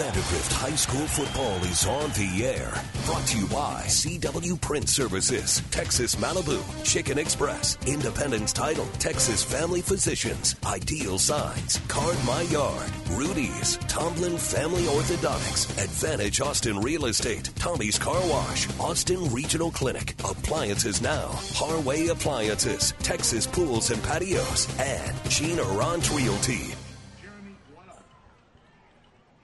Vandegrift High School football is on the air. Brought to you by CW Print Services, Texas Malibu, Chicken Express, Independence Title, Texas Family Physicians, Ideal Signs, Card My Yard, Rudy's, Tomlin Family Orthodontics, Advantage Austin Real Estate, Tommy's Car Wash, Austin Regional Clinic, Appliances Now, Harway Appliances, Texas Pools and Patios, and Gene Arant Realty.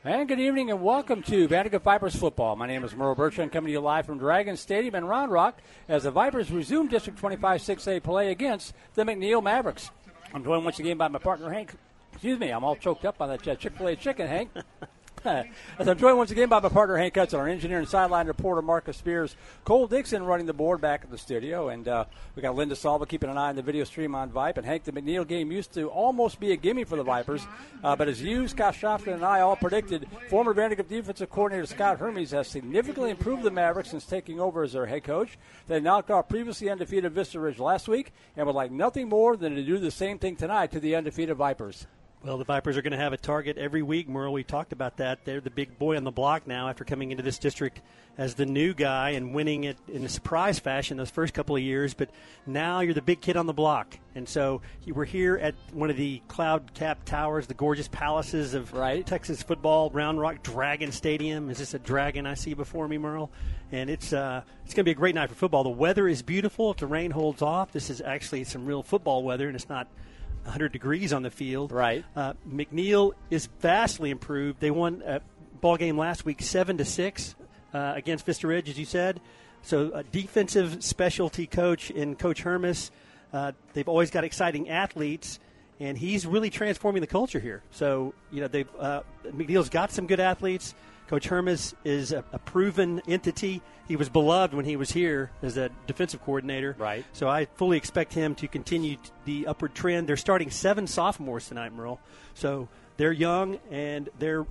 And good evening and welcome to Vandegrift Vipers football. My name is Merle Bertrand coming to you live from Dragon Stadium in Round Rock as the Vipers resume District 25 6A play against the McNeil Mavericks. I'm joined once again by my partner Hank. Excuse me, I'm all choked up by that uh, Chick fil A chicken, Hank. As I'm joined once again by my partner Hank Hudson, our engineer and sideline reporter Marcus Spears, Cole Dixon running the board back at the studio, and uh, we got Linda Salva keeping an eye on the video stream on Vipe. And Hank, the McNeil game used to almost be a gimme for the Vipers, uh, but as you, Scott Shofton, and I all predicted, former Vandegrift defensive coordinator Scott Hermes has significantly improved the Mavericks since taking over as their head coach. They knocked off previously undefeated Vista Ridge last week, and would like nothing more than to do the same thing tonight to the undefeated Vipers. Well, the Vipers are going to have a target every week, Merle. We talked about that. They're the big boy on the block now after coming into this district as the new guy and winning it in a surprise fashion those first couple of years. But now you're the big kid on the block. And so we're here at one of the cloud capped towers, the gorgeous palaces of right. Texas football, Round Rock Dragon Stadium. Is this a dragon I see before me, Merle? And it's uh, it's going to be a great night for football. The weather is beautiful. If the rain holds off, this is actually some real football weather, and it's not – 100 degrees on the field. Right. Uh, McNeil is vastly improved. They won a ball game last week, seven to six uh, against Vista Ridge, as you said. So a defensive specialty coach in Coach Hermes. Uh, they've always got exciting athletes, and he's really transforming the culture here. So you know, they've uh, McNeil's got some good athletes. Coach Hermes is a, a, proven entity. He was beloved when he was here as a defensive coordinator. Right. So I fully expect him to continue the upward trend. They're starting seven sophomores tonight, Merle. So they're young and they're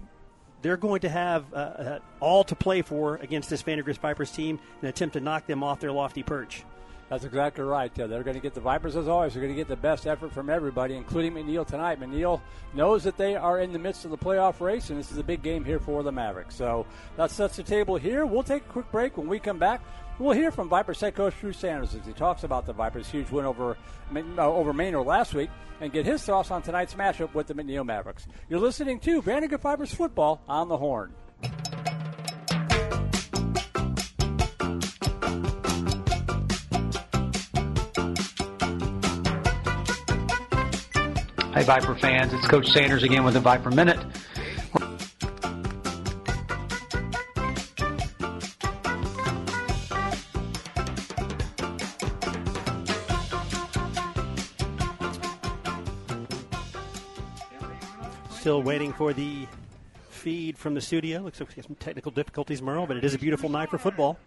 they're going to have uh, uh, all to play for against this Vandegrift Vipers team and attempt to knock them off their lofty perch. That's exactly right. Yeah, they're going to get the Vipers as always. They're going to get the best effort from everybody, including McNeil tonight. McNeil knows that they are in the midst of the playoff race, and this is a big game here for the Mavericks. So that sets the table here. We'll take a quick break. When we come back, we'll hear from Vipers head coach Drew Sanders as he talks about the Vipers' huge win over uh, over Manor last week, and get his thoughts on tonight's matchup with the McNeil Mavericks. You're listening to Vandegrift Vipers football on the Horn. Hey, Viper fans, it's Coach Sanders again with the Viper Minute. Still waiting for the feed from the studio. Looks like we have some technical difficulties, Merle, but it is a beautiful night for football.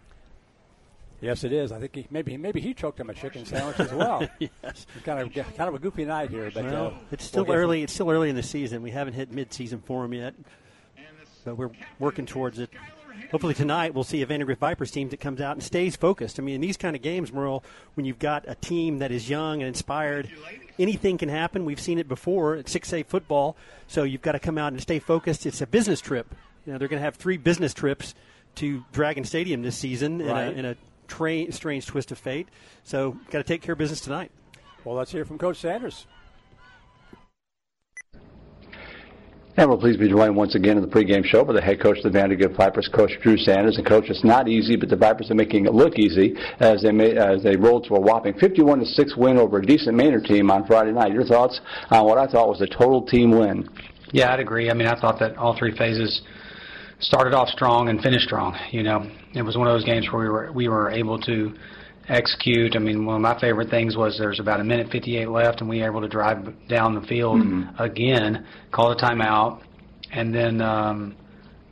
Yes, it is. I think he, maybe maybe he choked on a chicken sandwich as well. yes, kind of kind of a goofy night here, but well, uh, it's still we'll early. It's still early in the season. We haven't hit mid-season form yet, but we're working towards it. Hopefully tonight we'll see a Vandegrift Vipers team that comes out and stays focused. I mean, in these kind of games, Merle, when you've got a team that is young and inspired, anything can happen. We've seen it before at 6A football, so you've got to come out and stay focused. It's a business trip. You know, they're going to have three business trips to Dragon Stadium this season right. in, a, in a tra- strange twist of fate. So, got to take care of business tonight. Well, let's hear from Coach Sanders. And we're pleased to be joined once again in the pregame show by the head coach of the Vandegrift Vipers, Coach Drew Sanders. And Coach, it's not easy, but the Vipers are making it look easy as they made, as they rolled to a whopping 51 to six win over a decent Manor team on Friday night. Your thoughts on what I thought was a total team win? Yeah, I'd agree. I mean, I thought that all three phases started off strong and finished strong. You know, it was one of those games where we were we were able to execute. I mean, one of my favorite things was there's about a minute 58 left, and we were able to drive down the field Mhm. again, call a timeout, and then um,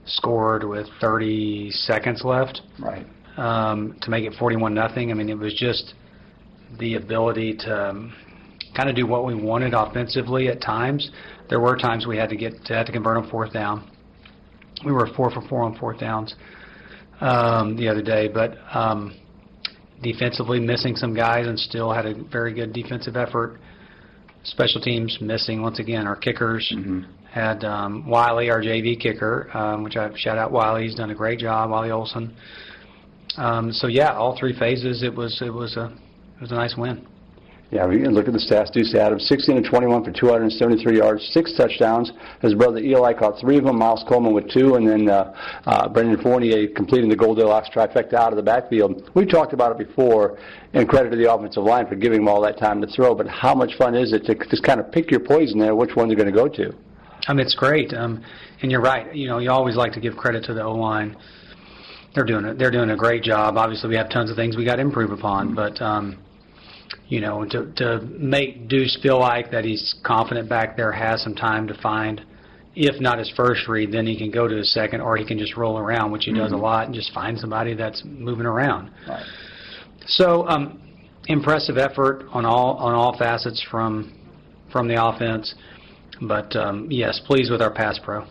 scored with 30 seconds left Right. um, to make it 41 nothing. I mean, it was just the ability to um, kind of do what we wanted offensively at times. There were times we had to get to, had to convert on fourth down. We were four for four on fourth downs um, the other day, but um, defensively missing some guys and still had a very good defensive effort. Special teams missing once again. Our kickers had um, Wiley, our JV kicker, um, which I shout out Wiley. He's done a great job. Wiley Olson. Um, so yeah, all three phases. It was it was a it was a nice win. Yeah, we look at the stats. Deuce Adams, 16 and 21 for 273 yards, six touchdowns. His brother Eli caught three of them. Miles Coleman with two, and then uh, uh, Brendan Fournier completing the Goldilocks trifecta out of the backfield. We talked about it before, and credit to the offensive line for giving them all that time to throw. But how much fun is it to just kind of pick your poison there, which one they're going to go to? I mean, it's great. Um, and you're right. You know, you always like to give credit to the O line. They're doing it. They're doing a great job. Obviously, we have tons of things we got to improve upon, but um, you know, to to make Deuce feel like that he's confident back there, has some time to find. If not his first read, then he can go to his second, or he can just roll around, which he does a lot, and just find somebody that's moving around. Right. So, um, impressive effort on all on all facets from from the offense. But um, yes, pleased with our pass pro.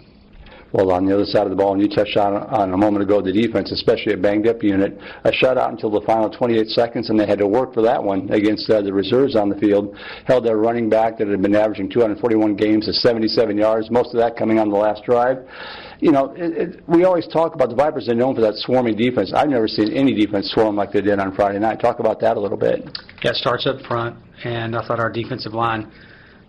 Well, on the other side of the ball, and you touched on, on a moment ago, the defense, especially a banged-up unit, a shutout until the final 28 seconds, and they had to work for that one against uh, the reserves on the field. Held their running back that had been averaging 241 games to 77 yards, most of that coming on the last drive. You know, it, it, we always talk about the Vipers. They're known for that swarming defense. I've never seen any defense swarm like they did on Friday night. Talk about that a little bit. Yeah, starts up front, and I thought our defensive line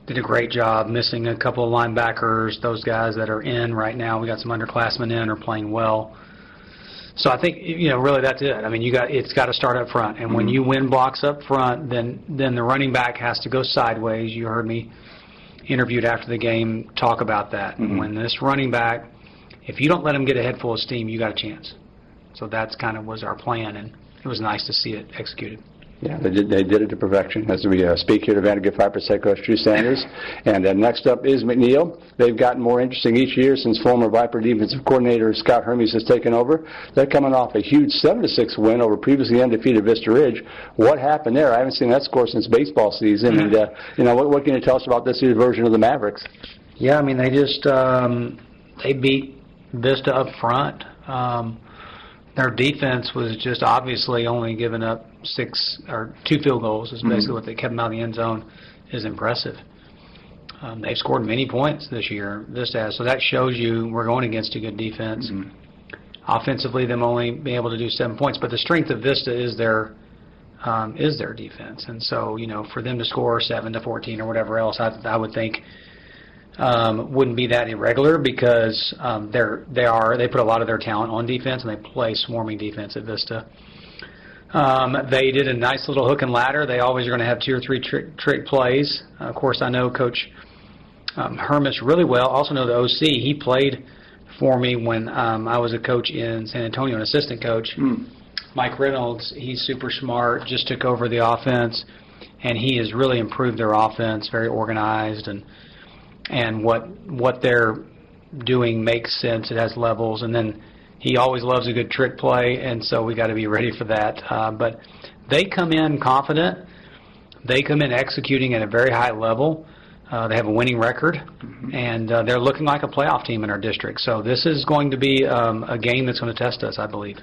did a great job missing a couple of linebackers. Those guys that are in right now, we got some underclassmen in, are playing well. So I think you know really that's it. I mean, you got it's got to start up front, and when mm-hmm. you win blocks up front, then then the running back has to go sideways. You heard me interviewed after the game talk about that. Mm-hmm. When this running back, if you don't let him get a head full of steam, you got a chance. So that's kind of was our plan, and it was nice to see it executed. Yeah, they did, they did it to perfection. As we uh, speak here to Vandegrift Vipers head coach Sanders. And uh, next up is McNeil. They've gotten more interesting each year since former Viper defensive coordinator Scott Hermes has taken over. They're coming off a huge 7-6 win over previously undefeated Vista Ridge. What happened there? I haven't seen that score since baseball season. And, uh, you know, what, what can you tell us about this year's version of the Mavericks? Yeah, I mean they just um, they beat Vista up front. Um, their defense was just obviously only giving up six or two field goals is basically what they kept them out of the end zone is impressive. Um, they've scored many points this year. this has, so that shows you we're going against a good defense. Offensively, them only being able to do seven points, but the strength of Vista is their um, is their defense, and so you know for them to score seven to fourteen or whatever else, I, I would think um, wouldn't be that irregular because um, they're they are they put a lot of their talent on defense and they play swarming defense at Vista. Um, they did a nice little hook and ladder. They always are going to have two or three trick, trick plays. Uh, of course, I know Coach um, Hermes really well. Also know the OC. He played for me when um, I was a coach in San Antonio, an assistant coach. Mike Reynolds, he's super smart. Just took over the offense, and he has really improved their offense. Very organized, and and what what they're doing makes sense. It has levels, and then he always loves a good trick play, and so we got to be ready for that. Uh, but they come in confident. They come in executing at a very high level. Uh, they have a winning record, and uh, they're looking like a playoff team in our district. So this is going to be um, a game that's going to test us, I believe.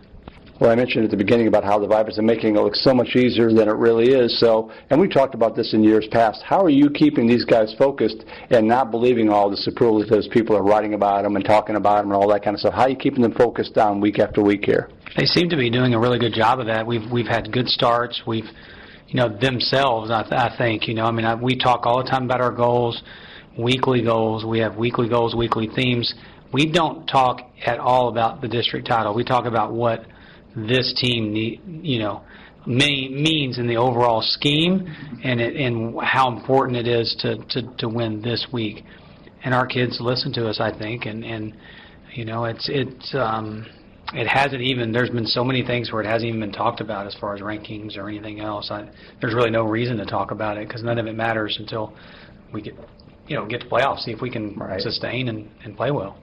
Well, I mentioned at the beginning about how the Vipers are making it look so much easier than it really is. So, and we talked about this in years past. How are you keeping these guys focused and not believing all the superlatives people are writing about them and talking about them and all that kind of stuff? How are you keeping them focused on week after week here? They seem to be doing a really good job of that. We've we've had good starts. We've, you know, themselves. I, th- I think you know. I mean, I, we talk all the time about our goals, weekly goals. We have weekly goals, weekly themes. We don't talk at all about the district title. We talk about what this team need, you know, may, means in the overall scheme, and it, and how important it is to, to to win this week. And our kids listen to us, I think, and and you know, it's it's. um it hasn't even there's been so many things where it hasn't even been talked about as far as rankings or anything else I, there's really no reason to talk about it because none of it matters until we get you know get to playoffs see if we can Right. sustain and, and play well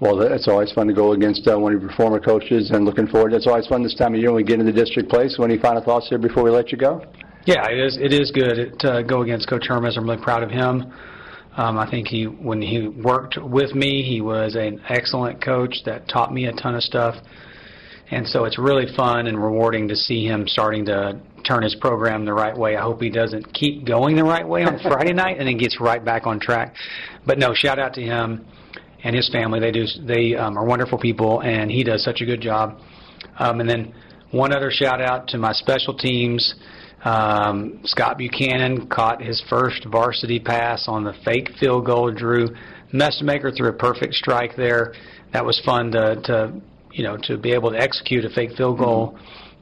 Well, it's always fun to go against uh, one of your former coaches, and looking forward. It's always fun this time of year when we get into the district play. So, any final thoughts here before we let you go? Yeah, it is. It is good to go against Coach Hermes. I'm really proud of him. Um, I think he, when he worked with me, he was an excellent coach that taught me a ton of stuff. And so it's really fun and rewarding to see him starting to turn his program the right way. I hope he doesn't keep going the right way on Friday night and then gets right back on track. But no, shout out to him and his family. They do they um, are wonderful people, and he does such a good job. Um, and then one other shout out to my special teams. Um, Scott Buchanan caught his first varsity pass on the fake field goal. Drew Messmaker threw a perfect strike there. That was fun to, to you know, to be able to execute a fake field goal.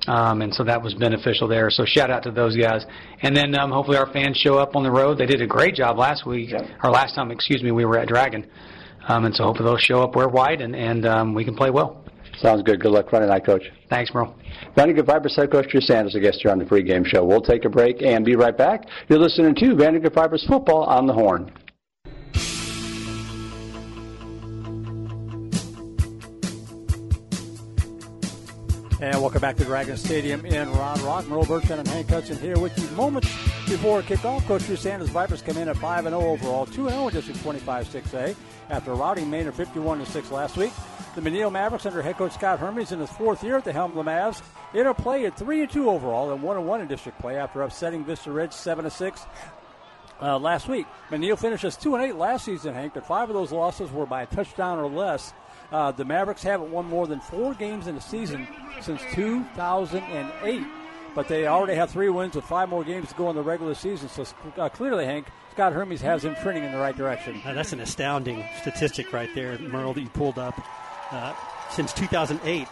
Um, and so that was beneficial there. So shout out to those guys. And then um, hopefully our fans show up on the road. They did a great job last week, yeah. or last time, excuse me, we were at Dragon. Um, and so hopefully they'll show up, wear white, and, and um, we can play well. Sounds good. Good luck Friday night, Coach. Thanks, Merle. Vandegrift Vipers head coach Drew Sanders, a guest here on the pregame show. We'll take a break and be right back. You're listening to Vandegrift Vipers football on the horn. And welcome back to Dragon Stadium in Round Rock. Merle Bertrand and Hank Hudson here with you moments before kickoff. Coach Drew Sanders Vipers come in at 5 0 overall, 2 0 in District 25 6A after routing Manor 51 6 last week. The McNeil Mavericks under head coach Scott Hermes in his fourth year at the helm of the Mavs. Interplay at 3 2 overall and 1 1 in district play after upsetting Vista Ridge 7 6 uh, last week. McNeil finishes 2 8 last season, Hank, but five of those losses were by a touchdown or less. Uh, the Mavericks haven't won more than four games in a season since 2008, but they already have three wins with five more games to go in the regular season. So uh, clearly, Hank, Scott Hermes has him trending in the right direction. Uh, that's an astounding statistic right there, Merle, that you pulled up. Uh, since 2008,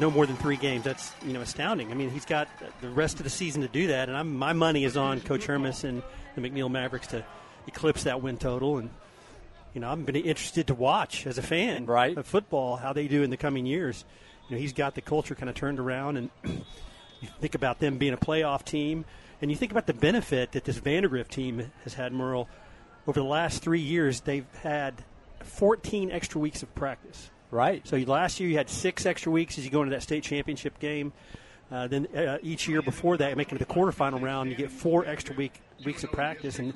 no more than three games. That's you know astounding. I mean, he's got the rest of the season to do that, and I'm, my money is on Coach Hermes and the McNeil Mavericks to eclipse that win total and you know, I'm been interested to watch as a fan right. of football how they do in the coming years. You know, he's got the culture kind of turned around, and you think about them being a playoff team, and you think about the benefit that this Vandegrift team has had, Merle. Over the last three years, they've had 14 extra weeks of practice. Right. So last year you had six extra weeks as you go into that state championship game. Uh, then uh, each year before that, making it to the quarterfinal round, you get four extra week weeks of practice, and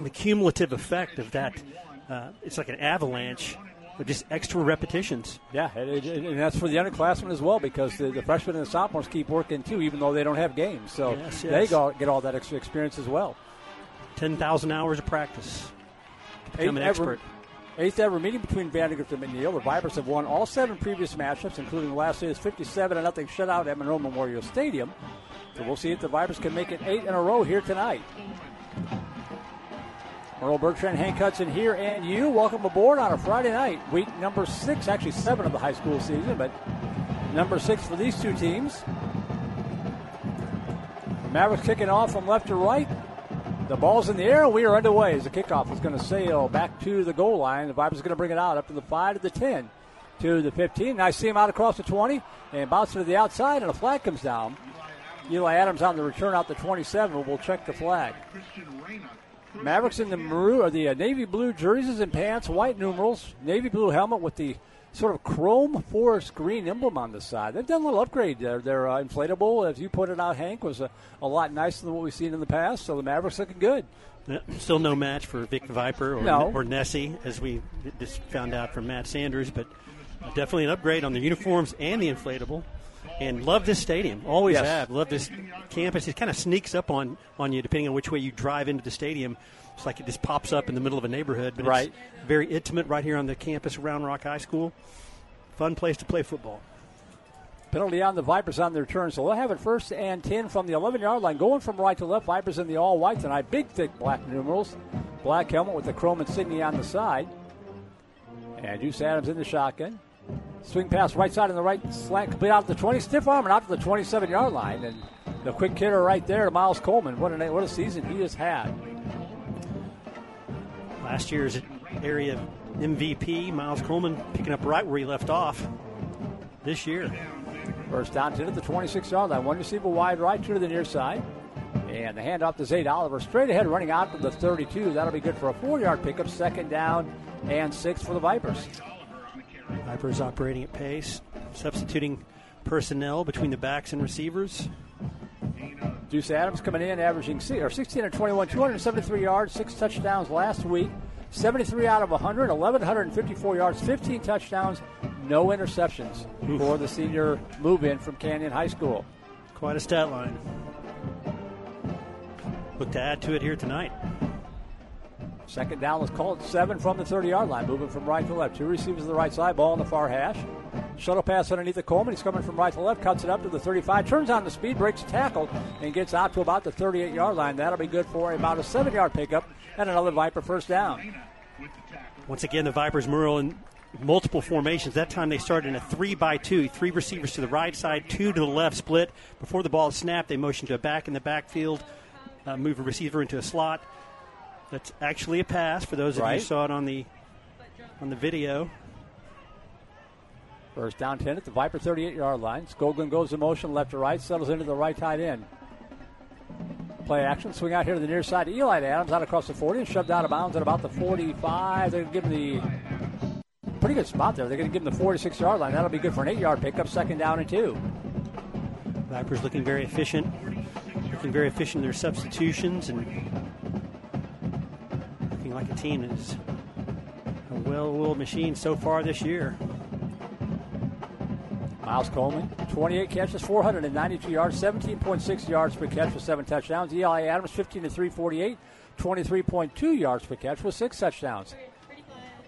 the cumulative effect of that uh, it's like an avalanche of just extra repetitions. Yeah, and, and that's for the underclassmen as well because the, the, freshmen and the sophomores keep working too, even though they don't have games. So yes, yes. they go, get all that extra experience as well. 10,000 hours of practice to become an expert. Ever, eighth ever meeting between Vandegrift and McNeil. The Vipers have won all seven previous matchups, including the last year's 57 and nothing shutout at Monroe Memorial Stadium. So we'll see if the Vipers can make it eight in a row here tonight. Merle Bertrand, Hank Hudson here, and you. Welcome aboard on a Friday night, week number six, actually seven of the high school season, but number six for these two teams. Mavericks kicking off from left to right. The ball's in the air, and we are underway as the kickoff is going to sail back to the goal line. The Vipers are going to bring it out up to the 5 to the 10 to the 15. I see him out across the 20 and bounce to the outside, and a flag comes down. Eli Adams on the return out the 27 We'll check the flag. Mavericks in the maroon or the uh, navy blue jerseys and pants, white numerals, navy blue helmet with the sort of chrome forest green emblem on the side. They've done a little upgrade there. Their uh, inflatable, as you pointed out, Hank, was a, a, lot nicer than what we've seen in the past. So the Mavericks looking good. Yeah, still no match for Vic Viper or, no. or Nessie, as we just found out from Matt Sanders, but definitely an upgrade on the uniforms and the inflatable and love this stadium. Always yes. have. Love this campus. It kind of sneaks up on, on you depending on which way you drive into the stadium. It's like it just pops up in the middle of a neighborhood, but right. it's very intimate right here on the campus of Round Rock High School. Fun place to play football. Penalty on the Vipers on their turn, so they'll have it first and 10 from the 11 yard line. Going from right to left, Vipers in the all white tonight. Big, thick black numerals. Black helmet with the chrome insignia on the side. And Deuce Adams in the shotgun. Swing pass right side and the right slant complete out to the 20. Stiff arm and out to the 27 yard line. And the quick hitter right there to Miles Coleman. What a, what a season he has had. Last year's area MVP, Miles Coleman, picking up right where he left off this year. First down, 10 at the 26 yard line. One receiver wide right, two to the near side. And the handoff to Zay Oliver. Straight ahead, running out to the 32. That'll be good for a four yard pickup. Second down and six for the Vipers. Vipers operating at pace, substituting personnel between the backs and receivers. Deuce Adams coming in, averaging or 16 and 21, 273 yards, six touchdowns last week, 73 out of 100, 1,154 yards, 15 touchdowns, no interceptions Oof. for the senior move-in from Canyon High School. Quite a stat line. Look to add to it here tonight. Second down was called seven from the 30 yard line, moving from right to left. Two receivers to the right side, ball on the far hash. Shuttle pass underneath the Coleman. He's coming from right to left, cuts it up to the 35, turns on the speed, breaks a tackle, and gets out to about the 38 yard line. That'll be good for about a seven yard pickup and another Viper first down. Once again, the Vipers Merle in multiple formations. That time they started in a three by two, three receivers to the right side, two to the left, split. Before the ball is snapped, they motion to a back in the backfield, uh, move a receiver into a slot. That's actually a pass for those of right. you who saw it on the on the video. First down 10 at the Viper 38 yard line. Skoglund goes in motion left to right, settles into the right tight end. Play action, swing out here to the near side. Eli Adams out across the 40 and shoved out of bounds at about the 45. They're going to give him the pretty good spot there. They're going to give him the 46 yard line. That'll be good for an eight yard pickup, second down and two. Vipers looking very efficient, looking very efficient in their substitutions and like a team that is a well-oiled machine so far this year. Miles Coleman, 28 catches, 492 yards, 17.6 yards per catch with seven touchdowns. Eli Adams, 15 to 348, 23.2 yards per catch with six touchdowns.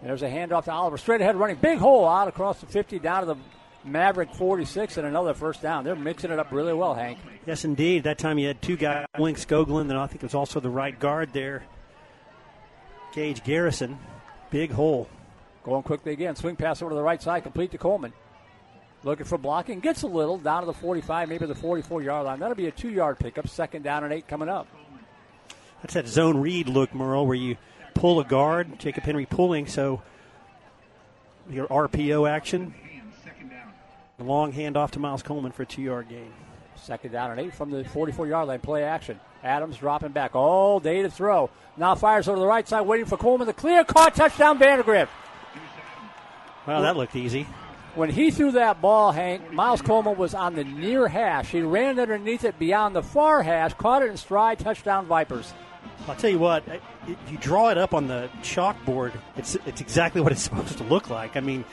And there's a handoff to Oliver, straight ahead running, big hole out across the 50 down to the Maverick 46 and another first down. They're mixing it up really well, Hank. Yes, indeed. That time you had two guys, Link Skoglund, and I think it was also the right guard there, Gage Garrison. Big hole. Going quickly again. Swing pass over to the right side, complete to Coleman. Looking for blocking, gets a little down to the 45, maybe the 44 yard line. That'll be a two yard pickup, second down and eight coming up. That's that zone read look, Merle, where you pull a guard, Jacob Henry pulling, so your RPO action. long handoff to Miles Coleman for a two yard gain. Second down and eight from the 44 yard line, play action. Adams dropping back all day to throw. Now fires over the right side, waiting for Coleman. The clear, caught, touchdown, Vandegrift. Well, that looked easy. When he threw that ball, Hank, Miles Coleman was on the near hash. He ran underneath it beyond the far hash, caught it in stride, touchdown Vipers. I'll tell you what, if you draw it up on the chalkboard, it's it's exactly what it's supposed to look like. I mean,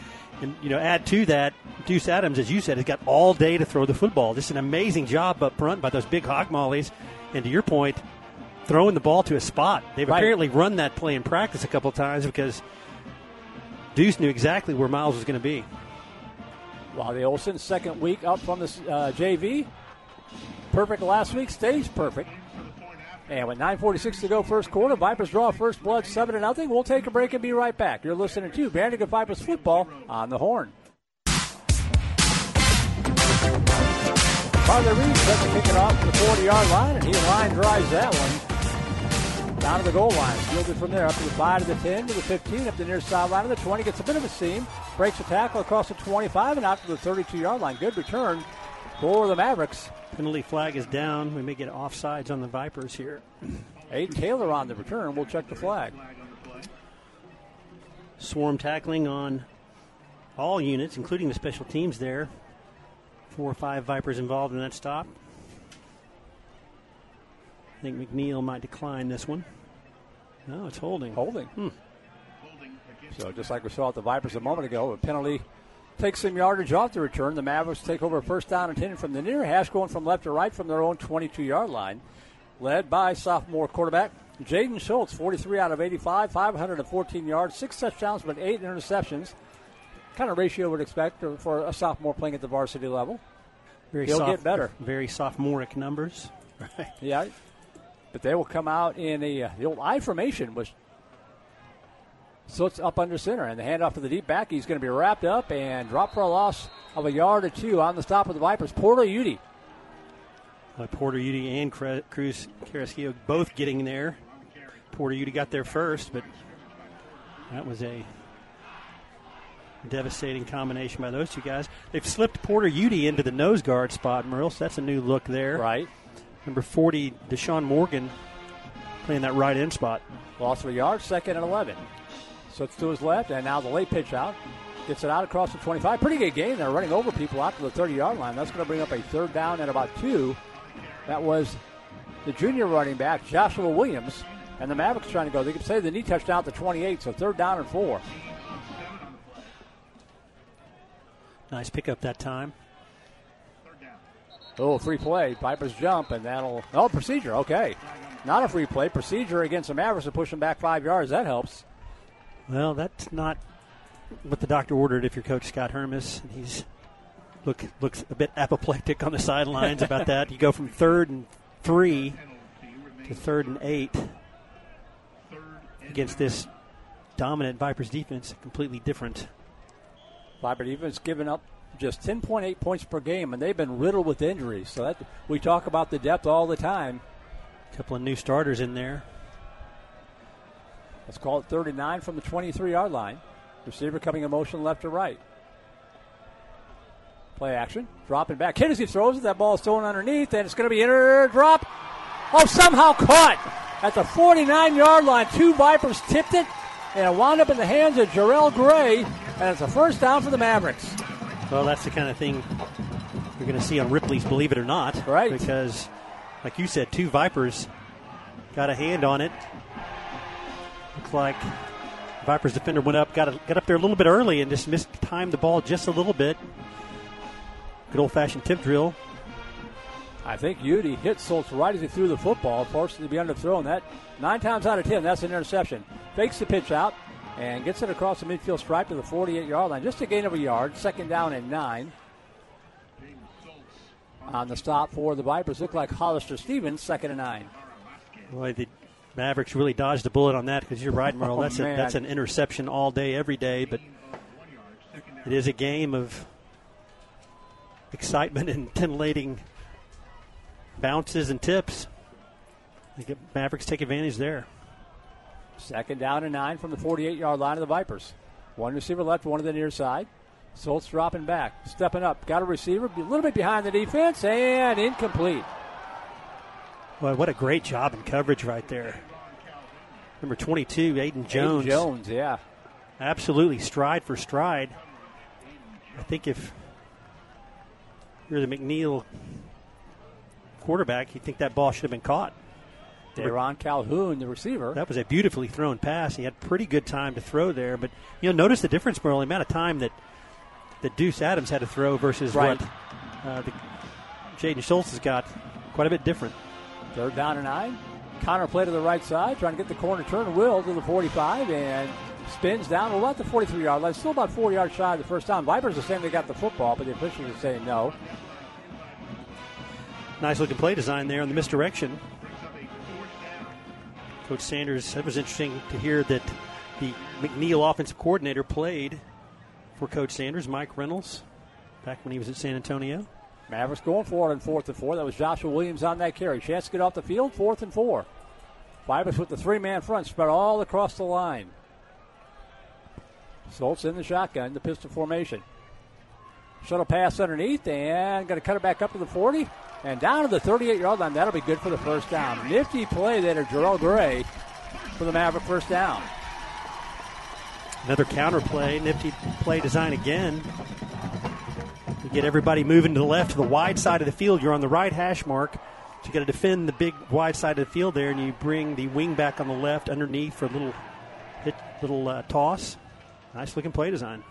and you know, add to that, Deuce Adams, as you said, has got all day to throw the football. Just an amazing job up front by those big hog mollies. And to your point, throwing the ball to a spot. They've right. apparently run that play in practice a couple times because Deuce knew exactly where Miles was going to be. The Olsen second week up from the uh, JV, perfect last week, stays perfect. And with 9:46 to go, first quarter, Vipers draw first blood, seven to nothing. We'll take a break and be right back. You're listening to Vandegrift Vipers football on the Horn. Carter Reed does to kick it off to the 40-yard line, and he line drives that one down to the goal line. Fielded from there up to the 5 to the 10 to the 15, up the near sideline of the 20. Gets a bit of a seam. Breaks a tackle across the 25 and out to the 32 yard line. Good return for the Mavericks. Penalty flag is down. We may get offsides on the Vipers here. Aiden Taylor on the return. We'll check the flag. Swarm tackling on all units, including the special teams there. Four or five Vipers involved in that stop. I think McNeil might decline this one. No, it's holding. Holding. Hmm. So just like we saw at the Vipers a moment ago, a penalty takes some yardage off the return. The Mavericks take over first down and 10 from the near hash, going from left to right from their own 22 yard line. Led by sophomore quarterback Jaden Schultz, 43 out of 85, 514 yards, six touchdowns, but eight interceptions. Kind of ratio would expect for a sophomore playing at the varsity level. Very He'll soft, get better. Very sophomoric numbers. Right. Yeah, but they will come out in a, uh, the old I formation, which so it's up under center, and the handoff to the deep back. He's going to be wrapped up and drop for a loss of a yard or two on the stop of the Vipers. Porter Udy. Uh, Porter Udy and Cruz Carrasquillo both getting there. Porter Udy got there first, but that was a devastating combination by those two guys. They've slipped Porter Udy into the nose guard spot, Merle, so that's a new look there. Right. Number 40, Deshaun Morgan, playing that right end spot. Lost of a yard, second and 11. So it's to his left, and now the late pitch out. Gets it out across the 25. Pretty good game. They're running over people out to the 30 yard line. That's going to bring up a third down at about two. That was the junior running back, Joshua Williams. And the Mavericks trying to go. They could say the knee touchdown at the 28, so third down and four. Nice pickup that time. Oh, free play. Piper's jump, and that'll. Oh, procedure. Okay. Not a free play. Procedure against the Mavericks to push them back five yards. That helps. Well, that's not what the doctor ordered if you're Coach Scott Hermes. He's look looks a bit apoplectic on the sidelines about that. You go from third and three to third and eight against this dominant Vipers defense, completely different. Viper defense giving up just 10.8 points per game, and they've been riddled with injuries. So that we talk about the depth all the time. A couple of new starters in there. Let's call it 39 from the 23 yard line. Receiver coming in motion left to right. Play action. Dropping back. Kinnison throws it. That ball is thrown underneath, and it's going to be an inner drop. Oh, somehow caught at the 49 yard line. Two Vipers tipped it, and it wound up in the hands of Jarrell Gray, and it's a first down for the Mavericks. Well, that's the kind of thing you're going to see on Ripley's Believe It or Not. Right. Because, like you said, two Vipers got a hand on it. Like Vipers defender went up, got, a, got up there a little bit early, and just missed time the ball just a little bit. Good old fashioned tip drill. I think Udy hit Schultz right as he threw the football, forced it to be underthrown. That nine times out of ten, that's an interception. Fakes the pitch out and gets it across the midfield stripe to the 48 yard line. Just a gain of a yard. Second down and nine. On the stop for the Vipers, look like Hollister Stevens, second and nine. The Mavericks really dodged a bullet on that because you're right, Merle. Oh, that's a, that's an interception all day, every day. But it is a game of excitement and titillating bounces and tips. I think Mavericks take advantage there. Second down and nine from the 48 yard line of the Vipers. One receiver left, one to the near side. Schultz dropping back, stepping up. Got a receiver, a little bit behind the defense, and incomplete. Well, what a great job in coverage right there. Number 22, Aiden Jones. Aiden Jones, yeah. Absolutely stride for stride. I think if you're the McNeil quarterback, you think that ball should have been caught. Deron Calhoun, the receiver. That was a beautifully thrown pass. He had pretty good time to throw there, but you know, notice the difference, Merle, the amount of time that that Deuce Adams had to throw versus Right. what uh, Jaden Schultz has got. Quite a bit different. Third down and nine. Counter play to the right side, trying to get the corner turn. Will to the 45 and spins down. About the 43 yard line. Still about four yards shy of the first down. Vipers are saying they got the football, but the officials are saying no. Nice looking play design there on the misdirection. Coach Sanders, that was interesting to hear that the McNeil offensive coordinator played for Coach Sanders, Mike Reynolds, back when he was at San Antonio. Mavericks going for it on fourth and four. That was Joshua Williams on that carry. Chance to get off the field. Fourth and four. Vipers with the three man front spread all across the line. Schultz in the shotgun, the pistol formation. Shuttle pass underneath and going to cut it back up to the 40 and down to the 38 yard line. That'll be good for the first down. Nifty play there to Jarrell Gray for the Maverick first down. Another counter play, nifty play design again. Get everybody moving to the left to the wide side of the field. You're on the right hash mark. So you got to defend the big wide side of the field there, and you bring the wing back on the left underneath for a little hit, little uh, toss. Nice looking play design.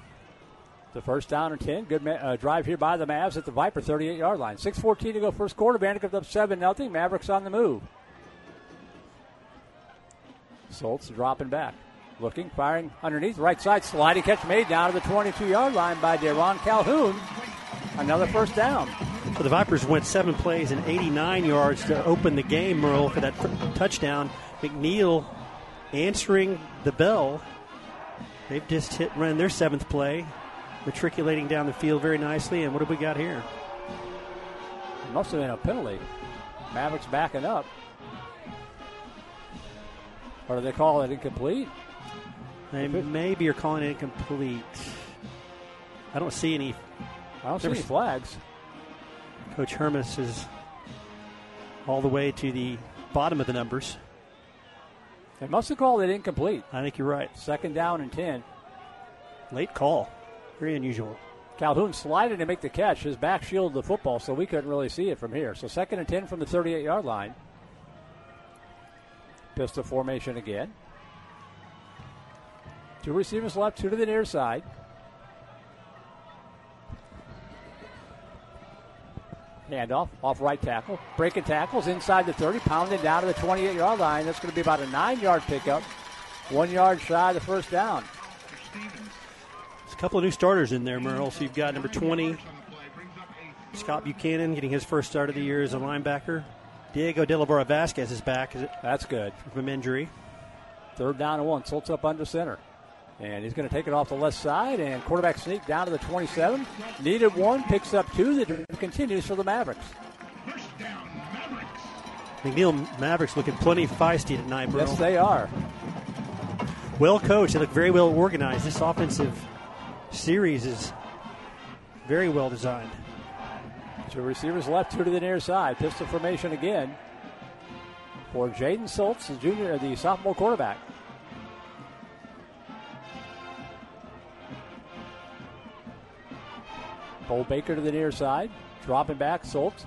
The first down and 10. Good ma- uh, drive here by the Mavs at the Viper 38 yard line. 6.14 to go first quarter. Vandegrift up 7 0. Mavericks on the move. Schultz dropping back. Looking, firing underneath. Right side, sliding catch made down to the 22 yard line by Deron Calhoun. Another first down. So the Vipers went seven plays and 89 yards to open the game, Merle, for that touchdown. McNeil answering the bell. They've just hit run their seventh play, matriculating down the field very nicely. And what have we got here? It must have been a penalty. Mavericks backing up. Or do they call it incomplete? They maybe are calling it incomplete. I don't see any. I don't see any flags. Coach Hermes is all the way to the bottom of the numbers. They must have called it incomplete. I think you're right. Second down and 10. Late call. Very unusual. Calhoun slided to make the catch. His back shielded the football, so we couldn't really see it from here. So second and 10 from the 38 yard line. Pistol formation again. Two receivers left, two to the near side. Handoff off right tackle. Breaking tackles inside the 30, pounding down to the 28 yard line. That's going to be about a nine yard pickup. One yard shy of the first down. There's a couple of new starters in there, Merle. So you've got number 20, Scott Buchanan, getting his first start of the year as a linebacker. Diego De La Barra Vasquez is back That's good. from injury. Third down and one. Schultz up under center. And he's going to take it off the left side, and quarterback sneak down to the 27. Needed one, picks up two. That continues for the Mavericks. McNeil Mavericks looking plenty feisty tonight, bro. Yes, they are. well coached. They look very well organized. This offensive series is very well designed. Two receivers left, two to the near side. Pistol formation again for Jaden Schultz, the junior, the sophomore quarterback. Cole Baker to the near side, dropping back. Schultz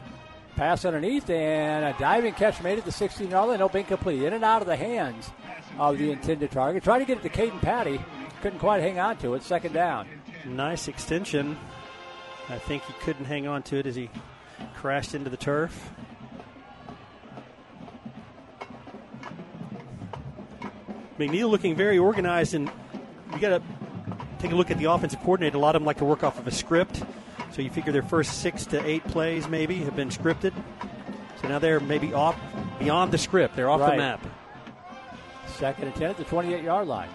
pass underneath, and a diving catch made it to 16 yard line. Nope, incomplete. In and out of the hands of the intended target. Tried to get it to Caden Patty, couldn't quite hang on to it. Second down. Nice extension. I think he couldn't hang on to it as he crashed into the turf. McNeil looking very organized, and you got to take a look at the offensive coordinator. A lot of them like to work off of a script, so you figure their first six to eight plays maybe have been scripted. So now they're maybe off beyond the script. They're off Right. the map. Second and 10 at the 28 yard line.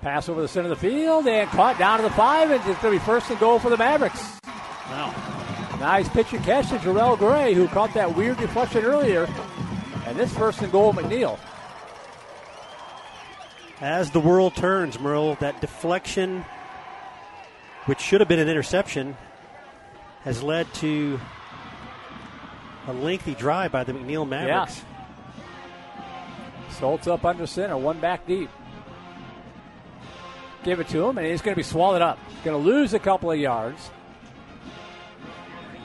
Pass over the center of the field and caught down to the five, and it's going to be first and goal for the Mavericks. Wow. Nice pitch and catch to Jarrell Gray, who caught that weird deflection earlier. And this first and goal, McNeil. As the world turns, Merle, that deflection, which should have been an interception, has led to a lengthy drive by the McNeil Mavericks. Schultz up under center, one back deep. Give it to him, and he's going to be swallowed up. Going to lose a couple of yards.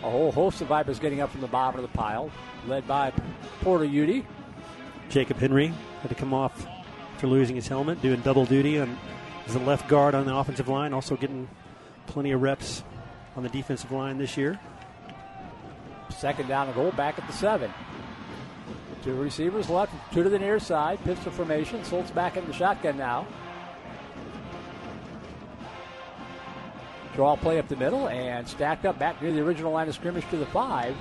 A whole host of Vipers getting up from the bottom of the pile, led by Porter Udy. Jacob Henry had to come off after losing his helmet, doing double duty on, as a left guard on the offensive line, also getting plenty of reps on the defensive line this year. Second down and goal back at the seven. Two receivers left, two to the near side. Pistol formation. Schultz back in the shotgun now. Draw play up the middle and stacked up back near the original line of scrimmage to the five.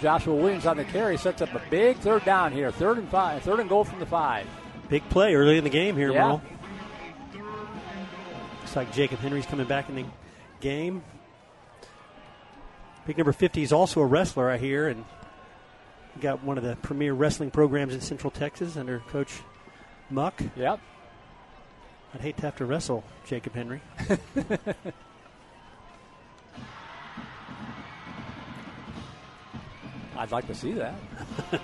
Joshua Williams on the carry sets up a big third down here. Third and five, third and goal from the five. Big play early in the game here, Yeah. Merle. Looks like Jacob Henry's coming back in the game. Big number 50 is also a wrestler, I hear, and got one of the premier wrestling programs in Central Texas under Coach Muck. Yep. I'd hate to have to wrestle Jacob Henry. I'd like to see that.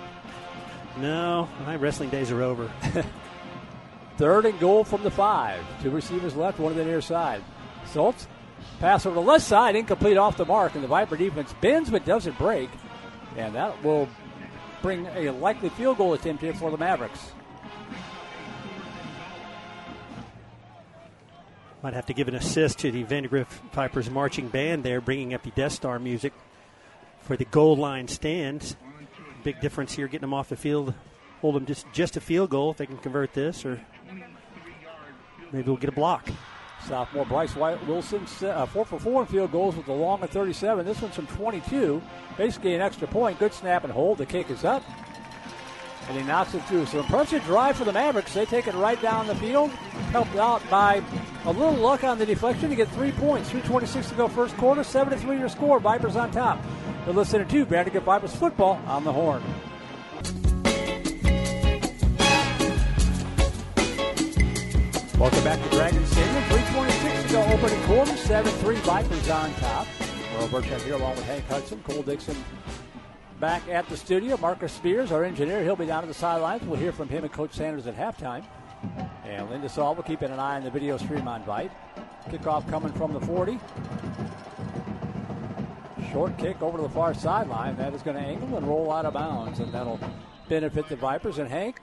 No, my wrestling days are over. Third and goal from the five. Two receivers left, one to the near side. Schultz, pass over the left side, incomplete off the mark, and the Viper defense bends but doesn't break. And that will bring a likely field goal attempt here for the Mavericks. Might have to give an assist to the Vandegrift Vipers marching band there, bringing up the Death Star music for the goal line stands. Big difference here, getting them off the field. Hold them just just a field goal if they can convert this, or maybe we'll get a block. Sophomore Bryce White Wilson, uh, four for four in field goals with the long at 37. This one's from 22. Basically an extra point. Good snap and hold. The kick is up. And he knocks it through. So impressive drive for the Mavericks. They take it right down the field. Helped out by a little luck on the deflection to get three points. 3.26 to go first quarter. 7 to 3 your score. Vipers on top. You're listening to Vandegrift Vipers football on the horn. Welcome back to Dragon Stadium. 3.26 to go opening quarter. 7-3 Vipers on top. Merle Bertrand here along with Hank Hudson, Cole Dixon back at the studio. Marcus Spears, our engineer, he'll be down at the sidelines. We'll hear from him and Coach Sanders at halftime. And Linda Saul keeping an eye on the video stream on Vite. Kickoff coming from the 40. Short kick over to the far sideline. That is going to angle and roll out of bounds, and that'll benefit the Vipers. And Hank,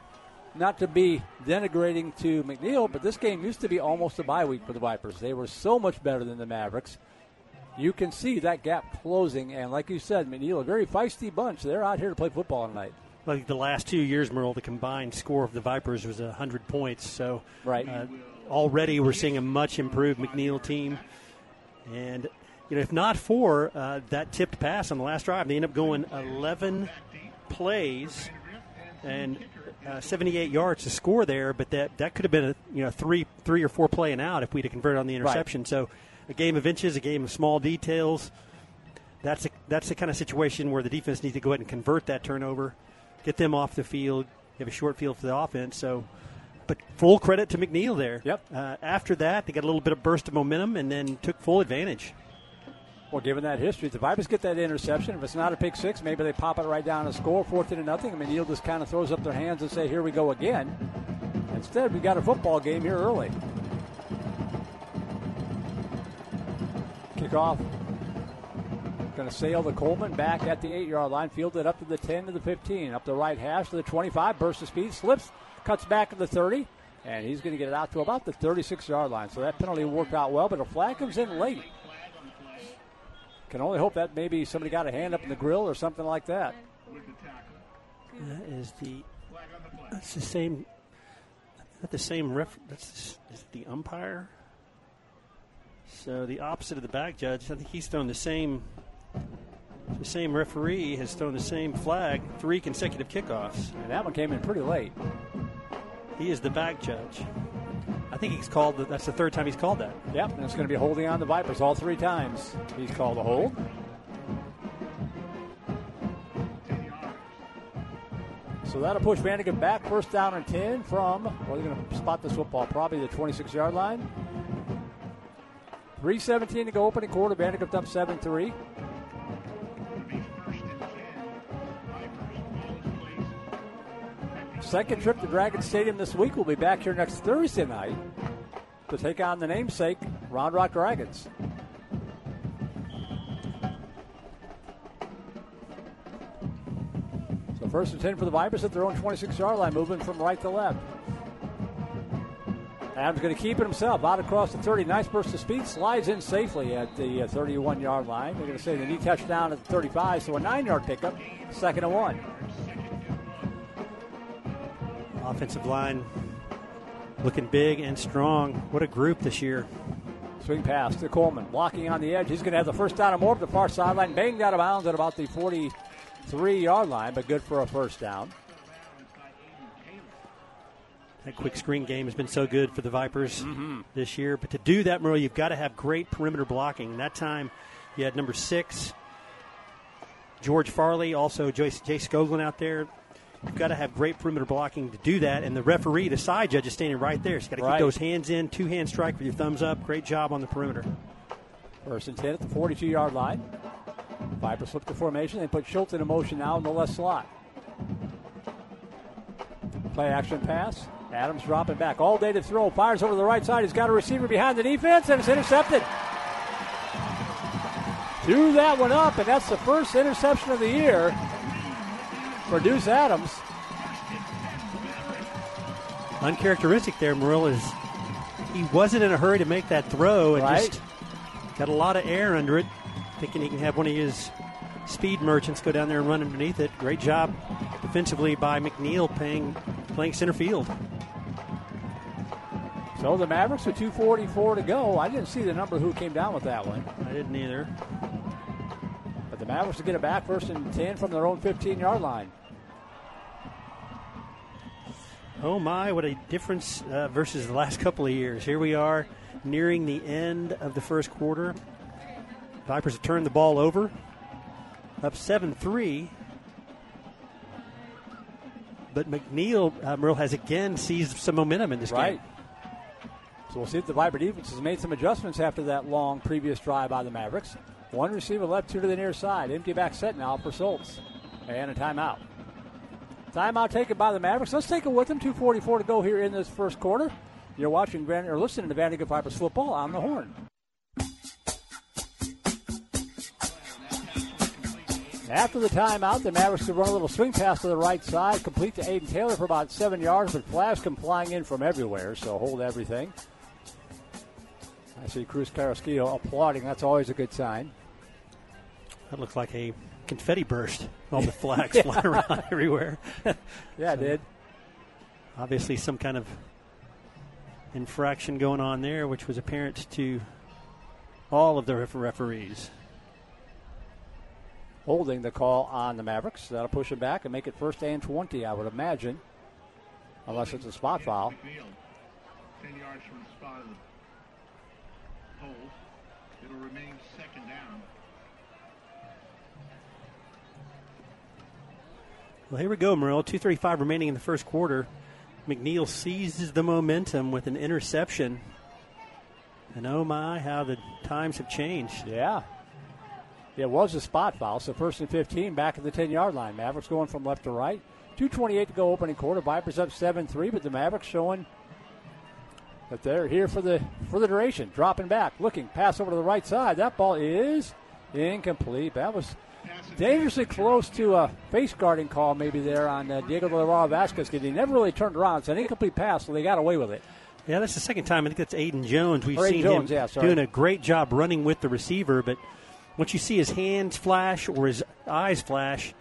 not to be denigrating to McNeil, but this game used to be almost a bye week for the Vipers. They were so much better than the Mavericks. You can see that gap closing, and like you said, McNeil, a very feisty bunch. They're out here to play football tonight. Like the last two years, Merle, the combined score of the Vipers was 100 points. So right. Uh, already we're seeing a much improved McNeil team. And, you know, if not for uh, that tipped pass on the last drive, they end up going 11 plays and uh, 78 yards to score there. But that, that could have been a you know three three or four play and out if we'd have converted on the interception. Right. So a game of inches, a game of small details. That's a, that's the kind of situation where the defense needs to go ahead and convert that turnover get them off the field. You have a short field for the offense. So, but full credit to McNeil there. Yep. Uh, after that, they got a little bit of burst of momentum and then took full advantage. Well, given that history, if the Vipers get that interception, if it's not a pick six, maybe they pop it right down and score, fourth to nothing. I mean, Neil just kind of throws up their hands and say, "Here we go again." Instead, we got a football game here early. Kickoff Going to sail the Coleman back at the eight yard line, fielded up to the 10 to the 15, up the right hash to the 25, burst of speed, slips, cuts back to the 30, and he's going to get it out to about the 36 yard line. So that penalty worked out well, but a flag comes in late. I can only hope that maybe somebody got a hand up in the grill or something like that. That is the that's the same. Not the same ref. That's is the umpire. So the opposite of the back judge. I think he's thrown the same the same referee has thrown the same flag three consecutive kickoffs. And that one came in pretty late. He is the back judge. I think he's called. The, that's the third time he's called that. Yep, and it's going to be holding on the Vipers all three times. He's called a hold. So that'll push Vandegrift back first down and 10 from, well, they're going to spot this football, probably the 26 yard line. 3.17 to go opening quarter. Vandegrift up 7 3. Second trip to Dragon Stadium this week. We'll be back here next Thursday night to take on the namesake Round Rock Dragons. So first and 10 for the Vipers at their own 26 yard line, moving from right to left. Adams going to keep it himself out across the 30. Nice burst of speed. Slides in safely at the 31 uh, yard line. We're going to say the knee touchdown at the 35, so a nine yard pickup, second and one. Offensive line looking big and strong. What a group this year. Swing pass to Coleman, blocking on the edge. He's going to have the first down and more up the far sideline. Banged out of bounds at about the 43 yard line, but good for a first down. That quick screen game has been so good for the Vipers mm-hmm. this year. But to do that, Merle, you've got to have great perimeter blocking. That time, you had number six, George Farley, also Jay, Jay Skoglund out there. You've got to have great perimeter blocking to do that. And the referee, the side judge, is standing right there. So you've got to right. keep those hands in, two hand strike with your thumbs up. Great job on the perimeter. First and 10 at the 42 yard line. Vipers flip the formation. They put Schultz in motion now in the left slot. Play action pass. Adams dropping back all day to throw. Fires over the right side. He's got a receiver behind the defense, and it's intercepted. Threw that one up, and that's the first interception of the year for Deuce Adams. Uncharacteristic there, Merle, is he wasn't in a hurry to make that throw and right. just got a lot of air under it, thinking he can have one of his speed merchants go down there and run underneath it. Great job defensively by McNeil playing, playing center field. So the Mavericks with 2.44 to go. I didn't see the number who came down with that one. I didn't either. But the Mavericks will get it back first and 10 from their own 15 yard line. Oh my, what a difference uh, versus the last couple of years. Here we are nearing the end of the first quarter. Vipers have turned the ball over, up 7 3. But McNeil, uh, Merle, has again seized some momentum in this right. game. So we'll see if the Viper defense has made some adjustments after that long previous drive by the Mavericks. One receiver left, two to the near side. Empty back set now for Schultz. And a timeout. Timeout taken by the Mavericks. Let's take it with them. 2.44 to go here in this first quarter. You're watching or listening to Vandegrift Vipers football on the horn. After the timeout, the Mavericks will run a little swing pass to the right side, complete to Aiden Taylor for about seven yards, but flags come flying in from everywhere, so hold everything. I see Cruz Carrasquillo applauding. That's always a good sign. That looks like a confetti burst. All the flags flying around everywhere. yeah, it did. Obviously, some kind of infraction going on there, which was apparent to all of the referees holding the call on the Mavericks. That'll push it back and make it first and 20, I would imagine, unless it's a spot foul. 10 yards from the spot of the hole. It'll remain second down. Well, here we go, Merle. 2.35 remaining in the first quarter. McNeil seizes the momentum with an interception. And oh my, how the times have changed. Yeah. It was a spot foul, so first and 15 back at the 10 yard line. Mavericks going from left to right. 2.28 to go opening quarter. Vipers up 7 3, but the Mavericks showing that they're here for the for the duration. Dropping back, looking, pass over to the right side. That ball is incomplete. That was dangerously close to a face guarding call, maybe there on uh, Diego de la Vasquez because he never really turned around. It's an incomplete pass, so they got away with it. Yeah, that's the second time. I think that's Aiden Jones. We've or seen Jones, him yeah, doing a great job running with the receiver, but once you see his hands flash or his eyes flash,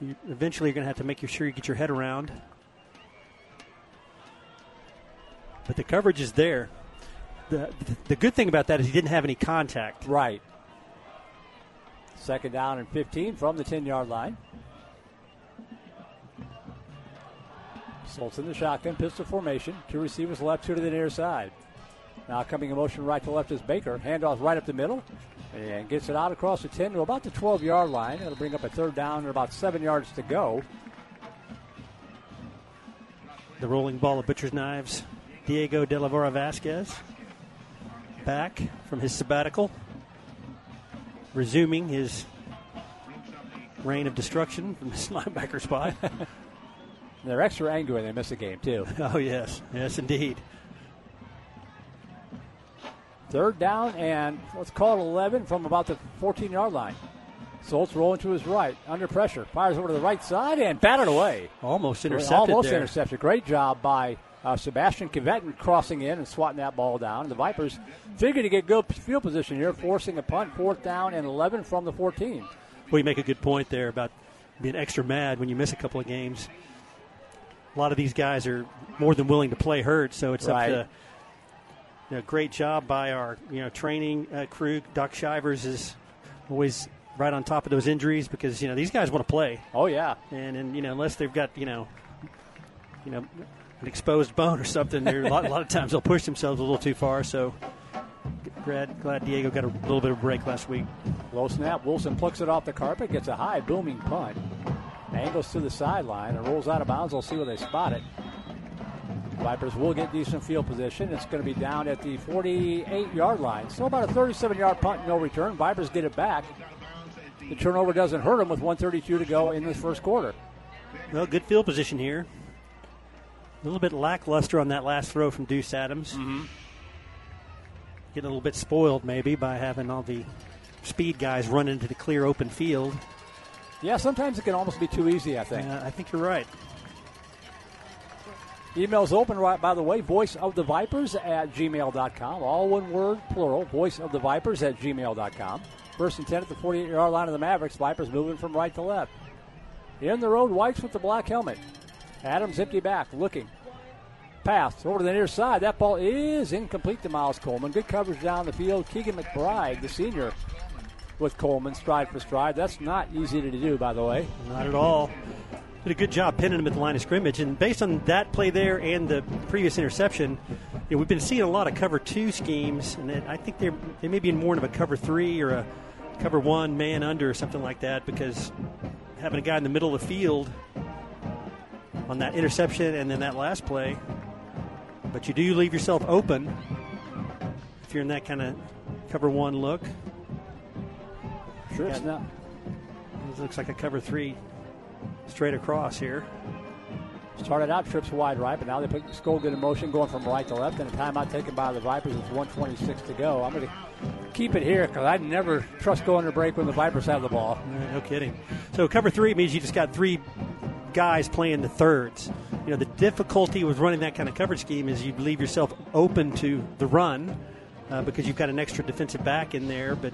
you eventually you're going to have to make sure you get your head around. But the coverage is there. The, the good thing about that is he didn't have any contact. Right. Second down and 15 from the 10 yard line. Soltz in the shotgun, pistol formation. Two receivers left, two to the near side. Now coming in motion right to left is Baker. Handoff right up the middle and gets it out across the 10 to about the 12 yard line. It'll bring up a third down and about seven yards to go. The rolling ball of Butcher's Knives. Diego de la Vora Vasquez back from his sabbatical, resuming his reign of destruction from his linebacker spot. They're extra angry when they miss a game, too. Oh, yes. Yes, indeed. Third down and let's call it 11 from about the 14 yard line. Soltz rolling to his right, under pressure, fires over to the right side and batted away. Almost intercepted. Almost there. intercepted. Great job by uh, Sebastian Kvetin crossing in and swatting that ball down. And the Vipers figure to get good field position here, forcing a punt, fourth down and 11 from the 14. Well, you make a good point there about being extra mad when you miss a couple of games. A lot of these guys are more than willing to play hurt, so it's right. up to you know, great job by our you know training uh, crew. Doc Shivers is always right on top of those injuries because you know these guys want to play. Oh yeah, and and you know unless they've got you know you know an exposed bone or something, a lot, a lot of times they'll push themselves a little too far. So glad glad Diego got a little bit of break last week. Low snap. Wilson plucks it off the carpet, gets a high booming punt, angles to the sideline, and rolls out of bounds. We'll see where they spot it. Vipers will get decent field position. It's going to be down at the 48 yard line. So about a 37 yard punt, no return. Vipers get it back. The turnover doesn't hurt them with 132 to go in this first quarter. Well, good field position here. A little bit lackluster on that last throw from Deuce Adams. Mm-hmm. Getting a little bit spoiled maybe by having all the speed guys run into the clear open field. Yeah, sometimes it can almost be too easy, I think. Uh, I think you're right. Emails open, right, by the way, voice of the vipers at gmail.com. All one word, plural, voice of the vipers at gmail.com. First and 10 at the 48 yard line of the Mavericks. Vipers moving from right to left. In the road, Whites with the black helmet. Adams empty back, looking. Pass over to the near side. That ball is incomplete to Miles Coleman. Good coverage down the field. Keegan McBride, the senior, with Coleman, stride for stride. That's not easy to do, by the way. Not at all did a good job pinning him at the line of scrimmage. And based on that play there and the previous interception, you know, we've been seeing a lot of cover two schemes, and I think they're they may be in more of a cover three or a cover one man under or something like that because having a guy in the middle of the field on that interception and then that last play, but you do leave yourself open if you're in that kind of cover one look. Sure, it's not. It looks like a cover three straight across here. Started out trips wide right, but now they put Skoglund in motion going from right to left, and a timeout taken by the Vipers with 126 to go. I'm going to keep it here because I never trust going to break when the Vipers have the ball. No kidding. So cover three means you just got three guys playing the thirds. You know, the difficulty with running that kind of coverage scheme is you leave yourself open to the run uh, because you've got an extra defensive back in there, but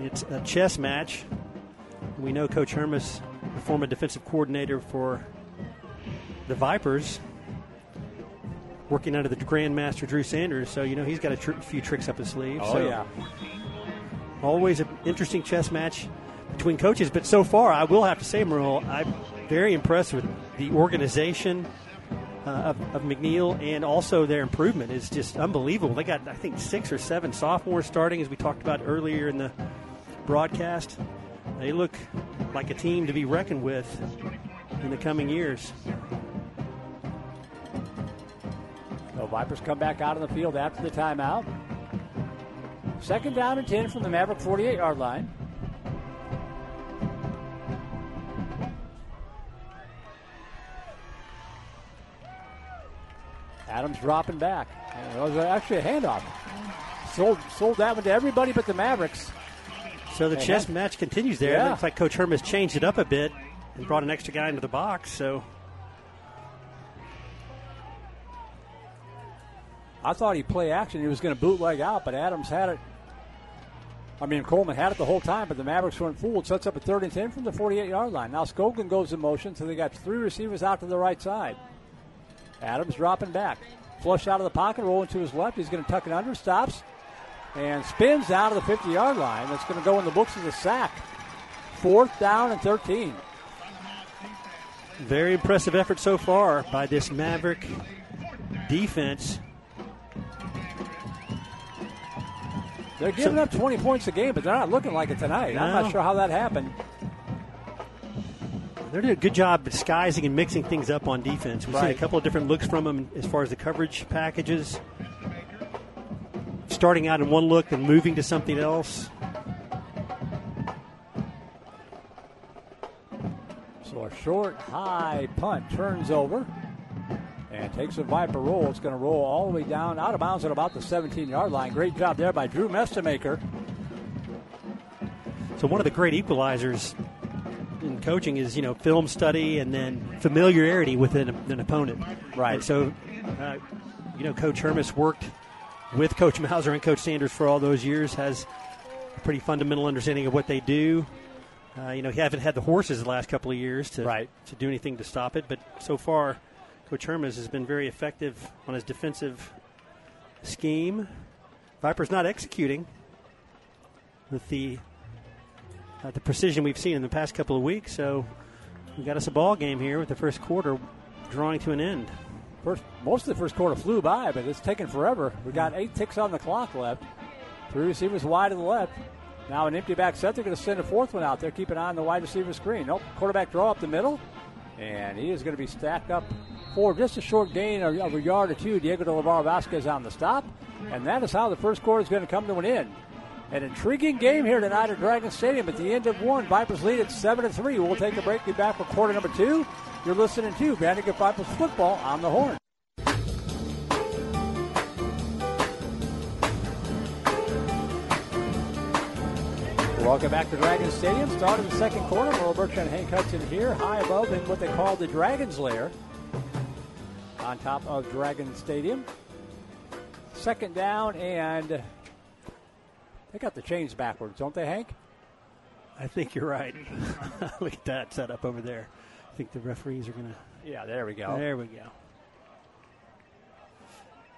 it's a chess match. We know Coach Hermes, former defensive coordinator for the Vipers, working under the Grandmaster Drew Sanders, so you know he's got a tr- few tricks up his sleeve. Oh, so yeah. always an interesting chess match between coaches. But so far, I will have to say, Merle, I'm very impressed with the organization uh, of, of McNeil and also their improvement is just unbelievable. They got, I think, six or seven sophomores starting, as we talked about earlier in the broadcast. They look like a team to be reckoned with in the coming years. So Vipers come back out on the field after the timeout. Second down and 10 from the Maverick 48 yard line. Adams dropping back. And it was actually a handoff. Sold, sold that one to everybody but the Mavericks. So the And chess that- match continues there. Yeah. It looks like Coach Hermes changed it up a bit and brought an extra guy into the box. So I thought he'd play action. He was going to bootleg out, but Adams had it. I mean, Coleman had it the whole time, but the Mavericks weren't fooled. Sets up a third and 10 from the 48 yard line. Now Skoglund goes in motion, so they got three receivers out to the right side. Adams dropping back. Flush out of the pocket, rolling to his left. He's going to tuck it under, stops, and spins out of the 50 yard line. That's going to go in the books as a sack. Fourth down and 13. very impressive effort so far by this Maverick defense. They're giving up 20 points a game, but they're not looking like it tonight. I'm not sure how that happened. They're doing a good job disguising and mixing things up on defense. We've seen a couple of different looks from them as far as the coverage packages. Starting out in one look and moving to something else. So a short, high punt turns over and takes a Viper roll. It's going to roll all the way down, out of bounds at about the 17 yard line. Great job there by Drew Mestemaker. So one of the great equalizers in coaching is you know film study and then familiarity with an, an opponent. Right. And so, uh, you know, Coach Hermes worked with Coach Mauser and Coach Sanders for all those years. Has a pretty fundamental understanding of what they do. Uh, you know, he haven't had the horses the last couple of years to Right. to do anything to stop it, but so far, Coach Hermes has been very effective on his defensive scheme. Vipers not executing with the uh, the precision we've seen in the past couple of weeks. So we got us a ball game here with the first quarter drawing to an end. First, most of the first quarter flew by, but it's taken forever. We got eight ticks on the clock left. Three receivers wide to the left. Now an empty back set. They're going to send a fourth one out there. Keep an eye on the wide receiver screen. Nope. Quarterback draw up the middle. And he is going to be stacked up for just a short gain of, a yard or two. Diego de Lavar Vasquez on the stop. And that is how the first quarter is going to come to an end. An intriguing game here tonight at Dragon Stadium. At the end of one, Vipers lead at seven to three. We'll take a break. Be back for quarter number two. You're listening to Vandegrift Vipers football on the horn. Welcome back to Dragon Stadium. Start of the second quarter. Merle Bertrand and Hank Hudson here, high above in what they call the Dragon's Lair, on top of Dragon Stadium. Second down, and they got the chains backwards, don't they, Hank? I think you're right. Look at that setup over there. I think the referees are going to. Yeah, there we go. There we go.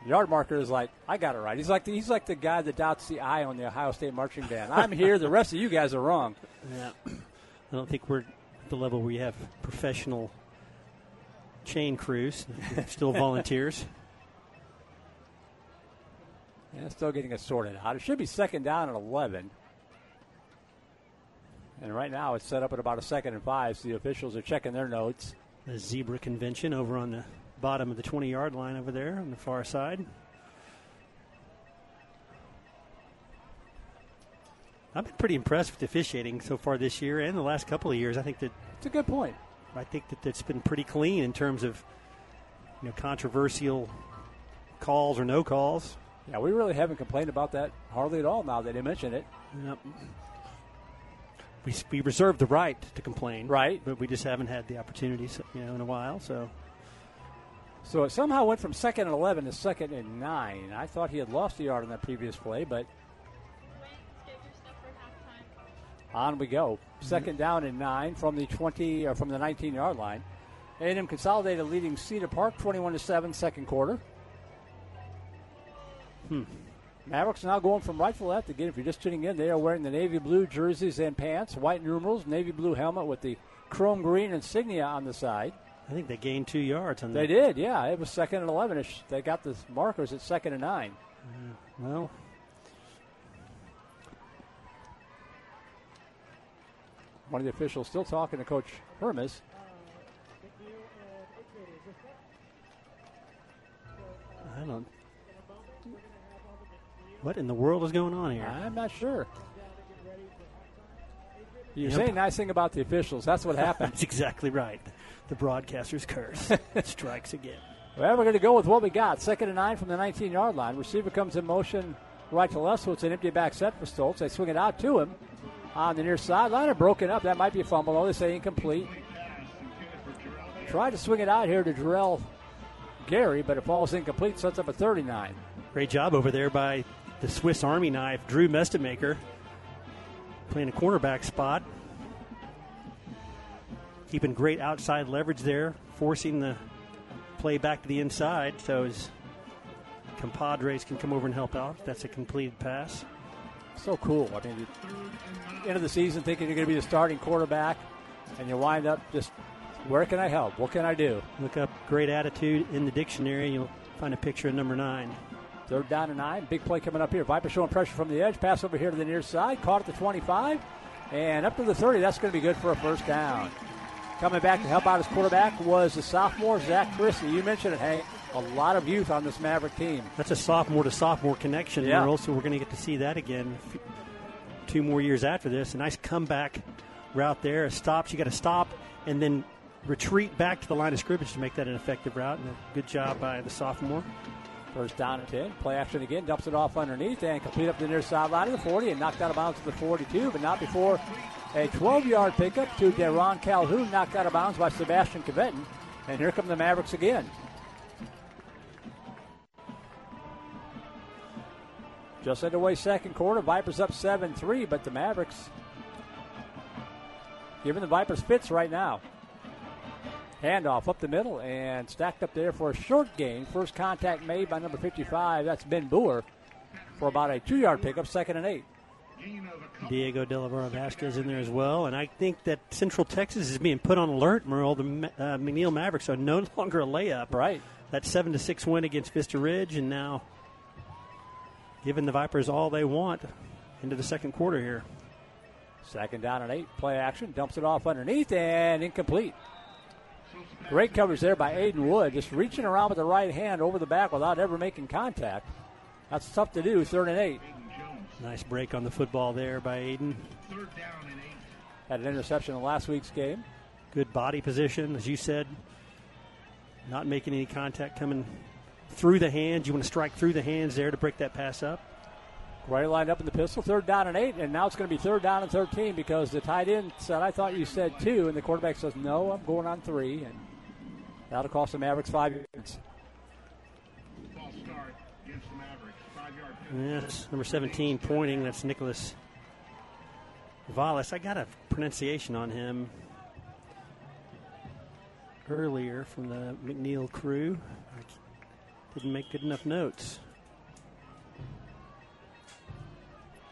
Yard marker is like, I got it right. He's like the, he's like the guy that dots the I on the Ohio State marching band. I'm here. The rest of you guys are wrong. Yeah. I don't think we're at the level where we have professional chain crews, still volunteers. Yeah, still getting it sorted out. It should be second down at 11. And right now it's set up at about a second and five, so the officials are checking their notes. The zebra convention over on the bottom of the 20 yard line over there on the far side. I've been pretty impressed with the officiating so far this year and the last couple of years. I think that It's a good point. I think that it's been pretty clean in terms of you know controversial calls or no calls. Yeah, we really haven't complained about that hardly at all now that you mention it. Yep. We, we reserve the right to complain, Right. But we just haven't had the opportunities, you know, in a while. So So it somehow went from second and 11 to second and 9. I thought he had lost the yard on that previous play, but on we go. Mm-hmm. Second down and 9 from the 20 or from the 19 yard line. A&M consolidated leading Cedar Park 21 to 7 second quarter. Hmm. Mavericks now going from right to left. Again, if you're just tuning in, they are wearing the navy blue jerseys and pants, white numerals, navy blue helmet with the chrome green insignia on the side. I think they gained two yards on They did, yeah. It was second and 11 ish. They got the markers at second and 9. Mm, well, One of the officials still talking to Coach Hermes. I don't. What in the world is going on here? I'm not sure. You Yep. say a nice thing about the officials. That's what happened. That's exactly right. The broadcaster's curse strikes again. well, we're going to go with what we got. Second and nine from the 19 yard line. Receiver comes in motion right to left, so it's an empty back set for Stoltz. They swing it out to him on the near sideline. and broken up. That might be a fumble. Oh, they say incomplete. Tried to swing it out here to Jarrell Gary, but it falls incomplete, sets up a 39. Great job over there by the Swiss Army knife, Drew Mestemaker, playing a cornerback spot. Keeping great outside leverage there, forcing the play back to the inside so his compadres can come over and help out. That's a completed pass. So cool. I mean, end of the season thinking you're going to be the starting quarterback, and you wind up just, where can I help? What can I do? Look up great attitude in the dictionary, you'll find a picture of number nine. Third down and nine. Big play coming up here. Viper showing pressure from the edge. Pass over here to the near side. Caught at the 25. And up to the 30. That's going to be good for a first down. Coming back to help out his quarterback was the sophomore, Zach Christie. You mentioned it, Hank. A lot of youth on this Maverick team. That's a sophomore to sophomore connection, Yeah. Merle, so we're going to get to see that again two more years after this. A nice comeback route there. A stops, you got to stop and then retreat back to the line of scrimmage to make that an effective route. And a good job by the sophomore. First down and 10. Play action again. Dumps it off underneath and complete up the near sideline of the 40 and knocked out of bounds to the 42, but not before a 12 yard pickup to Deron Calhoun, knocked out of bounds by Sebastian Cavetin. And here come the Mavericks again. Just underway second quarter. Vipers up 7 3, but the Mavericks giving the Vipers fits right now. Handoff up the middle and stacked up there for a short gain. First contact made by number 55. That's Ben Boer for about a two yard pickup, second and eight. Diego De La Vera Vasquez in there as well. And I think that Central Texas is being put on alert, Merle. The uh, McNeil Mavericks are no longer a layup. Right. That 7 to 6 win against Vista Ridge, and now giving the Vipers all they want into the second quarter here. Second down and eight. Play action. Dumps it off underneath and incomplete. Great coverage there by Aiden Wood. Just reaching around with the right hand over the back without ever making contact. That's tough to do. Third and eight. Nice break on the football there by Aiden. Had an interception in last week's game. Good body position, as you said. Not making any contact coming through the hands. You want to strike through the hands there to break that pass up. Right lined up in the pistol. Third down and eight. And now it's going to be third down and 13 because the tight end said, I thought you said two. And the quarterback says, no, I'm going on three. And that'll cost the Mavericks five yards. Yes, number 17 pointing. That's Nicholas Valles. I got a pronunciation on him earlier from the McNeil crew. I didn't make good enough notes.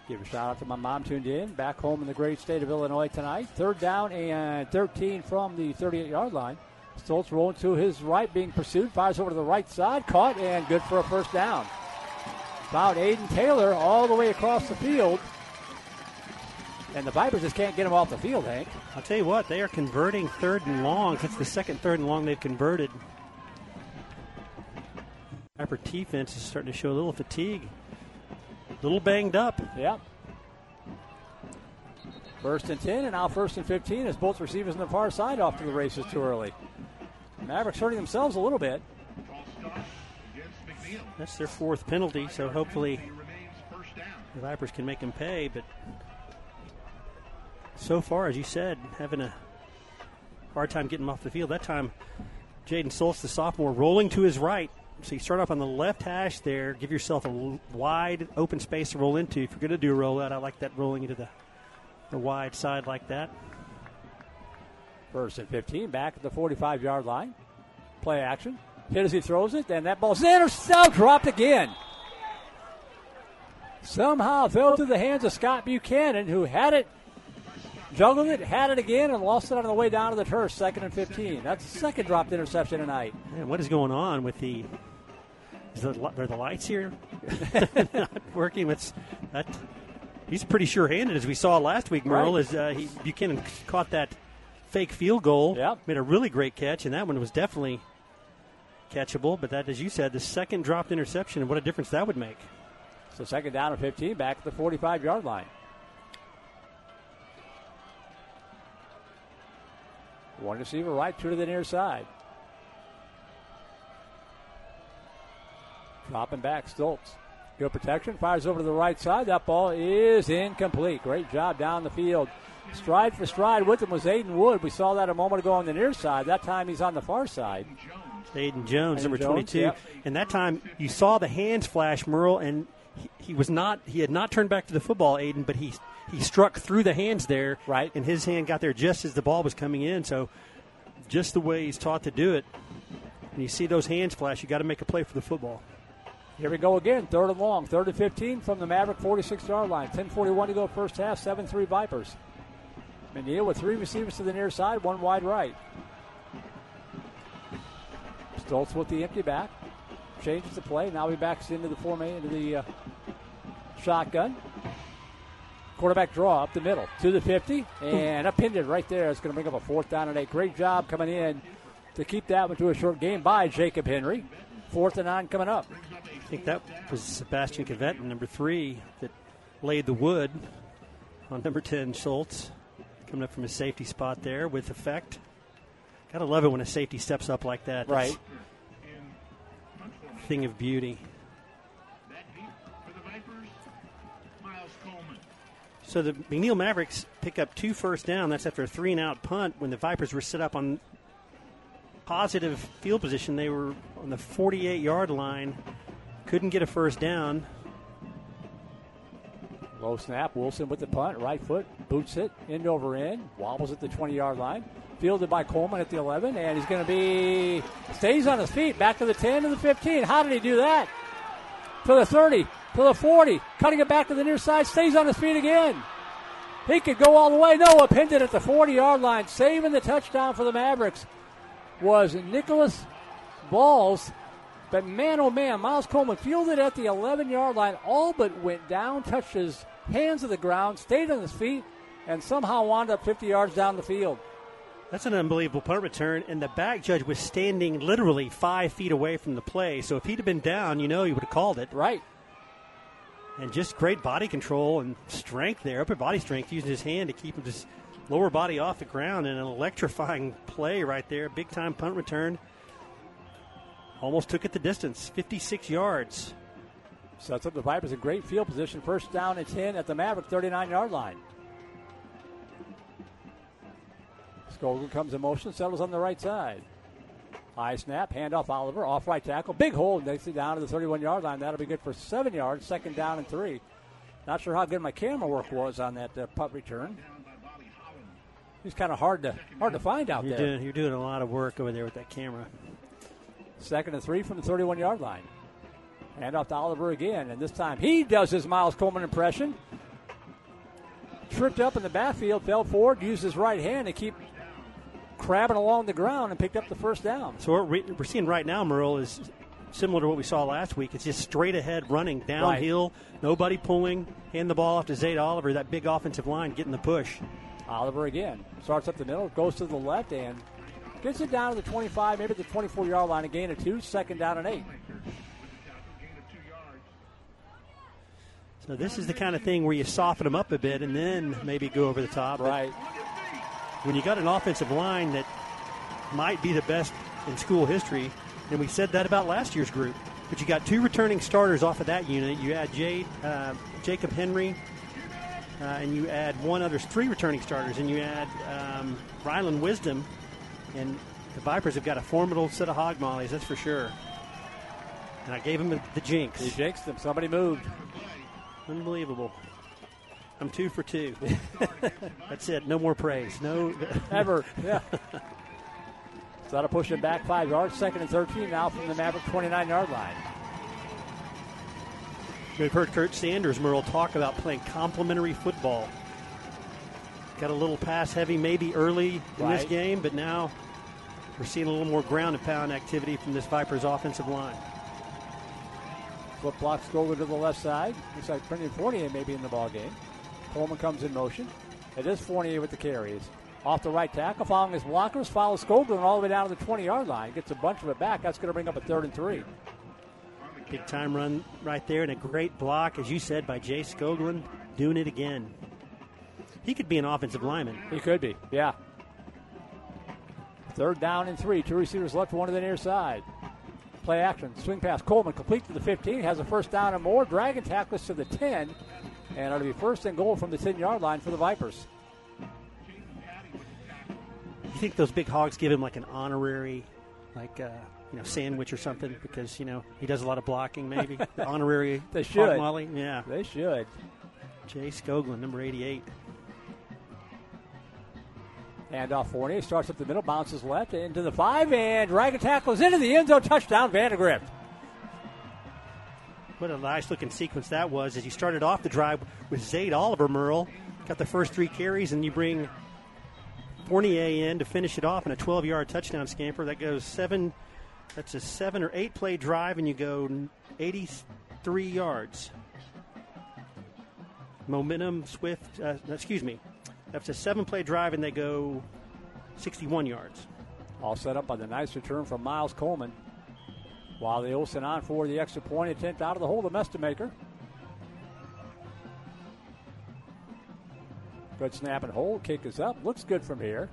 Give a shout out to my mom tuned in back home in the great state of Illinois tonight. Third down and 13 from the 38 yard line. Stoltz rolling to his right, being pursued. Fires over to the right side. Caught and good for a first down. Found Aiden Taylor all the way across the field. And the Vipers just can't get him off the field, Hank. I'll tell you what, they are converting third and long. That's the second third and long they've converted. Viper defense is starting to show a little fatigue. A little banged up. Yep. First and 10, and now first and 15 as both receivers on the far side off to the races too early. Mavericks hurting themselves a little bit. That's their fourth penalty, so hopefully the Vipers can make them pay. But so far, as you said, having a hard time getting off the field. That time, Jaden Schultz, the sophomore, rolling to his right. So you start off on the left hash there. Give yourself a wide open space to roll into. If you're going to do a rollout, I like that rolling into the, the wide side like that. First and 15, back at the 45 yard line. Play action. Hit as he throws it, and that ball's intercepted, dropped again. Somehow fell through the hands of Scott Buchanan, who had it, juggled it, had it again, and lost it on the way down to the turf. Second and 15. That's the second dropped interception tonight. Man, what is going on with the? Is the, are the lights here not working? It's that. He's pretty sure-handed, as we saw last week. Merle, Right. as uh, he, Buchanan caught that fake field goal. Yep. Made a really great catch, and that one was definitely catchable. But that, as you said, the second dropped interception, and what a difference that would make. So second down and 15, back at the 45 yard line. One receiver right, two to the near side. Dropping back, Stoltz. Good protection, fires over to the right side. That ball is incomplete. Great job down the field. Stride for stride with him was Aiden Wood. We saw that a moment ago on the near side. That time he's on the far side. Aiden Jones, Aiden number Jones, 22. yep. And that time you saw the hands flash, Merle, and he, he was not, he had not turned back to the football, Aiden, but he, he struck through the hands there. Right. And his hand got there just as the ball was coming in. So just the way he's taught to do it. And you see those hands flash, you got to make a play for the football. Here we go again, third and long, third and 15 from the Maverick 46 yard line. 10:41 to go, first half, 7 3 Vipers. McNeil with three receivers to the near side, one wide right. Stoltz with the empty back, changes the play. Now he backs into the formation, into the uh, shotgun. Quarterback draw up the middle to the 50, and upended right there. It's going to bring up a fourth down and eight. Great job coming in to keep that one to a short game by Jacob Henry. Fourth and nine coming up. I think that was Sebastian Cavett, number three, that laid the wood on number 10, Schultz. Coming up from his safety spot there with effect. Gotta love it when a safety steps up like that. Right. That's a Thing of beauty. So the McNeil Mavericks pick up two first down. That's after a three and out punt when the Vipers were set up on positive field position. They were on the 48 yard line. Couldn't get a first down. Low snap. Wilson with the punt. Right foot. Boots it. End over end. Wobbles at the 20 yard line. Fielded by Coleman at the 11. And he's going to be. Stays on his feet. Back to the 10 to the 15. How did he do that? To the 30. To the 40. Cutting it back to the near side. Stays on his feet again. He could go all the way. Noah pinned it at the 40 yard line. Saving the touchdown for the Mavericks was Nicholas Balls. But man, oh man, Miles Coleman fielded at the 11 yard line, all but went down, touched his hands to the ground, stayed on his feet, and somehow wound up 50 yards down the field. That's an unbelievable punt return, and the back judge was standing literally five feet away from the play. So if he'd have been down, you know he would have called it. Right. And just great body control and strength there, upper body strength, using his hand to keep his lower body off the ground, and an electrifying play right there. Big time punt return. Almost took it the distance, 56 yards. Sets up the Vipers in great field position. First down and 10 at the Maverick 39 yard line. Skoglund comes in motion, settles on the right side. High snap, handoff Oliver, off right tackle. Big hole, takes it down to the 31 yard line. That'll be good for seven yards, second down and three. Not sure how good my camera work was on that uh, punt return. He's kind of hard to hard to find out You're there. doing, you're doing a lot of work over there with that camera. Second and three from the 31 yard line. Hand off to Oliver again, and this time he does his Miles Coleman impression. Tripped up in the backfield, fell forward, used his right hand to keep crabbing along the ground and picked up the first down. So what we- we're seeing right now, Merle, is similar to what we saw last week. It's just straight ahead running downhill, nobody pulling, hand the ball off to Zade Oliver, that big offensive line getting the push. Oliver again starts up the middle, goes to the left, and gets it down to the 25, maybe the 24 yard line. A gain of two, second down and eight. So this is the kind of thing where you soften them up a bit and then maybe go over the top. But Right. when you got an offensive line that might be the best in school history, and we said that about last year's group, but you got two returning starters off of that unit. You add Jade, uh, Jacob Henry, uh, and you add one other, three returning starters, and you add um, Rylan Wisdom, and the Vipers have got a formidable set of hog mollies, that's for sure. And I gave them the, the jinx. He jinxed them. Somebody moved. Unbelievable. I'm two for two. That's it. No more praise. No. Ever. Yeah. Instead of pushing back five yards, second and 13 now from the Maverick 29 yard line. We've heard Kurt Sanders, Merle, talk about playing complementary football. Got a little pass heavy maybe early in this game, but now we're seeing a little more ground and pound activity from this Vipers offensive line. Flip blocks go over to the left side. Looks like Brendan Fournier may be in the ball game. Coleman comes in motion. It is Fournier with the carries. Off the right tackle, following his blockers, follows Skoglund all the way down to the 20 yard line. Gets a bunch of it back. That's going to bring up a third and three. Big time run right there, and a great block, as you said, by Jay Skoglund, doing it again. He could be an offensive lineman. He could be, yeah. Third down and three. Two receivers left, one to the near side. Play action. Swing pass. Coleman complete to the 15. Has a first down and more. Dragon tackles to the 10. And it'll be first and goal from the 10 yard line for the Vipers. You think those big hogs give him like an honorary, like uh, you know, sandwich or something because you know he does a lot of blocking, maybe the honorary. They should. molly. Yeah, They should. Jay Skoglund, number eighty-eight. And off Fournier starts up the middle, bounces left into the five, and Dragon tackles into the end zone. Touchdown, Vandegrift. What a nice looking sequence that was as you started off the drive with Zayd Oliver Merle. Got the first three carries, and you bring Fournier in to finish it off in a 12 yard touchdown scamper. That goes seven, that's a seven or eight play drive, and you go 83 yards. Momentum, swift, uh, excuse me. That's a seven play drive, and they go 61 yards. All set up by the nice return from Miles Coleman. While the Olsen on for the extra point attempt out of the hole, the Mestemaker. Good snap and hold. Kick is up. Looks good from here.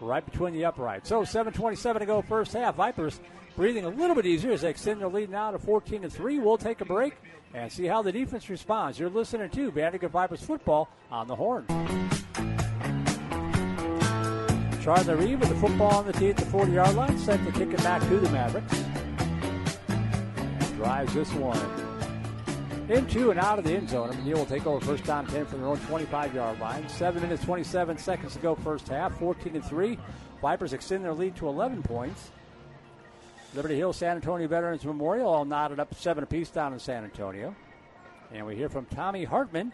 Right between the uprights. So 7:27 to go, first half. Vipers breathing a little bit easier as they extend their lead now to 14 to three. We'll take a break and see how the defense responds. You're listening to Vandegrift Vipers football on the horn. Charlie Reed with the football on the tee at the 40 yard line, set to kick it back to the Mavericks. And drives this one into and out of the end zone. McNeil will take over first down 10 from their own 25 yard line. 7 minutes, 27 seconds to go, first half. 14 to 3. Vipers extend their lead to 11 points. Liberty Hill San Antonio Veterans Memorial all knotted up seven apiece down in San Antonio. And we hear from Tommy Hartman.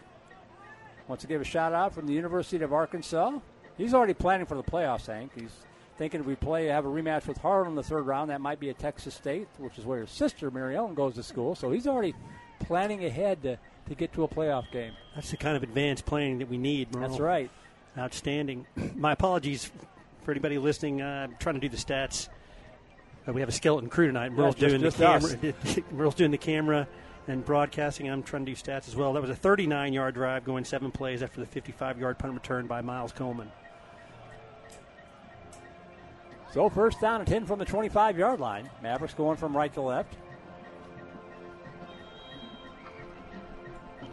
Wants to give a shout out from the University of Arkansas. He's already planning for the playoffs, Hank. He's thinking if we play, have a rematch with Harlan in the third round, that might be at Texas State, which is where his sister, Mary Ellen, goes to school. So he's already planning ahead to, to get to a playoff game. That's the kind of advanced planning that we need. Merle. That's right. Outstanding. My apologies for anybody listening. Uh, I'm trying to do the stats. Uh, we have a skeleton crew tonight. Merle's just- doing just the camera. Merle's doing the camera and broadcasting. I'm trying to do stats as well. That was a 39-yard drive, going seven plays after the 55-yard punt return by Miles Coleman. So first down and 10 from the 25 yard line. Mavericks going from right to left.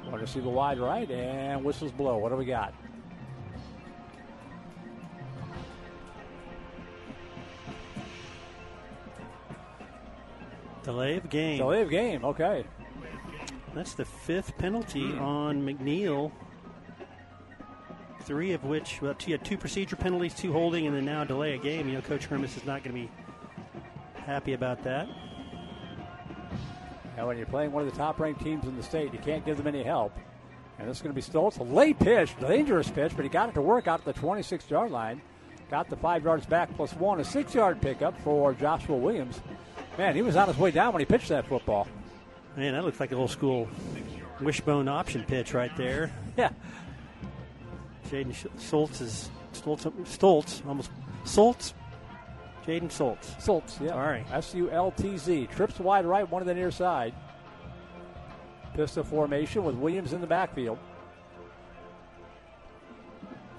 Want to see the wide right, and whistles blow. What do we got? Delay of game. Delay of game. Okay. That's the fifth penalty hmm. on McNeil. Three of which, well, he had two procedure penalties, two holding, and then now delay a game. You know, Coach Hermes is not going to be happy about that. And when you're playing one of the top ranked teams in the state, you can't give them any help. And this is going to be Stoltz. A late pitch, dangerous pitch, but he got it to work out at the 26 yard line. Got the five yards back plus one, a six yard pickup for Joshua Williams. Man, he was on his way down when he pitched that football. Man, that looks like a little school wishbone option pitch right there. Yeah. Jaden Sch- Stoltz is Stoltz, Stoltz almost Stoltz. Jaden Stoltz. Stoltz, yeah. All right. S U L T Z. Trips wide right, one to the near side. Pistol formation with Williams in the backfield.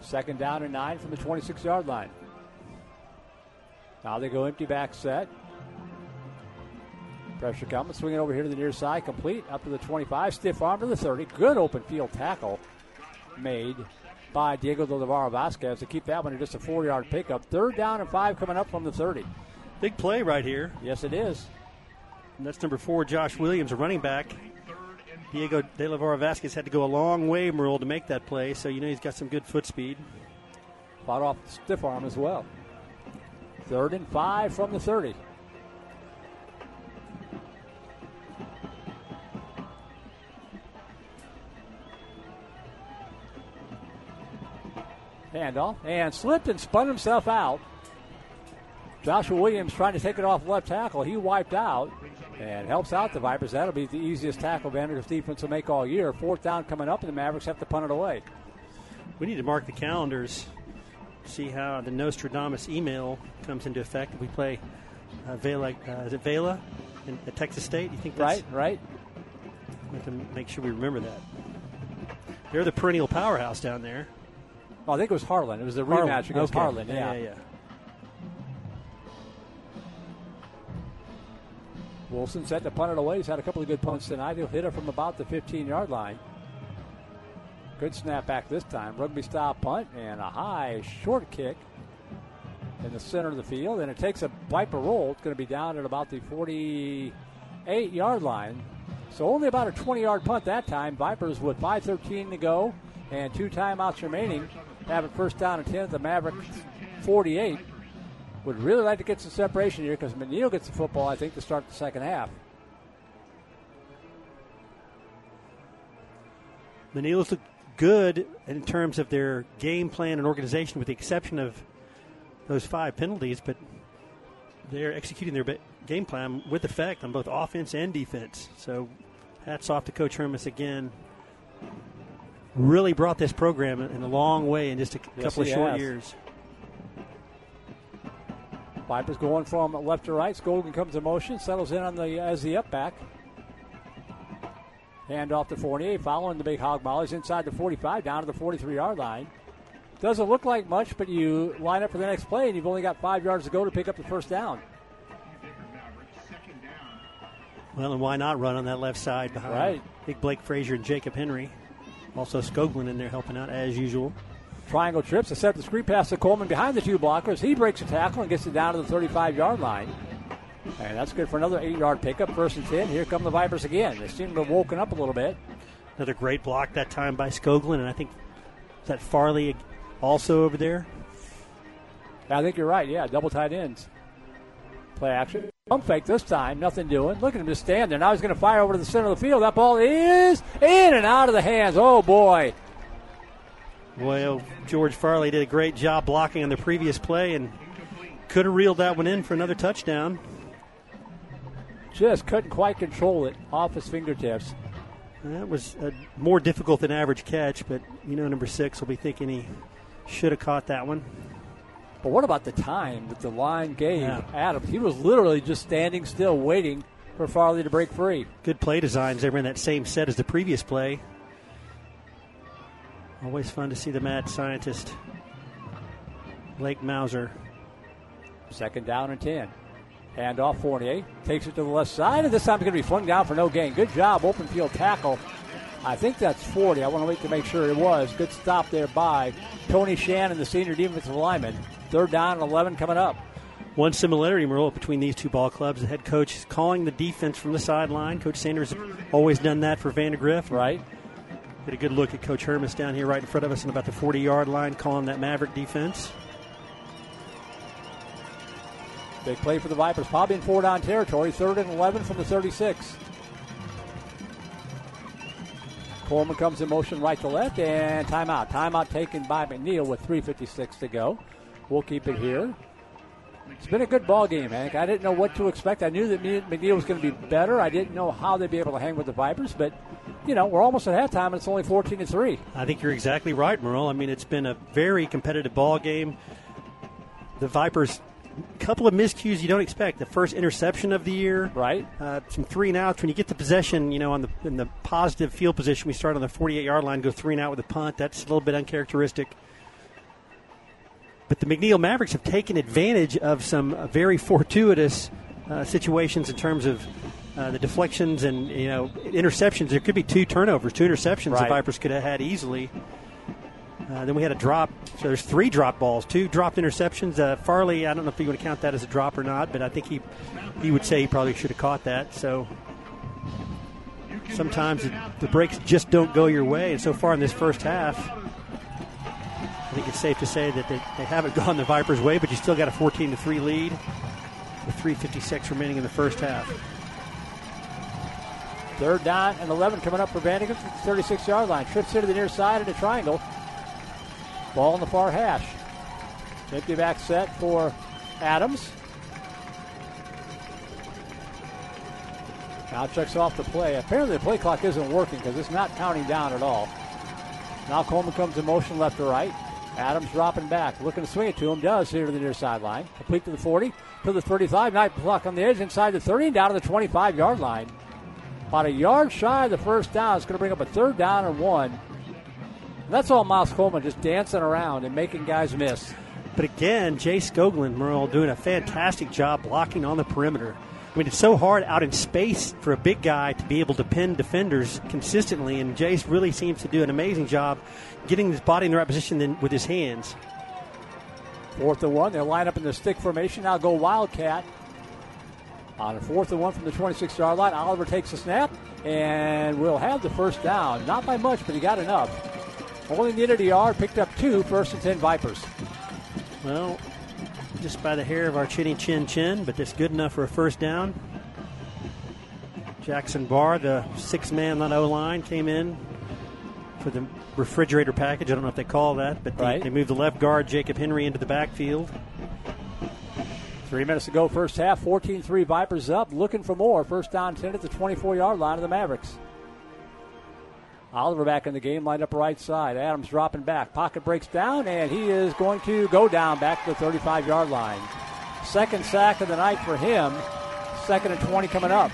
Second down and nine from the 26 yard line. Now they go empty back set. Pressure coming, swinging over here to the near side, complete up to the 25, stiff arm to the 30. Good open field tackle made by Diego de Navarro Vasquez to keep that one at just a four yard pickup. Third down and five coming up from the 30. Big play right here. Yes, it is. And that's number four, Josh Williams, a running back. Diego De La Vara Vasquez had to go a long way, Merle, to make that play, so you know he's got some good foot speed. Fought off the stiff arm as well. Third and five from the 30. Handoff and slipped and spun himself out. Joshua Williams trying to take it off left tackle. He wiped out and helps out the Vipers. That'll be the easiest tackle Vandegrift's defense will make all year. Fourth down coming up, and the Mavericks have to punt it away. We need to mark the calendars, see how the Nostradamus email comes into effect if we play uh, Vela. Uh, is it Vela in, at Texas State? You think that's, Right, right. We have to make sure we remember that. They're the perennial powerhouse down there. Oh, I think it was Harlan. It was the Harlan. rematch against Okay. Harlan. Yeah, yeah, yeah. Wilson set to punt it away. He's had a couple of good punts tonight. He'll hit it from about the 15 yard line. Good snap back this time. Rugby style punt and a high short kick in the center of the field. And it takes a Viper roll. It's going to be down at about the 48 yard line. So only about a 20 yard punt that time. Vipers with 5.13 to go and two timeouts remaining. Have it first down and 10 at the Mavericks 48 would really like to get some separation here because McNeil gets the football, I think, to start the second half. McNeil's look good in terms of their game plan and organization, with the exception of those five penalties, but they're executing their game plan with effect on both offense and defense. So, hats off to Coach Hermes again. Really brought this program in a long way in just a Yes, couple of short has. years. Vipers going from left to right. Skoglund comes in motion, settles in on the as the up back. Hand off to Fournier, following the big hog mollies inside the 45, down to the 43 yard line. Doesn't look like much, but you line up for the next play, and you've only got five yards to go to pick up the first down. Well, and why not run on that left side behind Right. Big Blake Frazier and Jacob Henry? Also, Skoglund in there helping out as usual. Triangle trips to set the screen pass to Coleman behind the two blockers. He breaks a tackle and gets it down to the 35 yard line. And that's good for another eight yard pickup. First and 10. Here come the Vipers again. They seem to have woken up a little bit. Another great block that time by Skoglund. and I think is that Farley also over there. I think you're right. Yeah, double tight ends. Play action. Pump fake this time. Nothing doing. Look at him just stand there. Now he's going to fire over to the center of the field. That ball is in and out of the hands. Oh, boy. Well, George Farley did a great job blocking on the previous play and could have reeled that one in for another touchdown. Just couldn't quite control it off his fingertips. That was a more difficult than average catch, but you know, number six will be thinking he should have caught that one. But what about the time that the line gave Yeah. Adams? He was literally just standing still, waiting for Farley to break free. Good play designs. They were in that same set as the previous play. Always fun to see the mad scientist, Lake Mauser. Second down and 10. Hand off Fournier. Takes it to the left side, and this time it's going to be flung down for no gain. Good job, open field tackle. I think that's 40. I want to wait to make sure it was. Good stop there by Tony Shannon, the senior defensive lineman. Third down and 11 coming up. One similarity, Merle, between these two ball clubs. The head coach is calling the defense from the sideline. Coach Sanders always done that for Vandegrift. Right? Get a good look at Coach Hermes down here right in front of us on about the 40 yard line, calling that Maverick defense. Big play for the Vipers. Probably in four down territory. Third and 11 from the 36. Coleman comes in motion right to left, and timeout. Timeout taken by McNeil with 3.56 to go. We'll keep it here. It's been a good ball game, Hank. I didn't know what to expect. I knew that McNeil was going to be better. I didn't know how they'd be able to hang with the Vipers, but you know we're almost at halftime, and it's only 14 to three. I think you're exactly right, Merle. I mean, it's been a very competitive ball game. The Vipers a couple of miscues you don't expect. The first interception of the year, right? Uh, some three and outs. When you get the possession, you know, on the in the positive field position, we start on the 48 yard line, go three and out with a punt. That's a little bit uncharacteristic. But the McNeil Mavericks have taken advantage of some uh, very fortuitous uh, situations in terms of uh, the deflections and you know interceptions. There could be two turnovers, two interceptions right. the Vipers could have had easily. Uh, then we had a drop. So there's three drop balls, two dropped interceptions. Uh, Farley, I don't know if you want to count that as a drop or not, but I think he he would say he probably should have caught that. So sometimes it, the breaks just don't go your way. And so far in this first half, I think it's safe to say that they, they haven't gone the Vipers' way, but you still got a 14 to three lead with 3:56 remaining in the first half. Third down and 11 coming up for the 36 yard line. Trips into the near side of the triangle. Ball in the far hash. Empty back set for Adams. Now checks off the play. Apparently the play clock isn't working because it's not counting down at all. Now Coleman comes in motion left to right. Adams dropping back, looking to swing it to him. Does here to the near sideline. Complete to the 40, to the 35. Night block on the edge inside the 30 and down to the 25 yard line. About a yard shy of the first down. It's going to bring up a third down and one. That's all Miles Coleman just dancing around and making guys miss. But again, Jay Skoglund, Merle, doing a fantastic job blocking on the perimeter. I mean, it's so hard out in space for a big guy to be able to pin defenders consistently, and Jace really seems to do an amazing job getting his body in the right position with his hands. Fourth and one. They'll line up in the stick formation. Now go Wildcat. On a fourth and one from the 26 yard line, Oliver takes a snap and will have the first down. Not by much, but he got enough. Only needed a yard, picked up two, first and 10 Vipers. Well, just by the hair of our chinny chin chin, but that's good enough for a first down. Jackson Barr, the six man on O line, came in for the refrigerator package. I don't know if they call that, but they, right. they moved the left guard, Jacob Henry, into the backfield. Three minutes to go, first half. 14 3 Vipers up, looking for more. First down 10 at the 24 yard line of the Mavericks. Oliver back in the game, lined up right side. Adams dropping back. Pocket breaks down, and he is going to go down back to the 35 yard line. Second sack of the night for him. Second and 20 coming up.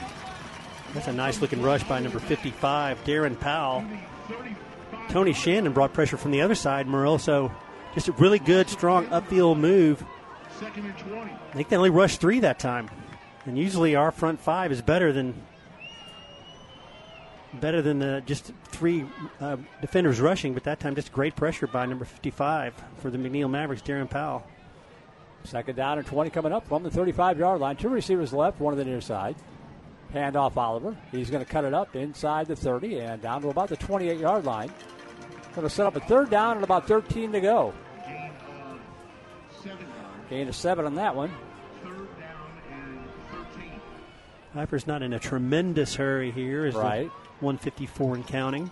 That's a nice looking rush by number 55, Darren Powell. Tony Shannon brought pressure from the other side, Merle, so just a really good, strong upfield move. I think they only rushed three that time. And usually our front five is better than better than the just three uh, defenders rushing, but that time just great pressure by number 55 for the McNeil Mavericks, Darren Powell. Second down and 20 coming up from the 35 yard line. Two receivers left, one on the near side. Hand off Oliver. He's going to cut it up inside the 30 and down to about the 28 yard line. Going to set up a third down and about 13 to go. Gain of seven on that one. Vipers not in a tremendous hurry here. Is right. 154 and counting.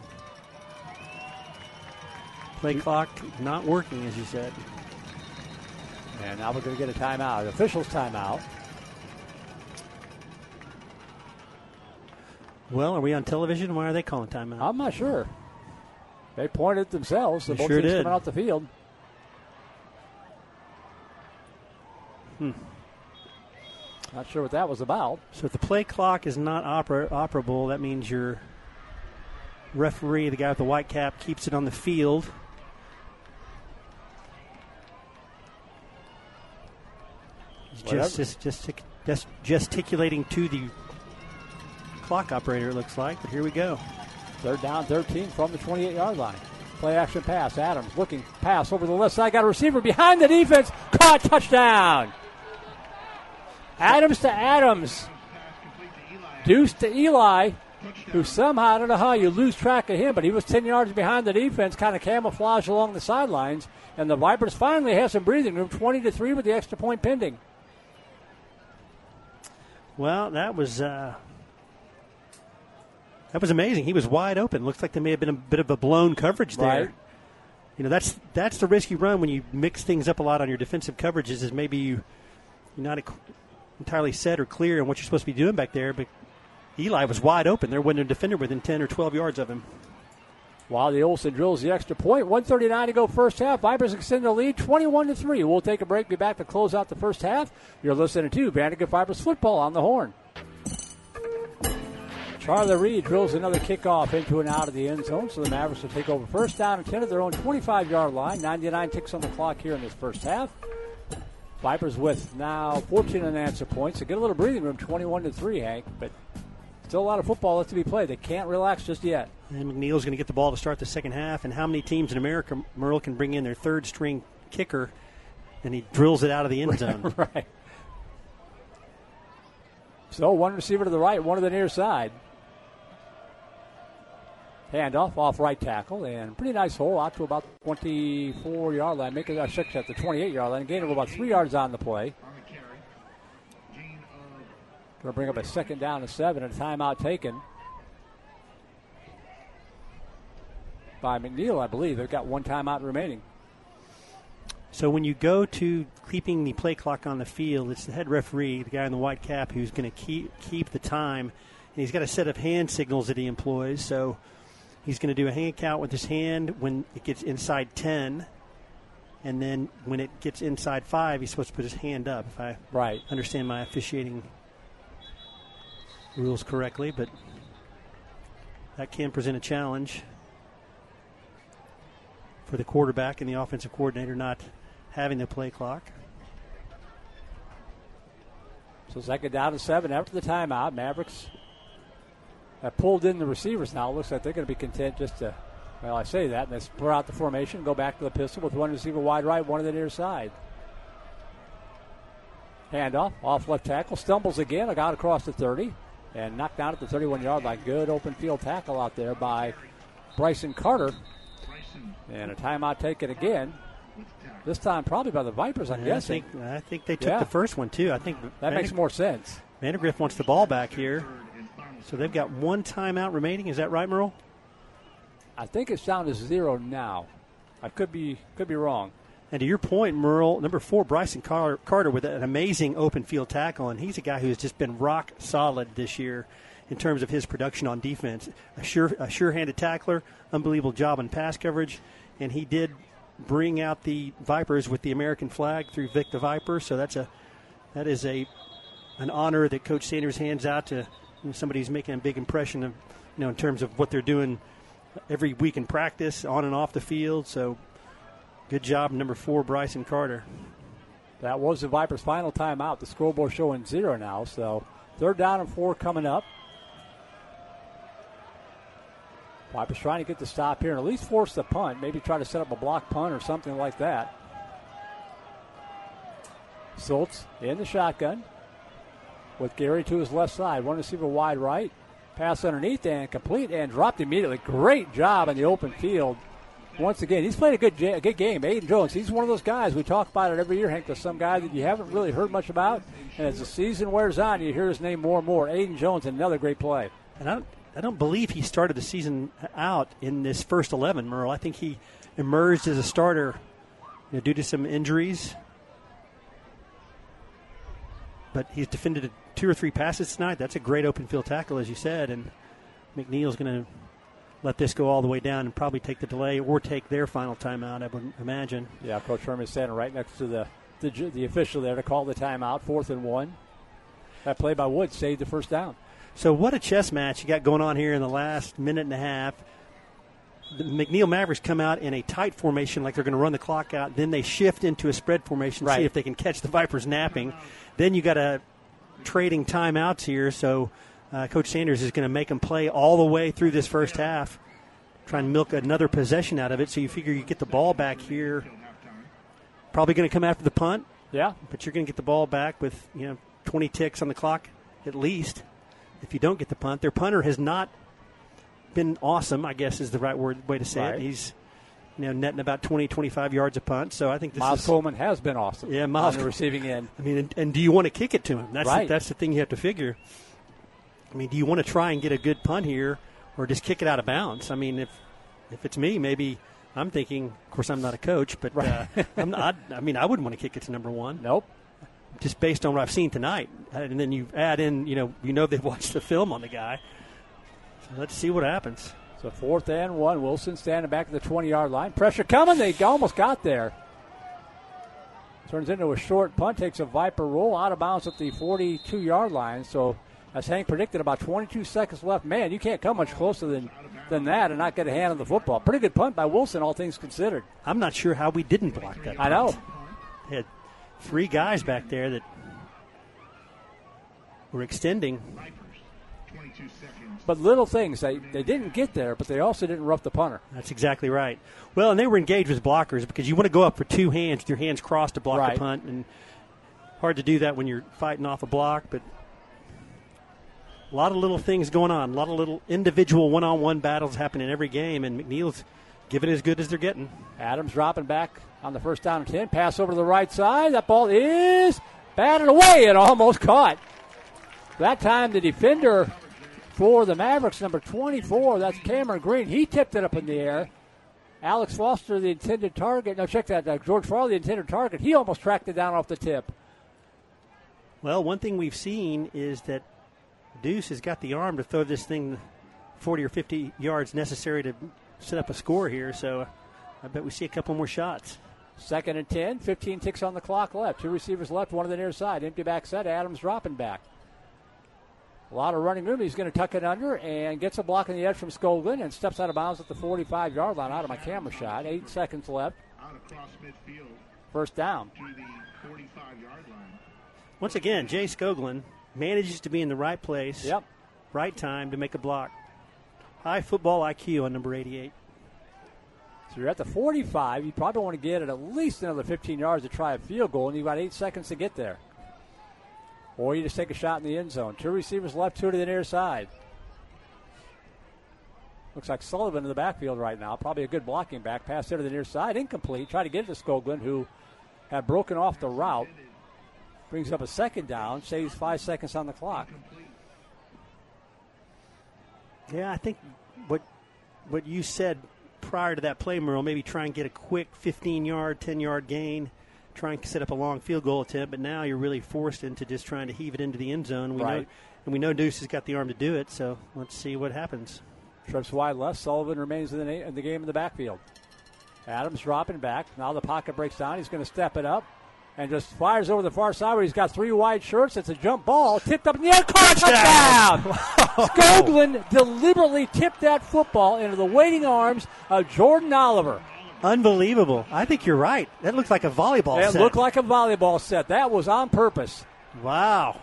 Play clock not working, as you said. And now we're going to get a timeout. Officials timeout. Well, are we on television? Why are they calling timeout? I'm not sure. They pointed themselves. The They both sure teams did. coming off the field. Hmm. Not sure what that was about. So if the play clock is not oper- operable, that means your referee, the guy with the white cap, keeps it on the field. He's just, just, just, just gesticulating to the clock operator, it looks like. But here we go. Third down, 13 from the 28 yard line. Play action pass. Adams looking pass over the left side. Got a receiver behind the defense. Caught touchdown. Adams to Adams. Deuce to Eli, who somehow, I don't know how you lose track of him, but he was 10 yards behind the defense, kind of camouflaged along the sidelines. And the Vipers finally have some breathing room, 20 to 3 with the extra point pending. Well, that was uh, that was amazing. He was wide open. Looks like there may have been a bit of a blown coverage there. Right. You know, that's that's the risk you run when you mix things up a lot on your defensive coverages. Is maybe you you're not entirely set or clear on what you're supposed to be doing back there. But Eli was wide open. There wasn't a defender within ten or twelve yards of him. Wally Olson drills the extra point, 139 to go first half. Vipers extend the lead 21 to 3. We'll take a break, be back to close out the first half. You're listening to Vandegrift Vipers football on the horn. Charlie Reed drills another kickoff into and out of the end zone, so the Mavericks will take over first down and 10 at their own 25 yard line. 99 ticks on the clock here in this first half. Vipers with now 14 unanswered points. They get a little breathing room, 21 to 3, Hank, but still a lot of football left to be played. They can't relax just yet. And McNeil's going to get the ball to start the second half. And how many teams in America, Merle, can bring in their third string kicker and he drills it out of the end zone? right. So one receiver to the right, one to the near side. Handoff off right tackle and pretty nice hole out to about 24 yard line, making a six at the 28 yard line. Gain of about three yards on the play. Going to bring up a second down to seven and a timeout taken by McNeil, I believe. They've got one timeout remaining. So when you go to keeping the play clock on the field, it's the head referee, the guy in the white cap, who's going to keep keep the time, and he's got a set of hand signals that he employs. So he's going to do a hand count with his hand when it gets inside ten, and then when it gets inside five, he's supposed to put his hand up. If I right understand my officiating rules correctly, but that can present a challenge for the quarterback and the offensive coordinator not having the play clock. So second down to seven after the timeout. Mavericks have pulled in the receivers now. Looks like they're going to be content just to, well, I say that, and they spur out the formation, go back to the pistol with one receiver wide right, one on the near side. Handoff, off left tackle, stumbles again, got across the 30, and knocked down at the 31 yard line. Good open field tackle out there by Bryson Carter. And a timeout taken again. This time probably by the Vipers, I'm Yeah, I think I think they took Yeah. the first one too. I think that makes more sense. Vandegrift wants the ball back here, so they've got one timeout remaining. Is that right, Merle? I think it's down to zero now. I could be could be wrong. And to your point, Merle, number four, Bryson Carter with an amazing open field tackle, and he's a guy who has just been rock solid this year in terms of his production on defense. A sure, a sure-handed tackler, unbelievable job on pass coverage, and he did bring out the Vipers with the American flag through Vic the Viper. So that's a that is a an honor that Coach Sanders hands out to you know, somebody who's making a big impression of you know in terms of what they're doing every week in practice, on and off the field. So good job, number four, Bryson Carter. That was the Vipers' final timeout. The scoreboard showing zero now. So third down and four coming up. Vipers trying to get the stop here and at least force the punt. Maybe try to set up a block punt or something like that. Schultz in the shotgun with Gary to his left side. One receiver wide right. Pass underneath and complete and dropped immediately. Great job in the open field. Once again, he's played a good, a good game. Aiden Jones, he's one of those guys. We talk about it every year, Hank. There's some guy that you haven't really heard much about. And as the season wears on, you hear his name more and more. Aiden Jones, another great play. And I don't, I don't believe he started the season out in this first 11, Merle. I think he emerged as a starter you know, due to some injuries. But he's defended two or three passes tonight. That's a great open field tackle, as you said. And McNeil's going to let this go all the way down and probably take the delay or take their final timeout, I would imagine. Yeah, Coach Herman standing right next to the, the the official there to call the timeout, fourth and one. That play by Woods saved the first down. So what a chess match you got going on here in the last minute and a half. The McNeil Mavericks come out in a tight formation, like they're going to run the clock out. Then they shift into a spread formation, Right. see if they can catch the Vipers napping. Then you got a trading timeouts here, so uh, Coach Sanders is going to make them play all the way through this first half, try and milk another possession out of it. So you figure you get the ball back here. Probably going to come after the punt, Yeah, but you're going to get the ball back with you know 20 ticks on the clock at least. If you don't get the punt, their punter has not been awesome. I guess is the right word way to say Right. it. He's you know netting about 20, 25 yards a punt. So I think this Miles is. Coleman has been awesome. Yeah, Miles on the receiving end. I mean, and, and do you want to kick it to him? That's Right. the, that's the thing you have to figure. I mean, do you want to try and get a good punt here, or just kick it out of bounds? I mean, if if it's me, maybe I'm thinking. Of course, I'm not a coach, but uh, I'm not, I mean, I wouldn't want to kick it to number one Nope. just based on what I've seen tonight. And then you add in, you know, you know they've watched the film on the guy. So let's see what happens. So fourth and one. Wilson standing back at the 20 yard line. Pressure coming. They almost got there. Turns into a short punt. Takes a Viper roll out of bounds at the 42 yard line. So as Hank predicted, about 22 seconds left. Man, you can't come much closer than than that and not get a hand on the football. Pretty good punt by Wilson, all things considered. I'm not sure how we didn't block that. Punt. I know. They Had three guys back there that were extending. But little things. They, they didn't get there, but they also didn't rough the punter. That's exactly right. Well, and they were engaged with blockers because you want to go up for two hands with your hands crossed to block Right. the punt. And hard to do that when you're fighting off a block, but a lot of little things going on. A lot of little individual one on one battles happening every game, and McNeil's giving as good as they're getting. Adams dropping back on the first down and 10. Pass over to the right side. That ball is batted away and almost caught. That time, the defender for the Mavericks, number 24, that's Cameron Green, he tipped it up in the air. Alex Foster, the intended target. No, check that. Uh, George Farley, the intended target. He almost tracked it down off the tip. Well, one thing we've seen is that Deuce has got the arm to throw this thing 40 or 50 yards necessary to set up a score here, so uh, I bet we see a couple more shots. Second and 10, 15 ticks on the clock left. Two receivers left, one to the near side. Empty back set. Adams dropping back. A lot of running room. He's going to tuck it under and gets a block on the edge from Skoglund and steps out of bounds at the 45 yard line out of my camera shot. Eight seconds left. Out across midfield First down. to the 45 yard line. Once again, Jay Skoglund manages to be in the right place, Yep. right time to make a block. High football IQ on number 88. So you're at the 45. You probably want to get it at least another 15 yards to try a field goal, and you've got eight seconds to get there. Or you just take a shot in the end zone. Two receivers left, two to the near side. Looks like Sullivan in the backfield right now. Probably a good blocking back. Pass there to the near side. Incomplete. Try to get it to Skoglund, who had broken off the route. Brings up a second down. Saves five seconds on the clock. Yeah, I think what what you said prior to that play, Merle, maybe try and get a quick 15 yard, 10 yard gain, try and set up a long field goal attempt, but now you're really forced into just trying to heave it into the end zone. We know, Right. and we know Deuce has got the arm to do it, so let's see what happens. Trips wide left. Sullivan remains in the, na- in the game in the backfield. Adams dropping back. Now the pocket breaks down. He's going to step it up and just fires over the far side where he's got three wide shirts. It's a jump ball. Tipped up in the air. Caught touchdown! Skoglund deliberately tipped that football into the waiting arms of Jordan Oliver. Unbelievable. I think you're right. That looks like a volleyball It set. looked like a volleyball set. That was on purpose. Wow.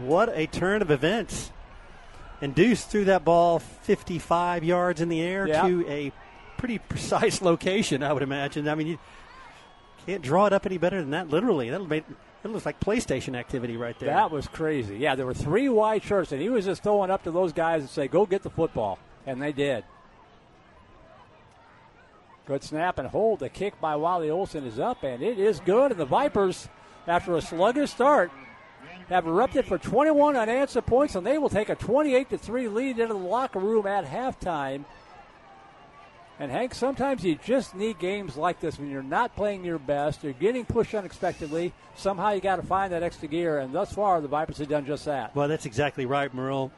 What a turn of events. And Deuce threw that ball 55 yards in the air Yeah. to a pretty precise location, I would imagine. I mean, you can't draw it up any better than that, literally. That, made, that looks like PlayStation activity right there. That was crazy. Yeah, there were three wide shirts, and he was just throwing up to those guys and say, "Go get the football," and they did. Good snap and hold. The kick by Wally Olson is up, and it is good. And the Vipers, after a sluggish start, have erupted for 21 unanswered points, and they will take a 28 to three lead into the locker room at halftime. And Hank, sometimes you just need games like this when you're not playing your best, you're getting pushed unexpectedly. Somehow you got to find that extra gear, and thus far the Vipers have done just that. Well, that's exactly right, Merle.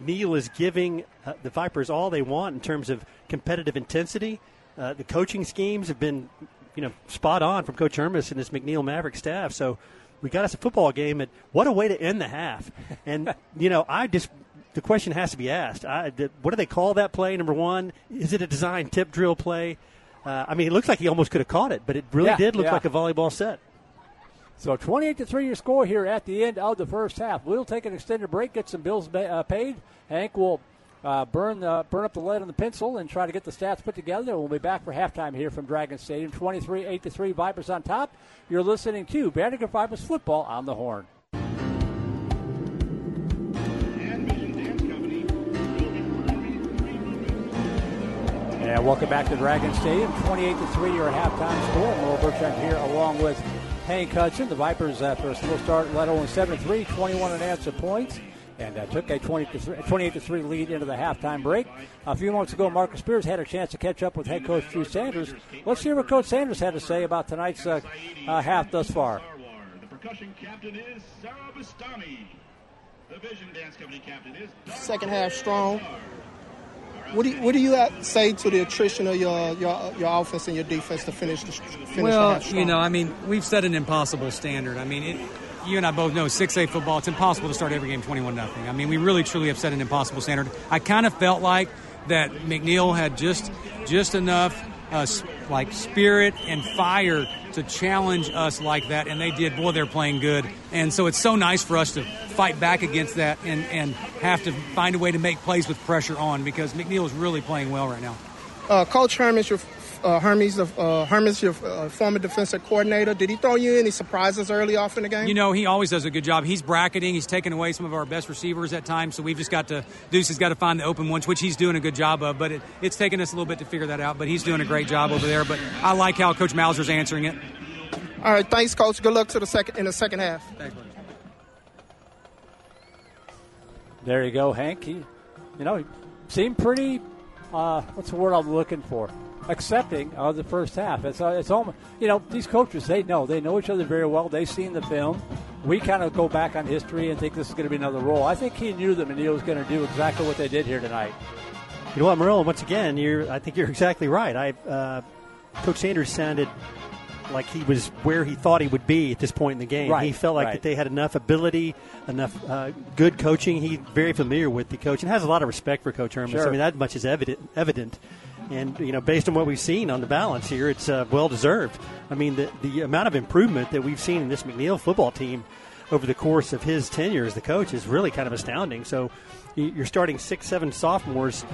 Neal is giving uh, the Vipers all they want in terms of competitive intensity. Uh, the coaching schemes have been, you know, spot on from Coach Hermes and his McNeil Maverick staff. So we got us a football game, and what a way to end the half. And you know, I just the question has to be asked: I, What do they call that play? Number one, is it a design tip drill play? Uh, I mean, it looks like he almost could have caught it, but it really Yeah, did look yeah. like a volleyball set. So 28 to 3 your score here at the end of the first half. We'll take an extended break, get some bills ba- uh, paid. Hank will uh, burn the, burn up the lead on the pencil and try to get the stats put together. We'll be back for halftime here from Dragon Stadium. 23 8 to 3 Vipers on top. You're listening to Vandegrift Vipers football on the horn. And welcome back to Dragon Stadium. 28 to 3 your halftime score. Merle Bertrand here along with Hank Hudson. The Vipers, after a slow start, led only 7 3, 21 and unanswered points. And uh, took a 20 to 3, 28 to 3 lead into the halftime break. A few moments ago, Marcus Spears had a chance to catch up with head coach Drew Sanders. Let's hear what Coach Sanders had to say about tonight's uh, uh, half thus far. The percussion captain is Sarah Bastami. The Vision Dance Company captain is second half strong. What do you, what do you say to the attrition of your your your offense and your defense to finish the finish the Well, strong? you know, I mean, we've set an impossible standard. I mean, it, you and I both know 6A football, it's impossible to start every game 21 nothing. I mean, we really truly have set an impossible standard. I kind of felt like that McNeil had just just enough uh, like spirit and fire to challenge us like that, and they did. Boy, they're playing good, and so it's so nice for us to fight back against that and and have to find a way to make plays with pressure on because McNeil is really playing well right now. uh, Coach Hermes, your uh, Hermes, uh, Hermes, your uh, former defensive coordinator, did he throw you any surprises early off in the game? You know, he always does a good job. He's bracketing. He's taking away some of our best receivers at times. So we've just got to Deuce has got to find the open ones, which he's doing a good job of. But it, it's taken us a little bit to figure that out. But he's doing a great job over there. But I like how Coach Mauser's answering it. All right, thanks, Coach. Good luck to the second in the second half. Thanks, buddy. There you go, Hank. He, you know, he seemed pretty. Uh, what's the word I'm looking for? Accepting of the first half. It's uh, it's almost you know these coaches they know they know each other very well. They've seen the film. We kind of go back on history and think this is going to be another role. I think he knew that McNeil was going to do exactly what they did here tonight. You know what, Merle? Once again, you're. I think you're exactly right. I, uh, Coach Sanders sounded like he was where he thought he would be at this point in the game. Right, he felt like right. that they had enough ability, enough uh, good coaching. He's very familiar with the coach and has a lot of respect for Coach Hermes. Sure. I mean, that much is evident. Evident. And you know, based on what we've seen on the balance here, it's uh, well deserved. I mean, the the amount of improvement that we've seen in this McNeil football team over the course of his tenure as the coach is really kind of astounding. So, you're starting six, seven sophomores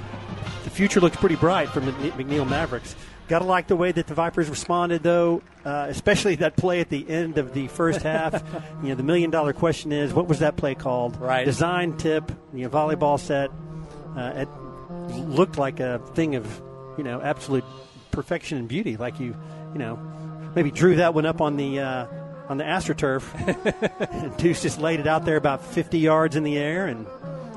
the future looks pretty bright for Mc- McNeil Mavericks. Got to like the way that the Vipers responded, though, uh, especially that play at the end of the first half. you know, the million dollar question is, what was that play called? Right. Design tip, you know, volleyball set. Uh, it looked like a thing of, you know, absolute perfection and beauty. Like you, you know, maybe drew that one up on the uh, on the astroturf. and Deuce just laid it out there about 50 yards in the air and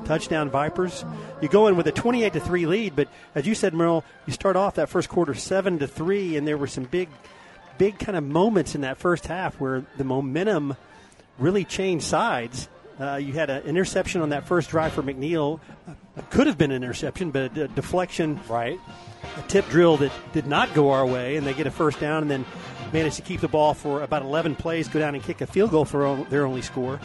touchdown Vipers. You go in with a 28 to 3 lead, but as you said, Merle, you start off that first quarter 7 to 3, and there were some big, big kind of moments in that first half where the momentum really changed sides. Uh, you had an interception on that first drive for McNeil. Uh, could have been an interception, but a, deflection Right. a tip drill that did not go our way, and they get a first down and then manage to keep the ball for about 11 plays, go down and kick a field goal for o- their only score.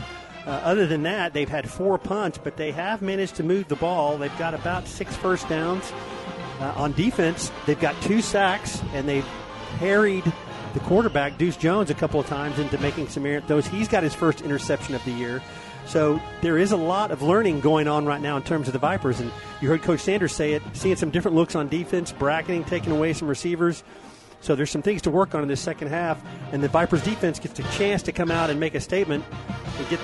Uh, other than that, they've had four punts, but they have managed to move the ball. They've got about six first downs. Uh, on defense, they've got two sacks, and they've harried the quarterback, Deuce Jones, a couple of times into making some errant throws. He's got his first interception of the year. So there is a lot of learning going on right now in terms of the Vipers. And you heard Coach Sanders say it, seeing some different looks on defense, bracketing, taking away some receivers. So there's some things to work on in this second half. And the Vipers defense gets a chance to come out and make a statement and get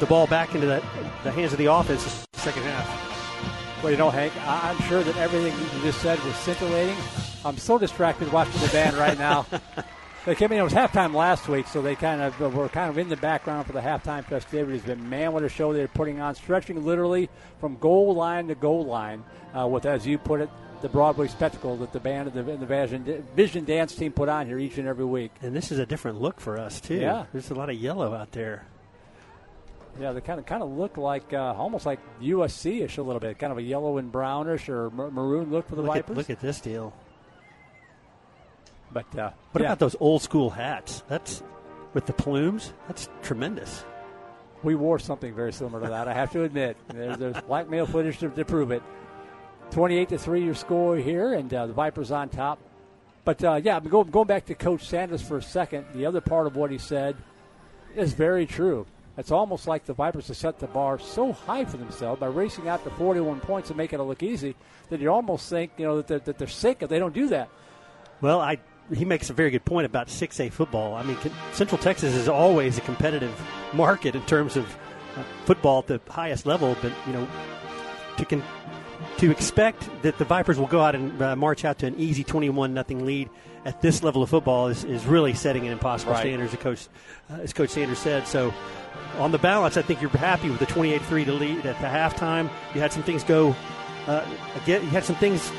the ball back into the, the hands of the offense this second half. Well, you know, Hank, I'm sure that everything you just said was scintillating. I'm so distracted watching the band right now. They came in. It was halftime last week, so they kind of were kind of in the background for the halftime festivities. But man, what a show they're putting on! Stretching literally from goal line to goal line, uh, with as you put it, the Broadway spectacle that the band and the, and the Vision, Vision Dance team put on here each and every week. And this is a different look for us, too. Yeah. There's a lot of yellow out there. Yeah, they kind of kind of look like uh, almost like USC-ish a little bit, kind of a yellow and brownish or ma- maroon look for the Look at, Vipers. look at this deal. But uh, What yeah. about those old school hats? That's with the plumes. That's tremendous. We wore something very similar to that. I have to admit, there's, there's blackmail footage to, to prove it. Twenty-eight to three, your score here, and uh, the Vipers on top. But uh, yeah, I'm going, going back to Coach Sanders for a second. The other part of what he said is very true. It's almost like the Vipers have set the bar so high for themselves by racing out to 41 points and making it look easy that you almost think you know that they're, that they're sick if they don't do that. Well, I he makes a very good point about 6A football. I mean, Central Texas is always a competitive market in terms of uh, football at the highest level, but you know, to con- to expect that the Vipers will go out and uh, march out to an easy 21 nothing lead at this level of football is, is really setting an impossible Right. standard, as Coach uh, as Coach Sanders said. So, on the balance, I think you're happy with the 28-3 to lead at the halftime. You had some things go uh, again. You had some things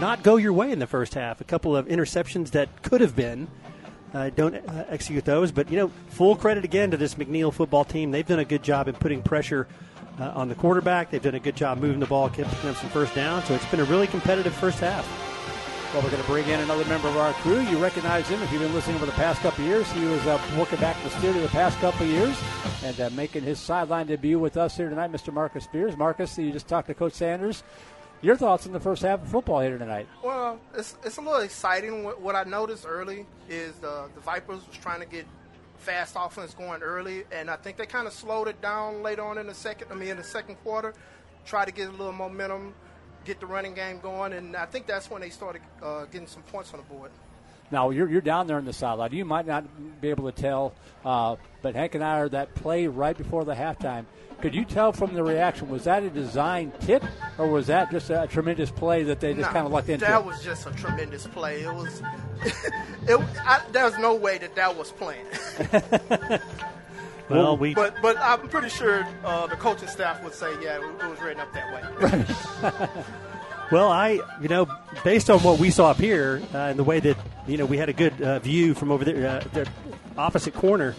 not go your way in the first half. A couple of interceptions that could have been. Uh, don't uh, execute those, but you know, full credit again to this McNeil football team. They've done a good job in putting pressure uh, on the quarterback. They've done a good job moving the ball, picking them some first down. So it's been a really competitive first half. Well, we're going to bring in another member of our crew. You recognize him if you've been listening over the past couple of years. He was uh, working back in the studio the past couple of years and uh, making his sideline debut with us here tonight, Mr. Marcus Spears. Marcus, you just talked to Coach Sanders. Your thoughts on the first half of football here tonight? Well, it's, it's a little exciting. What, I noticed early is the, the Vipers was trying to get fast offense going early, and I think they kind of slowed it down later on in the second. I mean, in the second quarter, try to get a little momentum, get the running game going, and I think that's when they started uh, getting some points on the board. Now you're, you're down there in the sideline. You might not be able to tell, uh, but Hank and I are that play right before the halftime. Could you tell from the reaction was that a design tip or was that just a tremendous play that they just Nah, kind of lucked into? That was just a tremendous play. It was. it, I, there's no way that that was planned. Well, we But but I'm pretty sure uh, the coaching staff would say, yeah, it, it was written up that way. Well, I, you know, based on what we saw up here uh, and the way that, you know, we had a good uh, view from over there, uh, the opposite corner,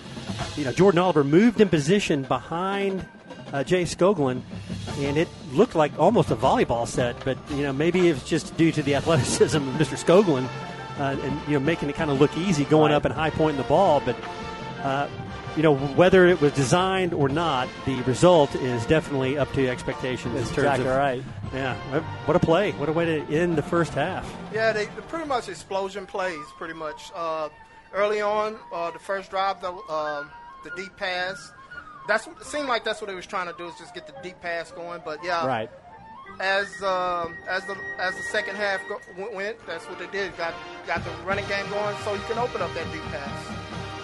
you know, Jordan Oliver moved in position behind uh, Jay Skoglund, and it looked like almost a volleyball set, but, you know, maybe it's just due to the athleticism of Mr. Skoglund uh, and, you know, making it kind of look easy going Right. up and high pointing the ball, but. Uh, you know, whether it was designed or not, the result is definitely up to expectations That's in terms exactly of right. Yeah, what a play! What a way to end the first half. Yeah, they pretty much explosion plays. Pretty much uh, early on, uh, the first drive, the uh, the deep pass. That's what, it seemed like that's what they was trying to do is just get the deep pass going. But yeah, Right. as um, as the as the second half go, went- went, that's what they did. Got got the running game going, so you can open up that deep pass.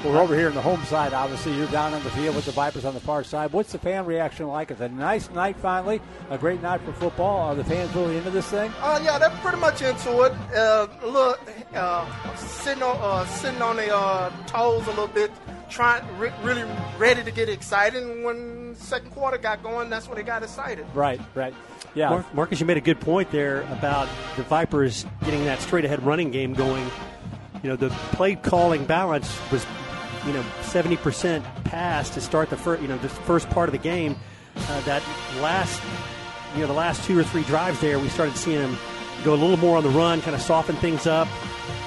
Well, we're over here on the home side. Obviously, you're down on the field with the Vipers on the far side. What's the fan reaction like? It's a nice night finally, a great night for football. Are the fans really into this thing? Uh, yeah, they're pretty much into it. Uh, a little uh, sitting on uh, sitting on their uh, toes a little bit, trying re- really ready to get excited. And when second quarter got going, that's when they got excited. Right, right. Yeah. Mar- Marcus, you made a good point there about the Vipers getting that straight ahead running game going. You know, the play calling balance was, you know, seventy percent pass to start the first, you know, the first part of the game. Uh, that last, you know, the last two or three drives there, we started seeing them go a little more on the run, kind of soften things up.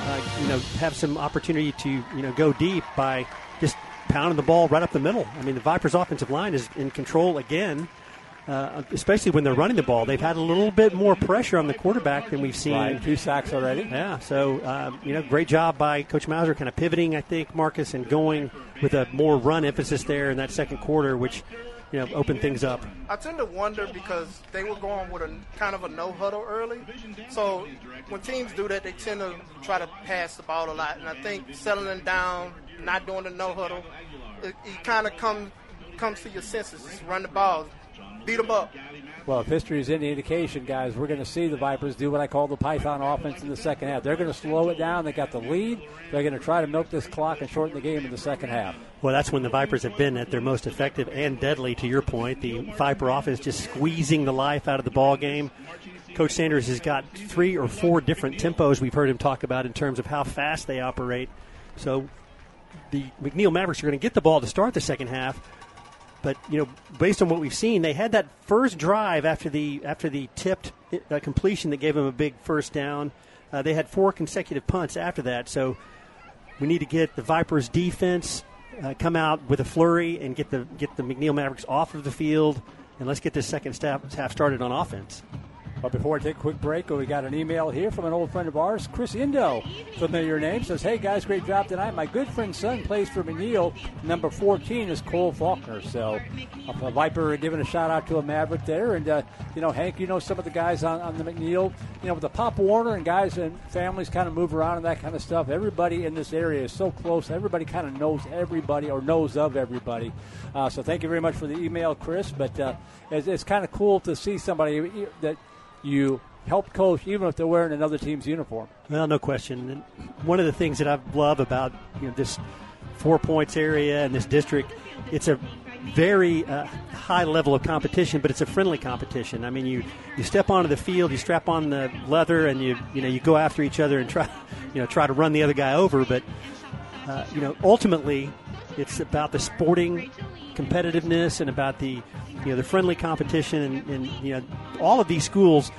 Uh, you know, have some opportunity to you know go deep by just pounding the ball right up the middle. I mean, the Vipers' offensive line is in control again uh, especially when they're running the ball. They've had a little bit more pressure on the quarterback than we've seen. Right, two sacks already. Yeah, so um, you know, great job by Coach Mauser, kind of pivoting, I think, Marcus, and going with a more run emphasis there in that second quarter, which you know opened things up. I tend to wonder because they were going with a kind of a no huddle early. So when teams do that, they tend to try to pass the ball a lot. And I think settling down, not doing the no huddle, it, it kind of comes comes to your senses. Just run the ball, beat them up. Well, if history is any indication, guys, we're going to see the Vipers do what I call the Python offense in the second half. They're going to slow it down. They got the lead. They're going to try to milk this clock and shorten the game in the second half. Well, that's when the Vipers have been at their most effective and deadly. To your point, the Viper offense just squeezing the life out of the ball game. Coach Sanders has got three or four different tempos we've heard him talk about in terms of how fast they operate. So the McNeil Mavericks are going to get the ball to start the second half. But you know, based on what we've seen, they had that first drive after the after the tipped uh, completion that gave them a big first down. Uh, they had four consecutive punts after that. So we need to get the Vipers defense uh, come out with a flurry and get the get the McNeil Mavericks off of the field, and let's get this second half, half started on offense. But before I take a quick break, we got an email here from an old friend of ours, Chris Indo. Familiar name says, "Hey guys, great job tonight. My good friend's son plays for McNeil. Number 14 is Cole Faulkner. So, a Viper giving a shout out to a Maverick there. And uh, you know, Hank, you know some of the guys on, on the McNeil. You know, with the Pop Warner and guys and families kind of move around and that kind of stuff. Everybody in this area is so close. Everybody kind of knows everybody or knows of everybody. Uh, so, thank you very much for the email, Chris. But uh, it's, it's kind of cool to see somebody that." You help coach even if they're wearing another team's uniform. Well, no question. And one of the things that I love about you know, this four points area and this district, it's a very uh, high level of competition, but it's a friendly competition. I mean, you, you step onto the field, you strap on the leather, and you you know you go after each other and try you know try to run the other guy over. But uh, you know ultimately, it's about the sporting competitiveness and about the you know, the friendly competition, and, and you know, all of these schools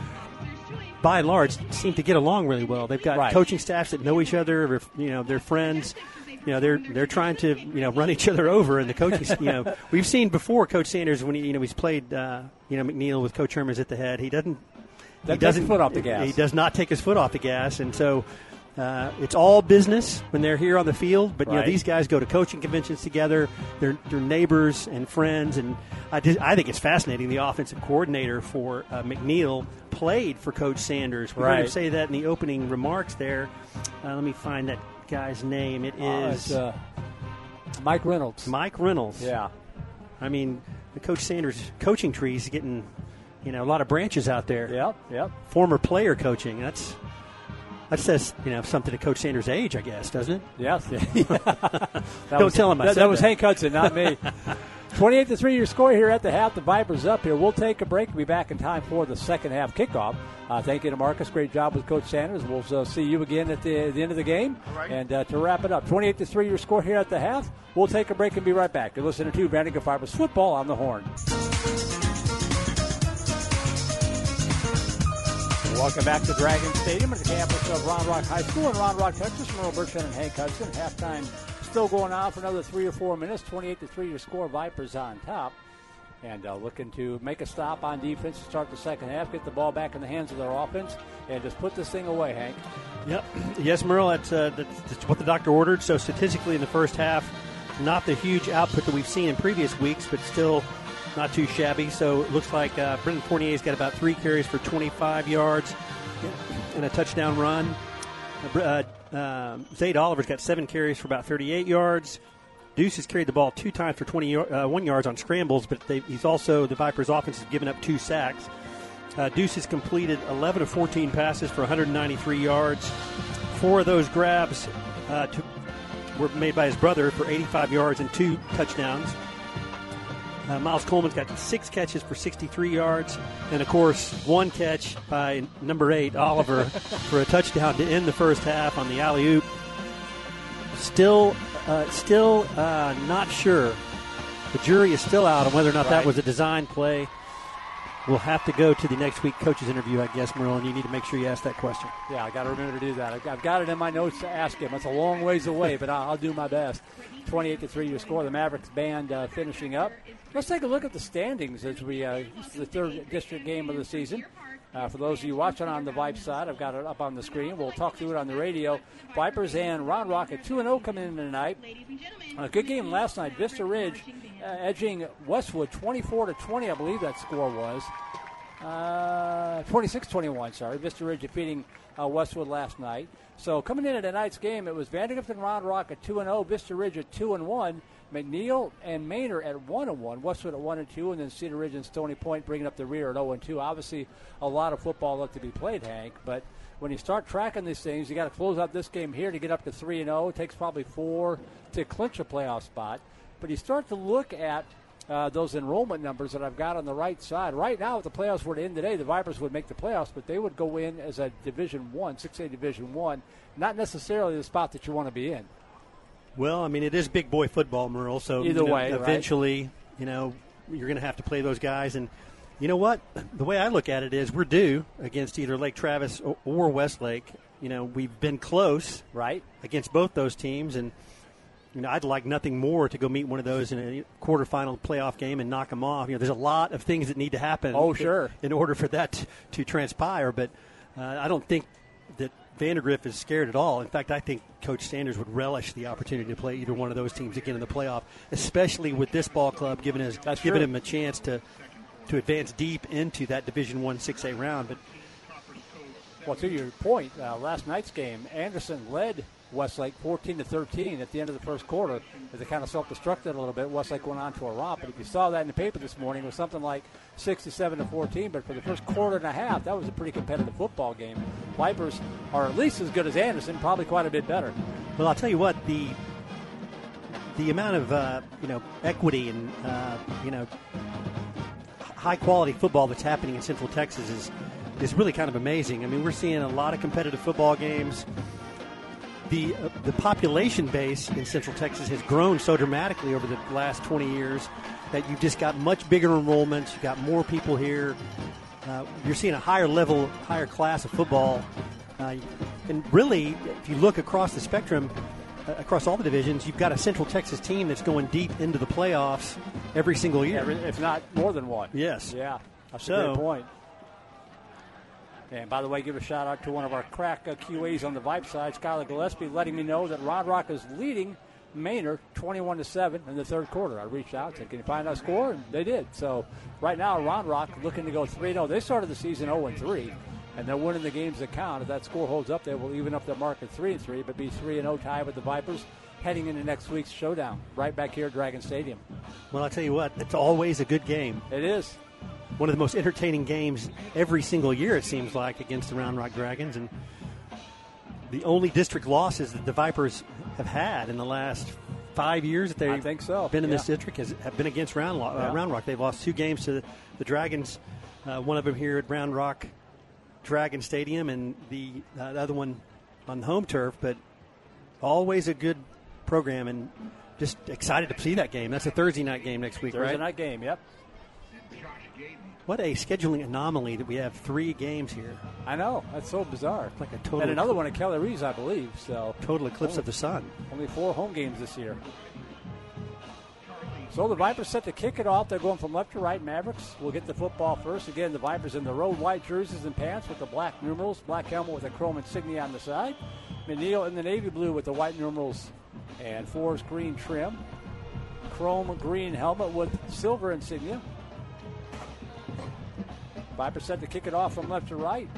by and large, seem to get along really well. They've got Right. coaching staffs that know each other. You know, they're friends. You know, they're they're trying to you know run each other over in the coaching. you know, we've seen before Coach Sanders when he you know he's played uh, you know McNeil with Coach Herman's at the head. He doesn't. Doesn't he doesn't foot off the gas. He does not take his foot off the gas, and so. Uh, it's all business when they're here on the field, but you know these guys go to coaching conventions together. They're, they're neighbors and friends, and I, did, I think it's fascinating. The offensive coordinator for uh, McNeil played for Coach Sanders. We heard him Right. say that in the opening remarks. There, uh, let me find that guy's name. It Uh, it's, uh, Mike Reynolds. Mike Reynolds. Yeah. I mean, the Coach Sanders coaching tree is getting, you know, a lot of branches out there. Yep. Yep. Former player coaching. That's that says you know something to Coach Sanders' age, I guess, doesn't it? Yes. That Don't was- tell him I that, said that was that. Hank Hudson, not me. 28 to 3 your score here at the half. The Vipers up here. We'll take a break. We'll be back in time for the second half kickoff. Uh, thank you to Marcus. Great job with Coach Sanders. We'll uh, see you again at the, the end of the game. right. And uh, to wrap it up, 28 to 3 your score here at the half. We'll take a break and be right back. You're listening to Vandegrift Vipers football on the horn. Welcome back to Dragon Stadium at the campus of Round Rock High School in Round Rock, Texas. Merle Bertrand and Hank Hudson. Halftime still going on for another three or four minutes. 28 to 3 your score. Vipers on top. And uh, looking to make a stop on defense to start the second half, get the ball back in the hands of their offense, and just put this thing away, Hank. Yep. Yes, Merle, that's, uh, that's, that's what the doctor ordered. So statistically, in the first half, not the huge output that we've seen in previous weeks, but still not too shabby. So it looks like uh, Brendan Fournier's got about three carries for 25 yards and a touchdown run. Uh, Uh, uh, Zayd Oliver's got seven carries for about 38 yards. Deuce has carried the ball two times for 21 yards on scrambles, but they, he's also, the Vipers' offense has given up two sacks. Uh, Deuce has completed 11 of 14 passes for 193 yards. Four of those grabs uh, to, were made by his brother for 85 yards and two touchdowns. Uh, Miles Coleman's got six catches for 63 yards, and of course, one catch by number eight, Oliver, for a touchdown to end the first half on the alley oop. Still, uh, still uh, not sure. The jury is still out on whether or not that was a design play. We'll have to go to the next week coach's interview, I guess, Merle, and you need to make sure you ask that question. Yeah, I got to remember to do that. I've- got it in my notes to ask him. It's a long ways away, but I'll, do my best. 28 to 3 your score. The Mavericks band uh, finishing up. Let's take a look at the standings as we, uh, the third district game of the season. Uh, for those of you watching on the Vibe side, I've got it up on the screen. We'll talk through it on the radio. Vipers and Round Rock at 2 0 coming in tonight. A good game last night. Vista Ridge uh, edging Westwood 24 to 20, I believe that score was. Uh, 26-21, sorry. Vista Ridge defeating uh, Westwood last night. So coming into tonight's game, it was Vandegrift and Round Rock at 2 and 0, Vista Ridge at 2 and 1, McNeil and Manor at 1 and 1, Westwood at 1 and 2, and then Cedar Ridge and Stony Point bringing up the rear at 0 and 2. Obviously, a lot of football left to be played, Hank, but when you start tracking these things, you got to close out this game here to get up to 3 and 0. It takes probably 4 to clinch a playoff spot. But you start to look at uh, those enrollment numbers that I've got on the right side. Right now, if the playoffs were to end today, the Vipers would make the playoffs, but they would go in as a Division One, six A Division One, not necessarily the spot that you want to be in. Well, I mean, it is big boy football, Merle. So Either you know, way, right? eventually, you know, you're going to have to play those guys. And you know what? The way I look at it is, we're due against either Lake Travis or, or Westlake. You know, we've been close Right? against both those teams, and you know, I'd like nothing more to go meet one of those in a quarterfinal playoff game and knock them off. You know, there's a lot of things that need to happen. Oh, sure. In order for that to, to transpire, but uh, I don't think that Vandegrift is scared at all. In fact, I think Coach Sanders would relish the opportunity to play either one of those teams again in the playoff, especially with this ball club giving us That's giving true. him a chance to to advance deep into that Division One six A round. But Well, to your point, uh, last night's game, Anderson led Westlake 14 to 13 at the end of the first quarter as they kind of self-destructed a little bit. Westlake went on to a romp, but if you saw that in the paper this morning, it was something like 67 to 14. But for the first quarter and a half, that was a pretty competitive football game. Vipers are at least as good as Anderson, probably quite a bit better. Well, I'll tell you what the the amount of uh, you know equity and uh, you know high quality football that's happening in Central Texas is is really kind of amazing. I mean, we're seeing a lot of competitive football games. The uh, the population base in Central Texas has grown so dramatically over the last 20 years that you've just got much bigger enrollments. You've got more people here. Uh, you're seeing a higher level, higher class of football. Uh, and really, if you look across the spectrum, uh, across all the divisions, you've got a Central Texas team that's going deep into the playoffs every single year. Every, if not more than one. Yes. Yeah. That's So- a great point. And by the way, give a shout out to one of our crack uh, QAs on the Vibe side, Skylar Gillespie, letting me know that Round Rock is leading Manor 21 to 7 in the third quarter. I reached out, and said, Can you find out a score? And they did. So right now, Round Rock looking to go 3 0. They started the season 0 3, and they're winning the games that count. If that score holds up, they will even up their mark at 3 3, but be 3 0 tied with the Vipers heading into next week's showdown right back here at Dragon Stadium. Well, I'll tell you what, it's always a good game. It is. One of the most entertaining games every single year, it seems like, against the Round Rock Dragons. And the only district losses that the Vipers have had in the last five years that they've I think so, been in this district has, have been against Round, Lo- Yeah. uh, Round Rock. They've lost two games to the Dragons, uh, one of them here at Round Rock Dragon Stadium, and the, uh, the other one on home turf. But always a good program, and just excited to see that game. That's a Thursday night game next week, Thursday right? night game, yep. What a scheduling anomaly that we have three games here. I know. That's so bizarre. Like a total and another one at Kelly Reeves, I believe. So total eclipse of the sun. only four home games this year. So the Vipers set to kick it off. They're going from left to right. Mavericks will get the football first. Again, the Vipers in the road white jerseys and pants with the black numerals, black helmet with a chrome insignia on the side. McNeil in the navy blue with the white numerals and forest green trim. Chrome green helmet with silver insignia. Vipers set to kick it off from left to right.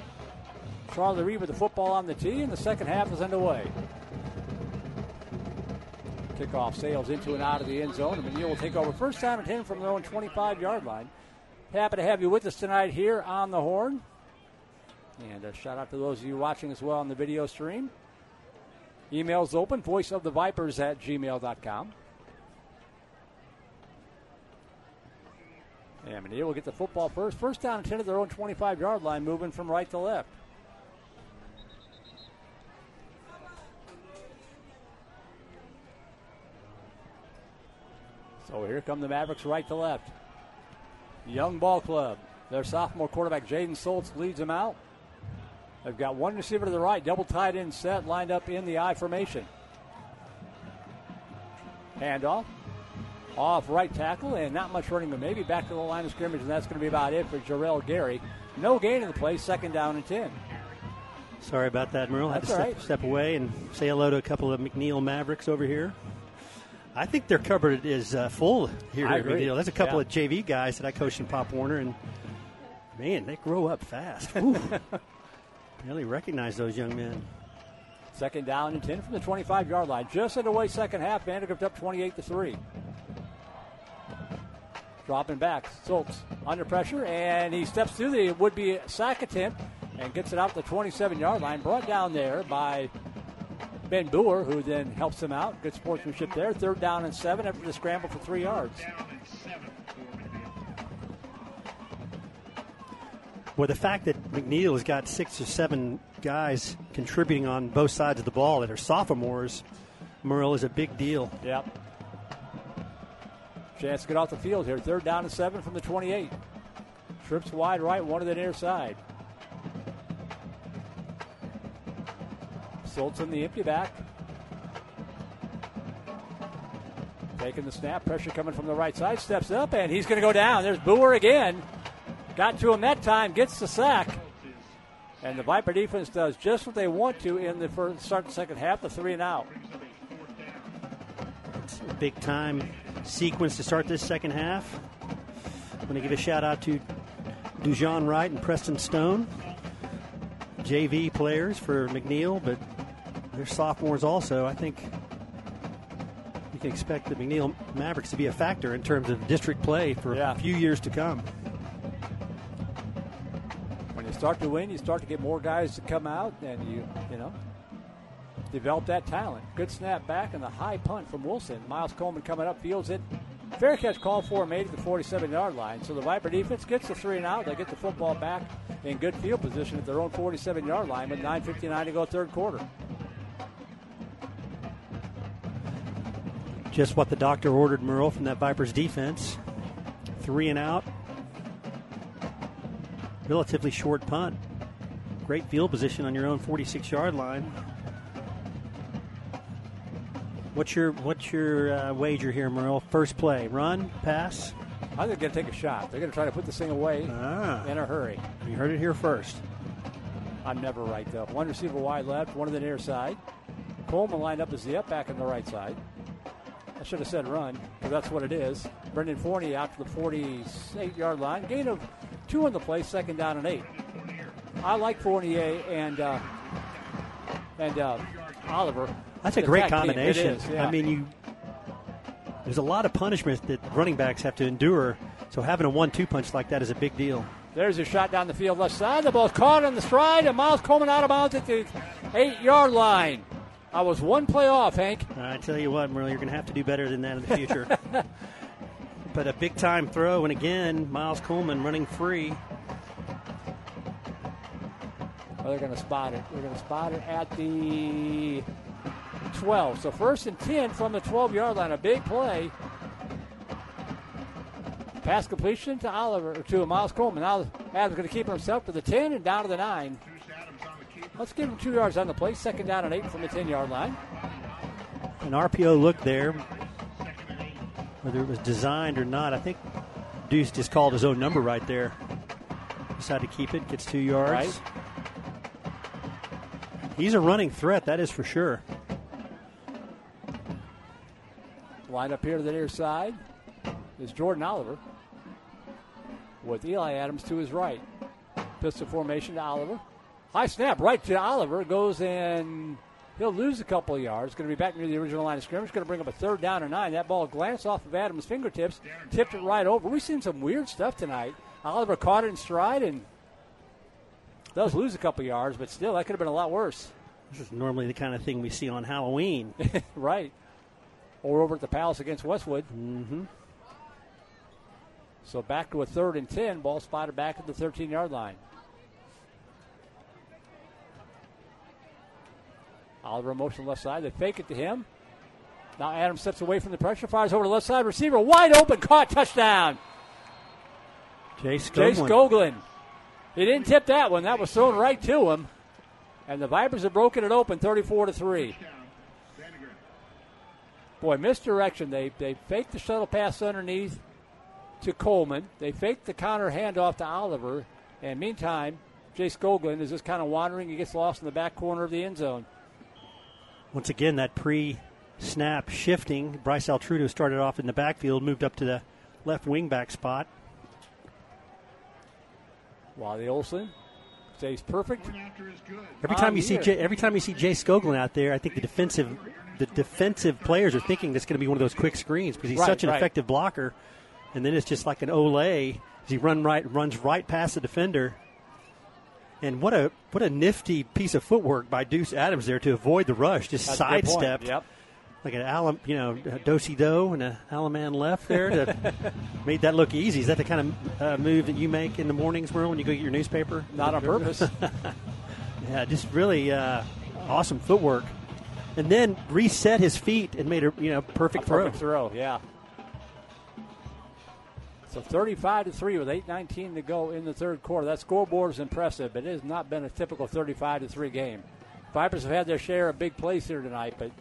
Charlie Reed with the football on the tee, and the second half is underway. Kickoff sails into and out of the end zone, and McNeil will take over first time and 10 from their own 25 yard line. Happy to have you with us tonight here on the Horn. And a shout out to those of you watching as well on the video stream. Emails open, voiceofthevipers at gmail.com. And McNeil will get the football first. First down and 10 at their own 25 yard line, moving from right to left. So here come the Mavericks right to left. Young ball club. Their sophomore quarterback Jaden Schultz leads them out. They've got one receiver to the right, double tight end set, lined up in the I formation. Handoff. Off right tackle, and not much running, but maybe back to the line of scrimmage, and that's going to be about it for Jarrell Gary. No gain in the play, second down and 10. Sorry about that, Merle. I had to That's step, right. step away and say hello to a couple of McNeil Mavericks over here. I think their cupboard is uh, full here I at agree. McNeil. There's a couple Yeah. of JV guys that I coached in Pop Warner, and man, they grow up fast. Barely recognize those young men. Second down and 10 from the 25 yard line. Just underway second half. Vandegrift up 28 to 3. Dropping back. Schultz under pressure, and he steps through the would be sack attempt and gets it out the 27 yard line. Brought down there by Ben Boer, who then helps him out. Good sportsmanship there. Third down and seven after the scramble for three yards. Well, the fact that McNeil has got six or seven guys contributing on both sides of the ball that are sophomores, Merle, is a big deal. Yep. Chance to get off the field here. Third down and seven from the 28. Trips wide right, one to the near side. Schultz in the empty back. Taking the snap, pressure coming from the right side, steps up, and he's going to go down. There's Boer again. Got to him that time, gets the sack. And the Viper defense does just what they want to in the first, start the second half, the three and out. Big time sequence to start this second half. I'm going to give a shout out to Dujon Wright and Preston Stone, JV players for McNeil, but they're sophomores also. I think you can expect the McNeil Mavericks to be a factor in terms of district play for Yeah. a few years to come. when you start to win, you start to get more guys to come out, and you you know develop that talent. Good snap back and the high punt from Wilson. Miles Coleman coming up, fields it. Fair catch call for, made to the 47 yard line. So the Viper defense gets the three and out. They get the football back in good field position at their own 47 yard line with 9.59 to go, third quarter. Just what the doctor ordered, Merle, from that Vipers defense. Three and out. Relatively short punt. Great field position on your own 46 yard line. What's your what's your uh, wager here, Merle? First play, run, pass. I think they're going to take a shot. They're going to try to put this thing away Ah. in a hurry. You heard it here first. I'm never right though. One receiver wide left, one on the near side. Coleman lined up as the up back on the right side. I should have said run because that's what it is. Brendan Fournier out to the 48 yard line. Gain of two on the play, second down and eight. I like Fournier and uh, and uh, Oliver. That's a great combination. Is, yeah. I mean, you there's a lot of punishment that running backs have to endure. So having a one-two punch like that is a big deal. There's a shot down the field left side. The ball's caught on the stride, and Miles Coleman out of bounds at the eight yard line. I was one play off, Hank. I tell you what, Merle, you're going to have to do better than that in the future. but a big time throw, and again, Miles Coleman running free. Well, they're going to spot it. They're going to spot it at the 12. So first and 10 from the 12 yard line. A big play. Pass completion to Oliver to Miles Coleman. Now Adams going to keep himself to the 10 and down to the 9. Let's give him two yards on the play. Second down and eight from the 10 yard line. An RPO look there, whether it was designed or not. I think Deuce just called his own number right there. Decided to keep it, gets two yards. Right. He's a running threat, that is for sure. Line up here to the near side is Jordan Oliver with Eli Adams to his right. Pistol formation to Oliver. High snap right to Oliver. Goes in. He'll lose a couple of yards. Going to be back near the original line of scrimmage. Going to bring up a third down and nine. That ball glanced off of Adams' fingertips, tipped it right over. We've seen some weird stuff tonight. Oliver caught it in stride and does lose a couple of yards, but still, that could have been a lot worse. This is normally the kind of thing we see on Halloween. right. Or over at the Palace against Westwood. mm-hmm. So back to a third and 10. Ball spotted back at the 13 yard line. Oliver motion left side. They fake it to him. Now Adams steps away from the pressure, fires over to the left side. Receiver wide open, caught, touchdown. Chase Skoglund. Goglin. He didn't tip that one. That was thrown right to him. And the Vipers have broken it open 34 to 3. Boy, misdirection. They they faked the shuttle pass underneath to Coleman. They faked the counter handoff to Oliver. And meantime, Jay Skoglund is just kind of wandering. He gets lost in the back corner of the end zone. Once again, that pre snap shifting. Bryce Altrudo started off in the backfield, moved up to the left wing back spot. Wally Olson stays perfect. Every time you see. Jay, every time you see Jay Skoglund out there, I think the defensive the defensive players are thinking that's going to be one of those quick screens because he's Right, such an right. effective blocker. And then it's just like an Olay as he run right runs right past the defender. And what a what a nifty piece of footwork by Deuce Adams there to avoid the rush, just That's a good point. sidestepped Yep. Like an Alam, you know, dosey do and a allemande left there to made that look easy. Is that the kind of uh, move that you make in the mornings, Merle, when you go get your newspaper? Not on purpose. Yeah, just really uh, awesome footwork, and then reset his feet and made a you know perfect throw. Perfect throw, yeah. So 35 to 3 with 8.19 to go in the third quarter. That scoreboard is impressive, but it has not been a typical 35 to 3 game. Vipers have had their share of big plays here tonight, but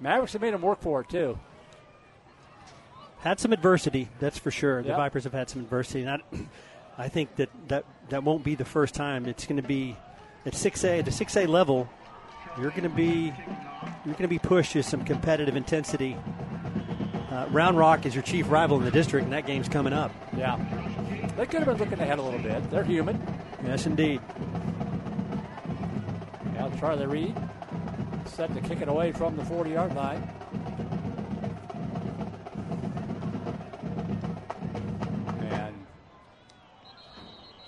Mavericks have made them work for it, too. Had some adversity, that's for sure. The Yep. Vipers have had some adversity, and I, I think that, that that won't be the first time. It's going to be at six A, at the six A level. You're going to be you're going to be pushed to some competitive intensity. Uh, Round Rock is your chief rival in the district, and that game's coming up. Yeah. They could have been looking ahead a little bit. They're human. Yes, indeed. Now Charlie Reed set to kick it away from the 40 yard line. And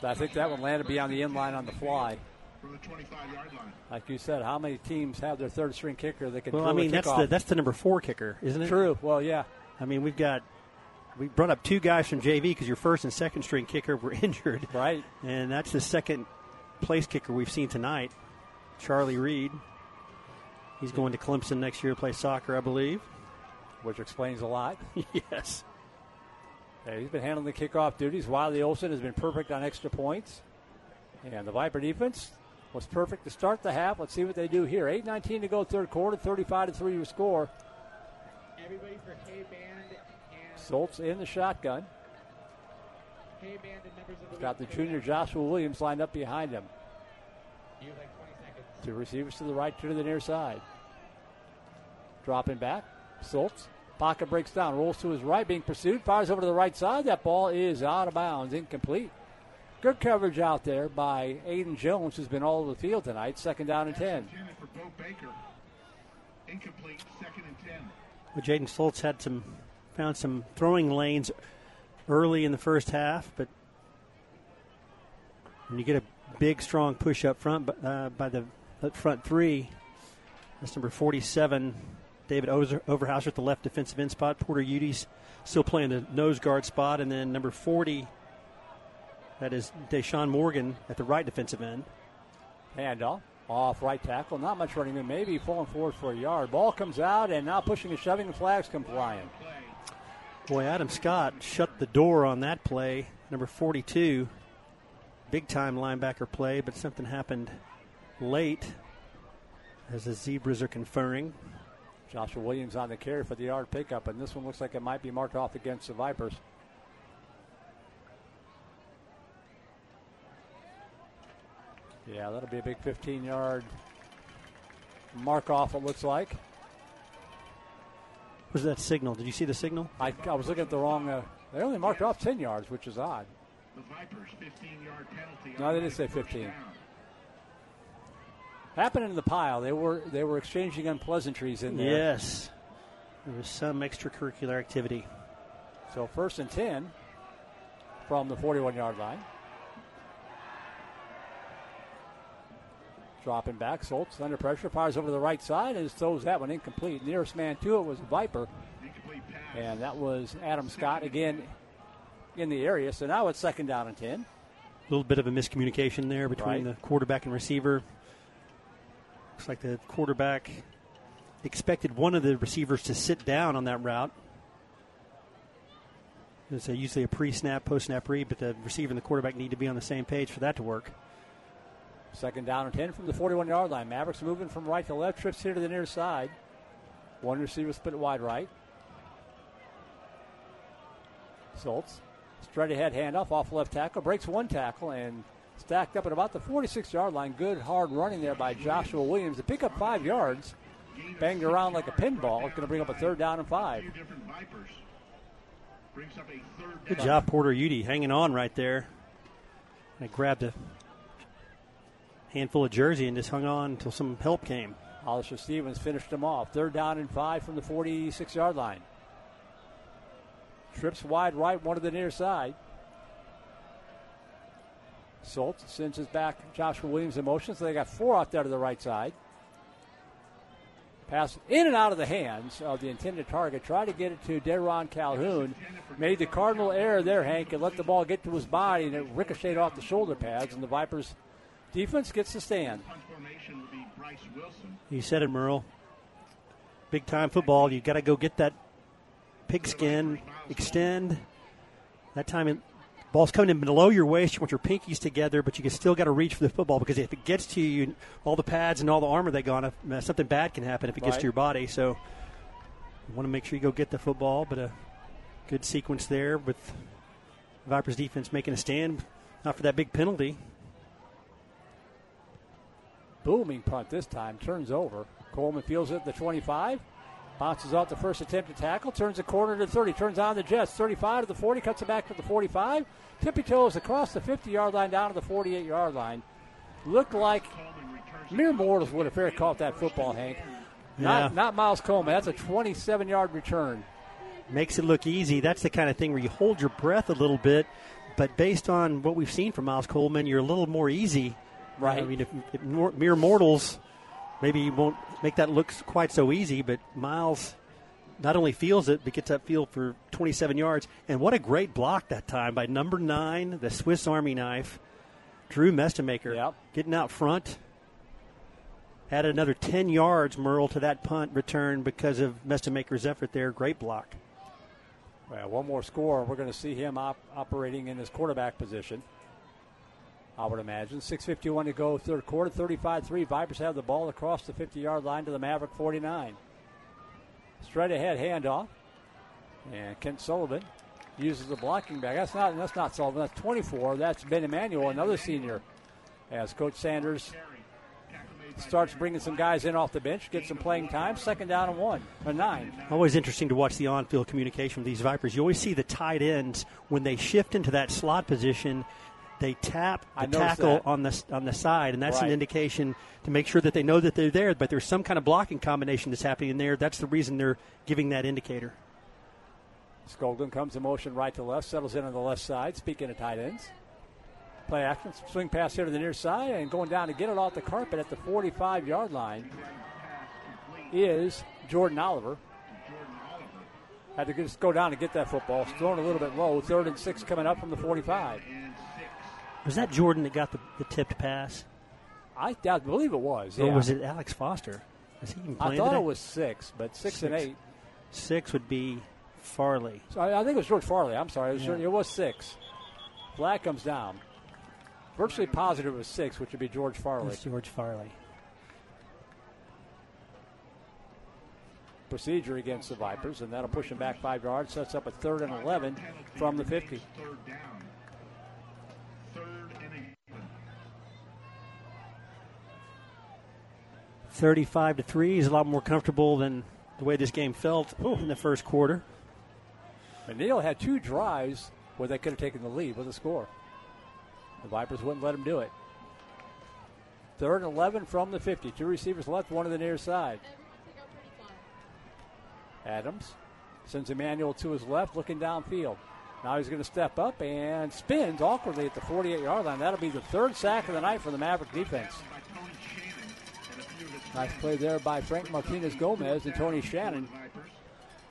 I think that one landed beyond the end line on the fly. From the 25 yard line. Like you said, how many teams have their third string kicker that can Well, I mean that's the that's the number four kicker, isn't it? True. Well, yeah. I mean we've got we brought up two guys from JV because your first and second string kicker were injured, Right. and that's the second place kicker we've seen tonight, Charlie Reed. He's going to Clemson next year to play soccer, I believe. which explains a lot. yes. Yeah, he's been handling the kickoff duties. Wally Olson has been perfect on extra points. And the Viper defense was perfect to start the half. Let's see what they do here. 8.19 to go, third quarter, 35 to 3 your score. Everybody for K Band and Schultz in the shotgun. K Band and members of the He's got the junior Joshua Williams lined up behind him. You have like 20 seconds. Two receivers to the right, two to the near side. Dropping back. Schultz. Pocket breaks down, rolls to his right, being pursued, fires over to the right side. That ball is out of bounds, incomplete. Good coverage out there by Aiden Jones, who's been all over the field tonight. Second down and 10. Intended for Bo Baker. Incomplete, second and 10. Well, Jaden Schultz had some found some throwing lanes early in the first half, but when you get a big, strong push up front uh, by the uh, front three, that's number 47, David Ozer- Overhauser at the left defensive end spot. Porter Udy's still playing the nose guard spot, and then number 40, that is Deshaun Morgan at the right defensive end. Handoff. Off right tackle. Not much running in. Maybe falling forward for a yard. Ball comes out, and now pushing and shoving. The flags come flying. Boy, Adam Scott shut the door on that play. Number 42, big time linebacker play, but something happened late as the Zebras are conferring. Joshua Williams on the carry for the yard pickup, and this one looks like it might be marked off against the Vipers. Yeah, that'll be a big 15 yard mark off, it looks like. Was that signal? Did you see the signal? I, I was looking at the wrong. Uh, they only marked off 10 yards, which is odd. The Vipers, 15 yard penalty. No, they didn't say 15. Happened in the pile. They were they were exchanging unpleasantries in there. Yes. There was some extracurricular activity. So first and 10 from the 41 yard line. Dropping back, Schultz under pressure, fires over to the right side and throws that one incomplete. Nearest man to it was Viper, and that was Adam Scott again in the area. So now it's second down and 10. A little bit of a miscommunication there between Right. the quarterback and receiver. Looks like the quarterback expected one of the receivers to sit down on that route. It's a, usually a pre-snap, post-snap read, but the receiver and the quarterback need to be on the same page for that to work. Second down and 10 from the 41 yard line. Mavericks moving from right to left, trips here to the near side. One receiver split wide right. Schultz, straight ahead handoff off left tackle, breaks one tackle and stacked up at about the 46 yard line. Good hard running there by Joshua Williams to pick up five yards. Banged around like a pinball. It's going to bring up a third down and five. Two different Vipers. Brings up a third Good job, Porter Udy, hanging on right there. And grabbed a handful of jersey and just hung on until some help came. Hollister Stevens finished them off. Third down and five from the 46 yard line. Trips wide right, one to the near side. Schultz sends his back Joshua Williams in motion, so they got four out there to the right side. Pass in and out of the hands of the intended target. Tried to get it to Deron Calhoun. Made the cardinal error there, Hank, and let the ball get to his body, and it ricocheted off the shoulder pads, and the Vipers' defense gets the stand. You said it, Merle. Big time football. You got to go get that pigskin, extend. That time, ball's coming in below your waist. You want your pinkies together, but you can still got to reach for the football because if it gets to you, all the pads and all the armor they got, uh, something bad can happen if it gets Right. to your body. So you want to make sure you go get the football, but a good sequence there with Vipers defense making a stand, not for that big penalty. booming punt this time. Turns over. Coleman feels it at the 25. Bounces off the first attempt to tackle. Turns the corner to 30. Turns on the Jets. 35 to the 40. Cuts it back to the 45. Tippy toes across the 50 yard line down to the 48 yard line. Looked like mere mortals would have fair caught that football, Hank. Not, Yeah. not Miles Coleman. That's a 27 yard return. makes it look easy. That's the kind of thing where you hold your breath a little bit, but based on what we've seen from Miles Coleman, you're a little more easy. Right. I mean, if, if mere mortals, maybe he won't make that look quite so easy, but Miles not only feels it, but gets that feel for 27 yards. And what a great block that time by number nine, the Swiss Army knife, Drew Mestemaker, Yep. getting out front. added another 10 yards, Merle, to that punt return because of Mestemaker's effort there. Great block. Well, one more score. We're going to see him op- operating in his quarterback position. I would imagine. 6.51 to go, third quarter, 35 3. Vipers have the ball across the 50 yard line to the Maverick 49. Straight ahead handoff. And Kent Sullivan uses the blocking back. That's not that's not Sullivan. That's 24. That's Ben Emanuel, another senior. As Coach Sanders starts bringing some guys in off the bench, get some playing time. Second down and one, a nine. Always interesting to watch the on-field communication with these Vipers. You always see the tight ends when they shift into that slot position. They tap the tackle that. on the on the side, and that's an indication to make sure that they know that they're there. But there's some kind of blocking combination that's happening in there. That's the reason they're giving that indicator. Skoglund comes in motion right to left, settles in on the left side. Speaking of tight ends, play action, swing pass here to the near side, and going down to get it off the carpet at the 45 yard line is Jordan Oliver. Had to just go down to get that football. It's thrown a little bit low. Third and six coming up from the 45. Was that Jordan that got the, the tipped pass, I, I believe it was. or was it Alex Foster? Is he even I thought today? it was six, but six, and eight. Six would be Farley. So I, I think it was George Farley. I'm sorry. It was, Yeah. it was six. Flag comes down. Virtually positive it was six, which would be George Farley. That's George Farley. procedure against the Vipers, and that'll push them back five yards. Sets up a third and 11 from the 50. Third down. Third and eight. 35 to 3 is a lot more comfortable than the way this game felt in the first quarter. McNeil had two drives where they could have taken the lead with a score. The Vipers wouldn't let him do it. Third and 11 from the 50. Two receivers left, one to the near side. Adams sends Emmanuel to his left, looking downfield. Now he's going to step up and spins awkwardly at the 48 yard line. That'll be the third sack of the night for the Maverick defense. Nice play there by Frank Martinez Gomez and Tony Shannon.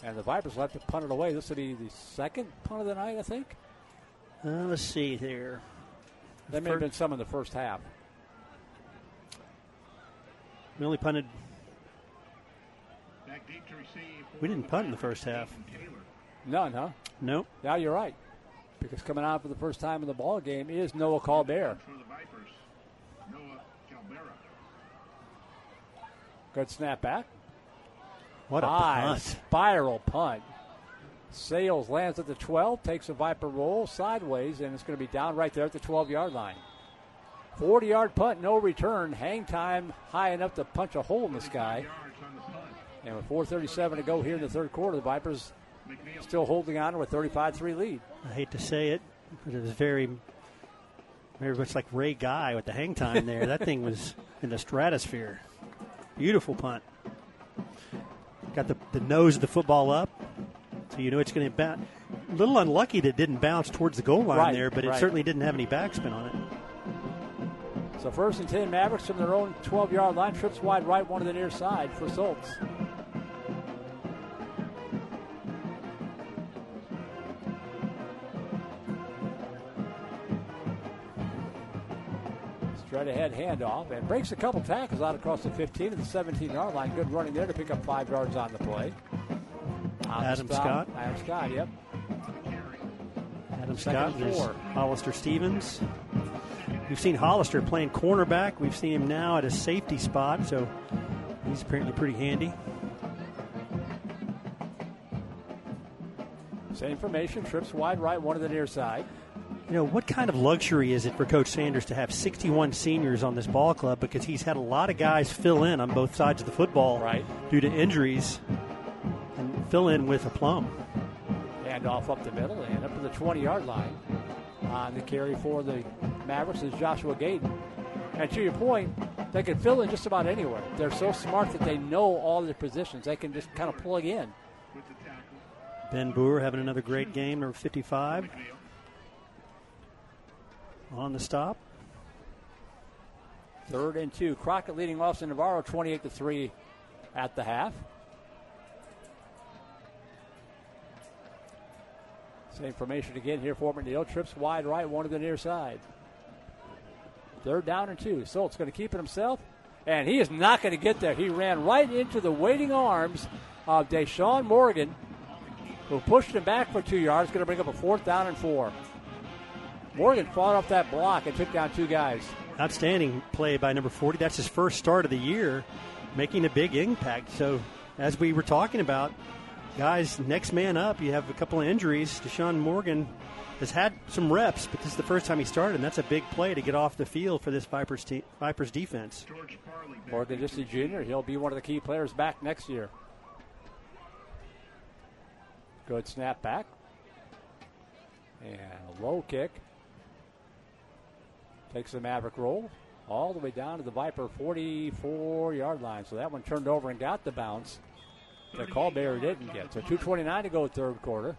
And the Vipers will have to punt it away. This will be the second punt of the night, I think. Uh, let's see here. There may have been some in the first half. We only punted. Back deep to receive. We didn't punt in the first half. None, huh? Nope. Yeah, you're right. Because coming out for the first time in the ball game is Noah Colbert. For the Vipers. Noah Calbera. Good snap back. What a High punt. spiral punt. Sales lands at the 12, takes a Viper roll sideways, and it's going to be down right there at the 12 yard line. 40 yard punt, no return. Hang time high enough to punch a hole in the sky. Yards on the. And with 4.37 to go here in the third quarter, the Vipers still holding on to a 35 3 lead. I hate to say it, but it was very, very much like Ray Guy with the hang time there. that thing was in the stratosphere. Beautiful punt. Got the, the nose of the football up, so you know it's going to bounce. A little unlucky that it didn't bounce towards the goal line Right, there, but it right. certainly didn't have any backspin on it. So first and 10 Mavericks from their own 12 yard line. Trips wide right, one to the near side for Schultz. Straight ahead handoff and breaks a couple tackles out across the 15 and the 17 yard line. Good running there to pick up five yards on the play. On Adam Scott. Adam Scott, yep. Adam Second Scott, there's four. Hollister Stevens. We've seen Hollister playing cornerback. We've seen him now at a safety spot, so he's apparently pretty handy. Same formation. Trips wide right, one to the near side. You know, what kind of luxury is it for Coach Sanders to have 61 seniors on this ball club because he's had a lot of guys fill in on both sides of the football Right. due to injuries and fill in with aplomb. Handoff up the middle and up to the 20 yard line. On the carry for the Mavericks is Joshua Gayton. And to your point, they can fill in just about anywhere. They're so smart that they know all their positions. They can just kind of plug in. The. Ben Boer having another great game, number 55 McNeil. On the stop. Third and two. Crockett leading Austin Navarro 28 to 3 at the half. Same formation again here for McNeil. Trips wide right, one to the near side. Third down and two. Schultz going to keep it himself And he is not going to get there. He ran right into the waiting arms of Deshaun Morgan, who pushed him back for two yards, going to bring up a fourth down and four. Morgan fought off that block and took down two guys. Outstanding play by number 40. That's his first start of the year, making a big impact. So, as we were talking about, guys, next man up, you have a couple of injuries. Deshaun Morgan has had some reps, but this is the first time he started, and that's a big play to get off the field for this Vipers, te- Vipers defense. Morgan, just a junior, he'll be one of the key players back next year. Good snap back. And a low kick. Takes the Maverick roll all the way down to the Viper 44 yard line. So that one turned over and got the bounce that Callberry didn't get. So 2.29 to go, third quarter.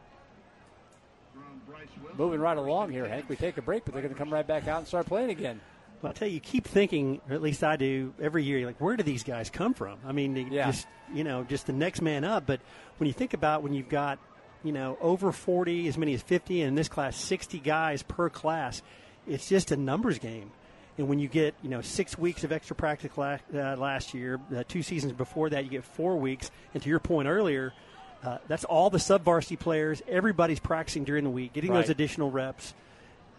Moving right along here, Hank. We take a break, but they're going to come right back out and start playing again. Well, I'll tell you, you keep thinking, or at least I do, every year, like, where do these guys come from? I mean, Yeah. just, you know, just the next man up. But when you think about when you've got, you know, over 40, as many as 50, and in this class, 60 guys per class, it's just a numbers game. And when you get, you know, six weeks of extra practice la- uh, last year, uh, two seasons before that, you get four weeks. And to your point earlier, uh, that's all the sub varsity players. Everybody's practicing during the week, getting Right. those additional reps.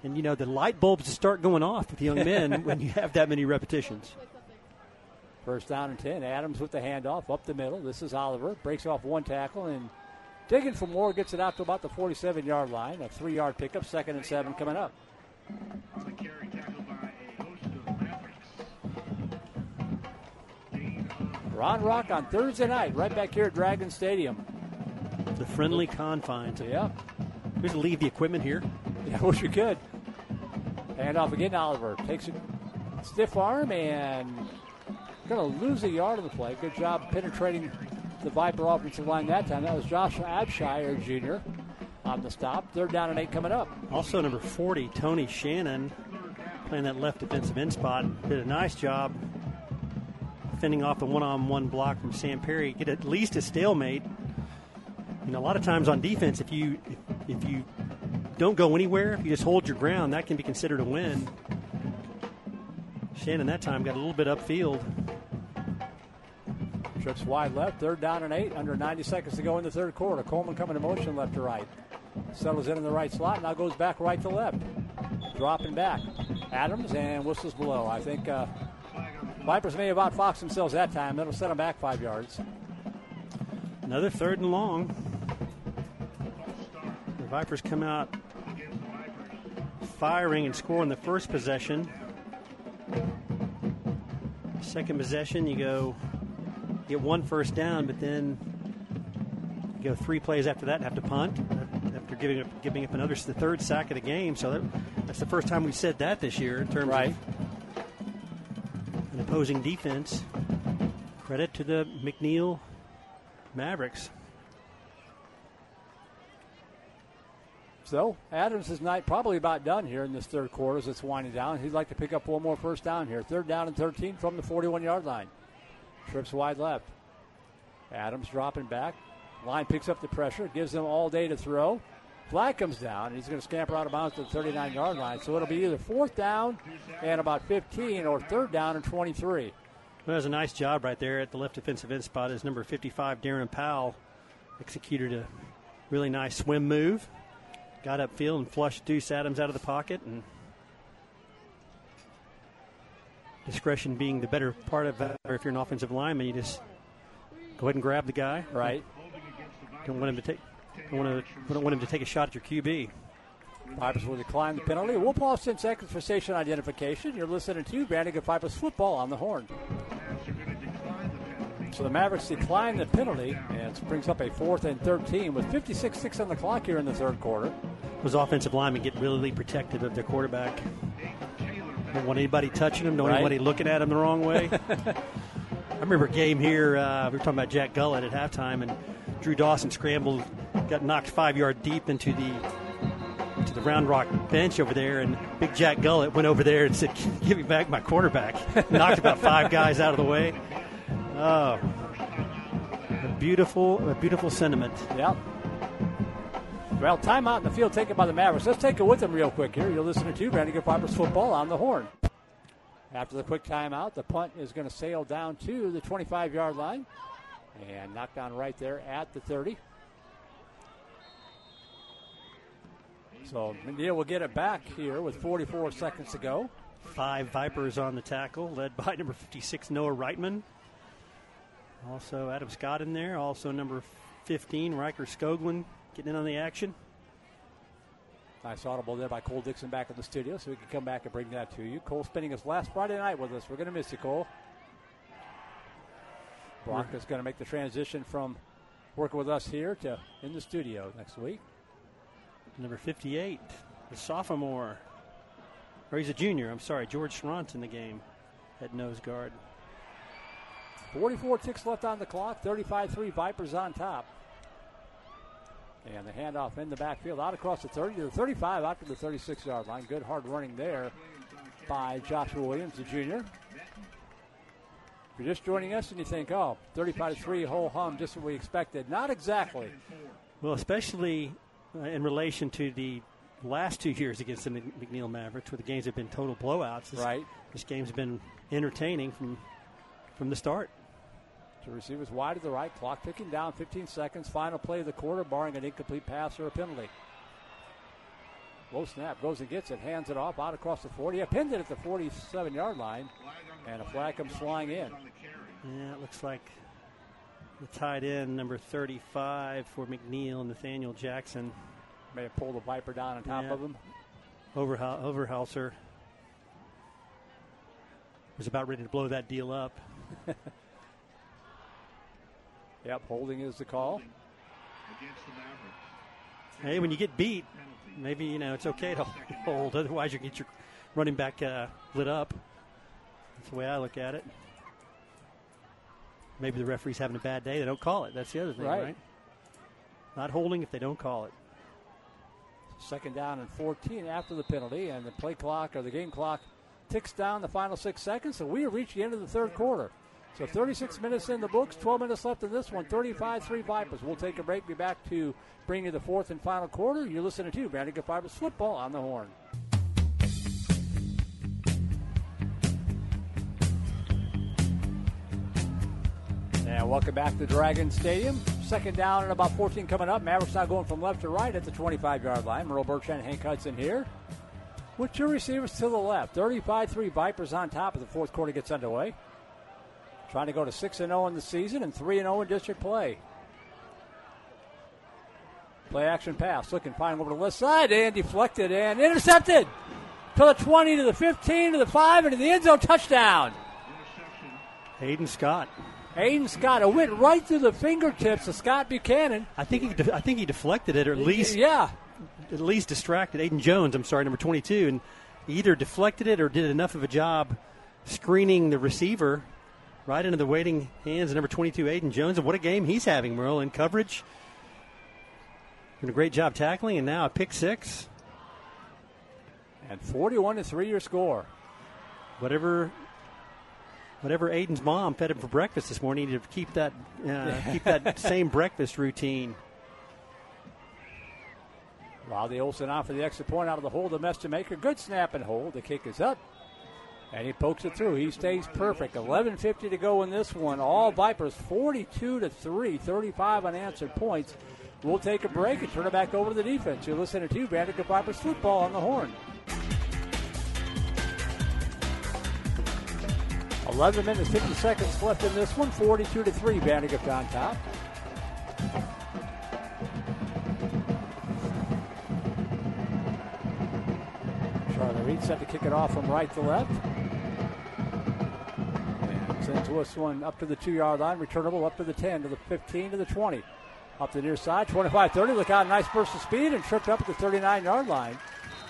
And, you know, the light bulbs start going off with young men when you have that many repetitions. First down and 10. Adams with the handoff up the middle. This is Oliver. Breaks off one tackle and digging for more. Gets it out to about the 47 yard line. A three yard pickup. Second and seven coming up. On the carry tackled by a host of Mavericks. Gain of Round Rock on Thursday night, right back here at Dragon Stadium. The friendly confines. Yeah. We just leave the equipment here. Yeah, I wish we could. Hand off again Oliver. Takes a stiff arm and going to lose a yard on the play. Good job penetrating the Viper offensive line that time. That was Josh Abshire Jr. on the stop. Third down and eight coming up. Also, number 40, Tony Shannon, playing that left defensive end spot, did a nice job fending off the one-on-one block from Sam Perry. Get at least a stalemate. You know, a lot of times on defense, if you if, if you don't go anywhere, if you just hold your ground, that can be considered a win. Shannon that time got a little bit upfield. Trips wide left, third down and eight, under 90 seconds to go in the third quarter. Coleman coming to motion left to right. Settles in in the right slot, now goes back right to left. Dropping back. Adams and whistles below. I think uh, Vipers may have outfoxed themselves that time. That'll set them back five yards. Another third and long. The Vipers come out firing and scoring the first possession. Second possession, you go get one first down, but then you go three plays after that and have to punt after giving up giving up another the third sack of the game. So that, that's the first time we've said that this year in terms Right. of an opposing defense. Credit to the McNeil Mavericks. So Adams is night probably about done here in this third quarter as it's winding down. He'd like to pick up one more first down here. Third down and 13 from the 41 yard line. Trips wide left. Adams dropping back. Line picks up the pressure, gives them all day to throw. Flag comes down, and he's going to scamper out of bounds to the 39 yard line. So it'll be either fourth down and about 15 or third down and 23. Well, that was a nice job right there at the left defensive end spot. Is number 55, Darren Powell, executed a really nice swim move. Got upfield and flushed Deuce Adams out of the pocket. And discretion being the better part of that. Or if you're an offensive lineman, you just go ahead and grab the guy. Right. Don't want him to take. Don't want to. Don't want him to take a shot at your QB. Vipers will decline the penalty. We'll pause 10 seconds for station identification. You're listening to Vandegrift Vipers football on the horn. So the Mavericks decline the penalty, and it brings up a fourth and 13 with 56-6 on the clock here in the third quarter. Those offensive linemen get really protective of their quarterback. Don't want anybody touching him. Don't want Right. anybody looking at him the wrong way. I remember a game here. Uh, we were talking about Jack Gullett at halftime, and Drew Dawson scrambled, got knocked five yard deep into the into the Round Rock bench over there, and Big Jack Gullett went over there and said, "Give me back my quarterback." knocked about five guys out of the way. Oh, a beautiful, a beautiful sentiment. Yep. Well, timeout in the field taken by the Mavericks. Let's take it with them real quick here. You're listening to Vandegrift Vipers football on the horn. After the quick timeout, the punt is going to sail down to the 25 yard line and knocked down right there at the 30. So McNeil will get it back here with 44 seconds to go. Five Vipers on the tackle, led by number 56, Noah Reitman. Also, Adam Scott in there. Also, number 15, Riker Skoglund getting in on the action. Nice audible there by Cole Dixon back in the studio, so we can come back and bring that to you. Cole spending his last Friday night with us. We're going to miss you, Cole. Brock is going to make the transition from working with us here to in the studio next week. Number 58, the sophomore. Or he's a junior, I'm sorry, George Schrant in the game at nose guard. 44 ticks left on the clock, 35 3 Vipers on top. And the handoff in the backfield out across the 30 to the 35 out to the 36 yard line. Good hard running there by Joshua Williams, the junior. You're just joining us and you think, oh, 35 3 whole hum, just what we expected, not exactly. Well, especially uh, in relation to the last two years against the McNeil Mavericks, where the games have been total blowouts. This, right. This game's been entertaining from from the start. Two receivers wide to the right, clock ticking down, 15 seconds. Final play of the quarter, barring an incomplete pass or a penalty. Low snap goes and gets it, hands it off out across the 40. I pinned it at the 47 yard line, and a flag comes flying in. Yeah, it looks like the tight end, number 35 for McNeil, Nathaniel Jackson. May have pulled the Viper down on top Yeah. of him. Overhau- Overhauser was about ready to blow that deal up. Yep, holding is the call. Against the Mavericks. Hey, when you get beat, maybe you know it's okay to hold. Otherwise, you get your running back uh, lit up. That's the way I look at it. Maybe the referee's having a bad day; they don't call it. That's the other thing, Right. right? Not holding if they don't call it. Second down and 14 after the penalty, and the play clock or the game clock ticks down the final six seconds. So we have reached the end of the third quarter. So 36 minutes in the books, 12 minutes left in this one. 35-3 Vipers. We'll take a break. Be back to bring you the fourth and final quarter. You're listening to Vandegrift Vipers football on the horn. And welcome back to Dragon Stadium. Second down and about 14 coming up. Mavericks now going from left to right at the 25 yard line. Merle Bertrand, Hank Hudson here. With two receivers to the left. 35 3 Vipers on top as the fourth quarter gets underway. Trying to go to 6 0 in the season and 3 0 in district play. Play action pass. Looking fine over to the left side and deflected and intercepted. To the 20, to the 15, to the 5, and to the end zone touchdown. Hayden Scott. Aiden Scott, it went right through the fingertips of Scott Buchanan. I think he, de- I think he deflected it, or at least Yeah. at least distracted Aiden Jones. I'm sorry, number 22, and either deflected it or did enough of a job screening the receiver right into the waiting hands of number 22, Aiden Jones. And what a game he's having, Merle, in coverage. Doing a great job tackling, and now a pick six. And 41 to 3 your score. Whatever. Whatever Aiden's mom fed him for breakfast this morning, to keep that uh, keep that same breakfast routine. Riley Olsen out for the extra point out of the hole. The Mestemaker. Good snap and hold. The kick is up. And he pokes it through. He stays perfect. 11.50 to go in this one. All Vipers 42 to 3, 35 unanswered points. We'll take a break and turn it back over to the defense. You're listening to Vandegrift Vipers football on the horn. 11 minutes, 50 seconds left in this one. 42 to 3, Vandegrift on top. Charlie Reed set to kick it off from right to left. Sends this one up to the two yard line, returnable up to the 10, to the 15, to the 20. Up the near side, 25 30. Look out, nice burst of speed and tripped up at the 39 yard line.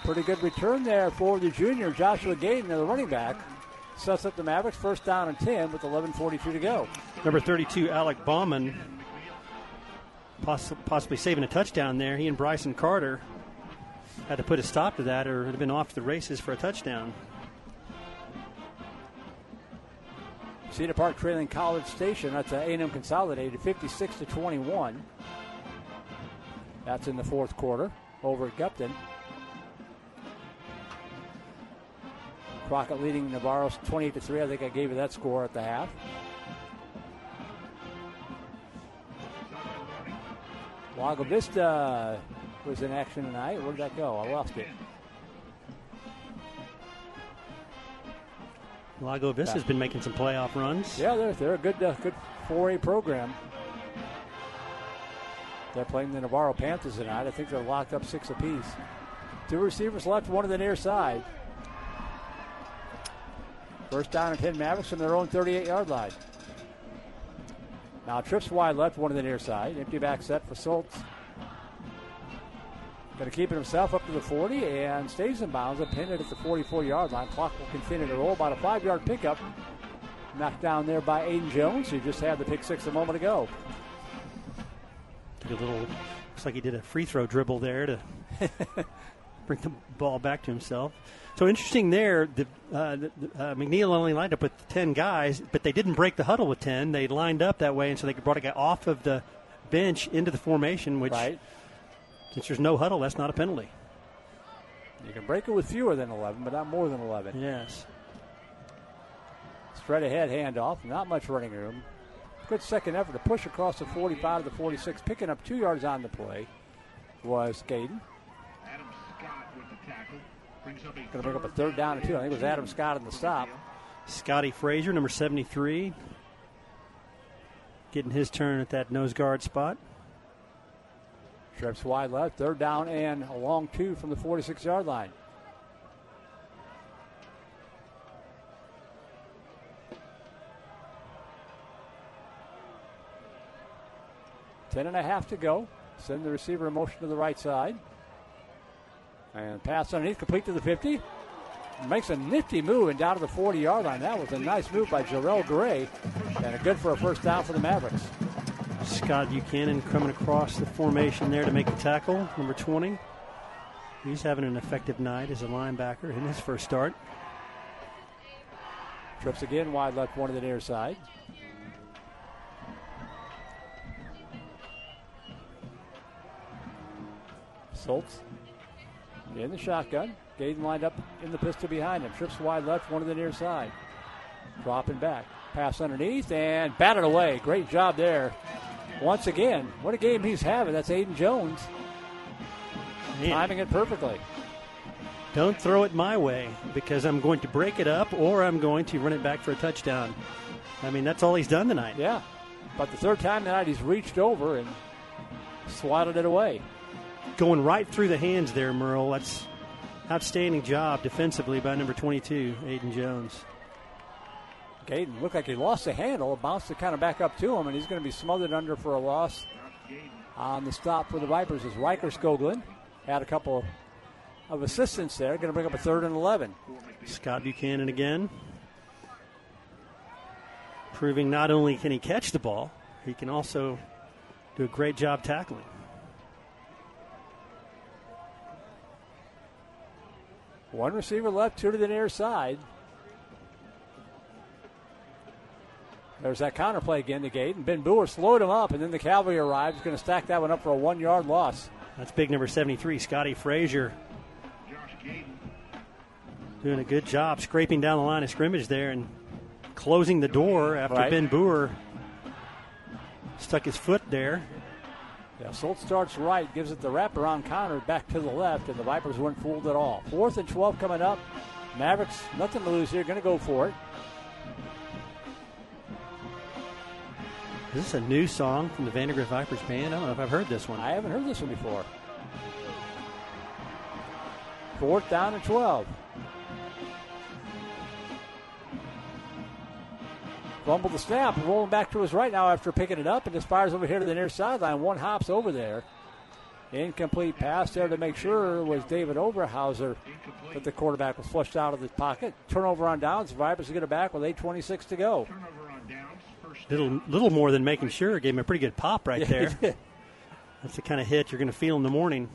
Pretty good return there for the junior, Joshua Gaden, the running back. Sets up the Mavericks, first down and 10 with 11.42 to go. Number 32, Alec Bauman, poss- possibly saving a touchdown there. He and Bryson Carter had to put a stop to that, or it would have been off to the races for a touchdown. Cedar Park trailing College Station. That's A&M consolidated, 56 to 21. That's in the fourth quarter over at Gupton. Crockett leading Navarro 28 to 3. I think I gave you that score at the half. Lago Vista was in action tonight. Where'd that go? I lost it. Lago Vista's been making some playoff runs. Yeah, they're, they're a good uh, good 4A program. They're playing the Navarro Panthers tonight. I think they're locked up six apiece. Two receivers left, one on the near side. First down and 10 Mavericks from their own 38 yard line. Now trips wide left, one on the near side. Empty back set for Schultz. Going to keep it himself up to the 40 and stays in bounds, pinned at the 44 yard line. Clock will continue to roll. About a five yard pickup. Knocked down there by Aiden Jones, who just had the pick six a moment ago. Did a little, looks like he did a free throw dribble there to bring the ball back to himself. So interesting there. The, uh, the, uh, McNeil only lined up with ten guys, but they didn't break the huddle with ten. They lined up that way, and so they brought a guy off of the bench into the formation. Which, Right. Since there's no huddle, that's not a penalty. You can break it with fewer than 11, but not more than 11. Yes. Straight ahead handoff, not much running room. Good second effort to push across the 45 to the 46, picking up two yards on the play was Caden. Adam Scott with the tackle. Brings up Going to bring up a third down and two. I think it was Adam Scott in the stop. Scotty Frazier, number 73, getting his turn at that nose guard spot. Trips wide left, third down and a long two from the 46 yard line. Ten and a half to go. Send the receiver in motion to the right side. And pass underneath, complete to the 50. Makes a nifty move and down to the 40 yard line. That was a nice move by Jarrell Gray. And a good for a first down for the Mavericks. Scott Buchanan coming across the formation there to make the tackle, number 20. He's having an effective night as a linebacker in his first start. Trips again, wide left, one to the near side. Schultz in the shotgun. Gaden lined up in the pistol behind him. Trips wide left, one to the near side. Dropping back. Pass underneath and batted away. Great job there. Once again, what a game he's having. That's Aiden Jones Man, timing it perfectly. don't throw it my way because I'm going to break it up or I'm going to run it back for a touchdown. I mean, that's all he's done tonight. Yeah. But the third time tonight, he's reached over and swatted it away. Going right through the hands there, Merle. That's outstanding job defensively by number 22, Aiden Jones. Gaden looked like he lost the handle, bounced it kind of back up to him, and he's going to be smothered under for a loss on the stop for the Vipers. Is Riker Skoglund had a couple of assistants there, going to bring up a third and 11. Scott Buchanan again. Proving not only can he catch the ball, he can also do a great job tackling. One receiver left, two to the near side. There's that counter play again to Gaden. Ben Boer slowed him up, and then the cavalry arrives. He's going to stack that one up for a one yard loss. That's big number 73, Scotty Frazier. Doing a good job scraping down the line of scrimmage there and closing the door after Right. Ben Boer stuck his foot there. Yeah, Schultz starts right, gives it the wraparound counter back to the left, and the Vipers weren't fooled at all. Fourth and 12 coming up. Mavericks, nothing to lose here, going to go for it. Is this a new song from the Vandegrift Vipers band? I don't know if I've heard this one. I haven't heard this one before. Fourth down and 12. Fumbled the snap, rolling back to his right now after picking it up, and just fires over here to the near sideline. One hops over there. Incomplete pass there to make sure was David Oberhauser, but the quarterback was flushed out of the pocket. Turnover on downs. Vipers get it back with 8.26 to go. Turnover Little, little more than making sure. Gave him a pretty good pop right there. That's the kind of hit you're going to feel in the morning.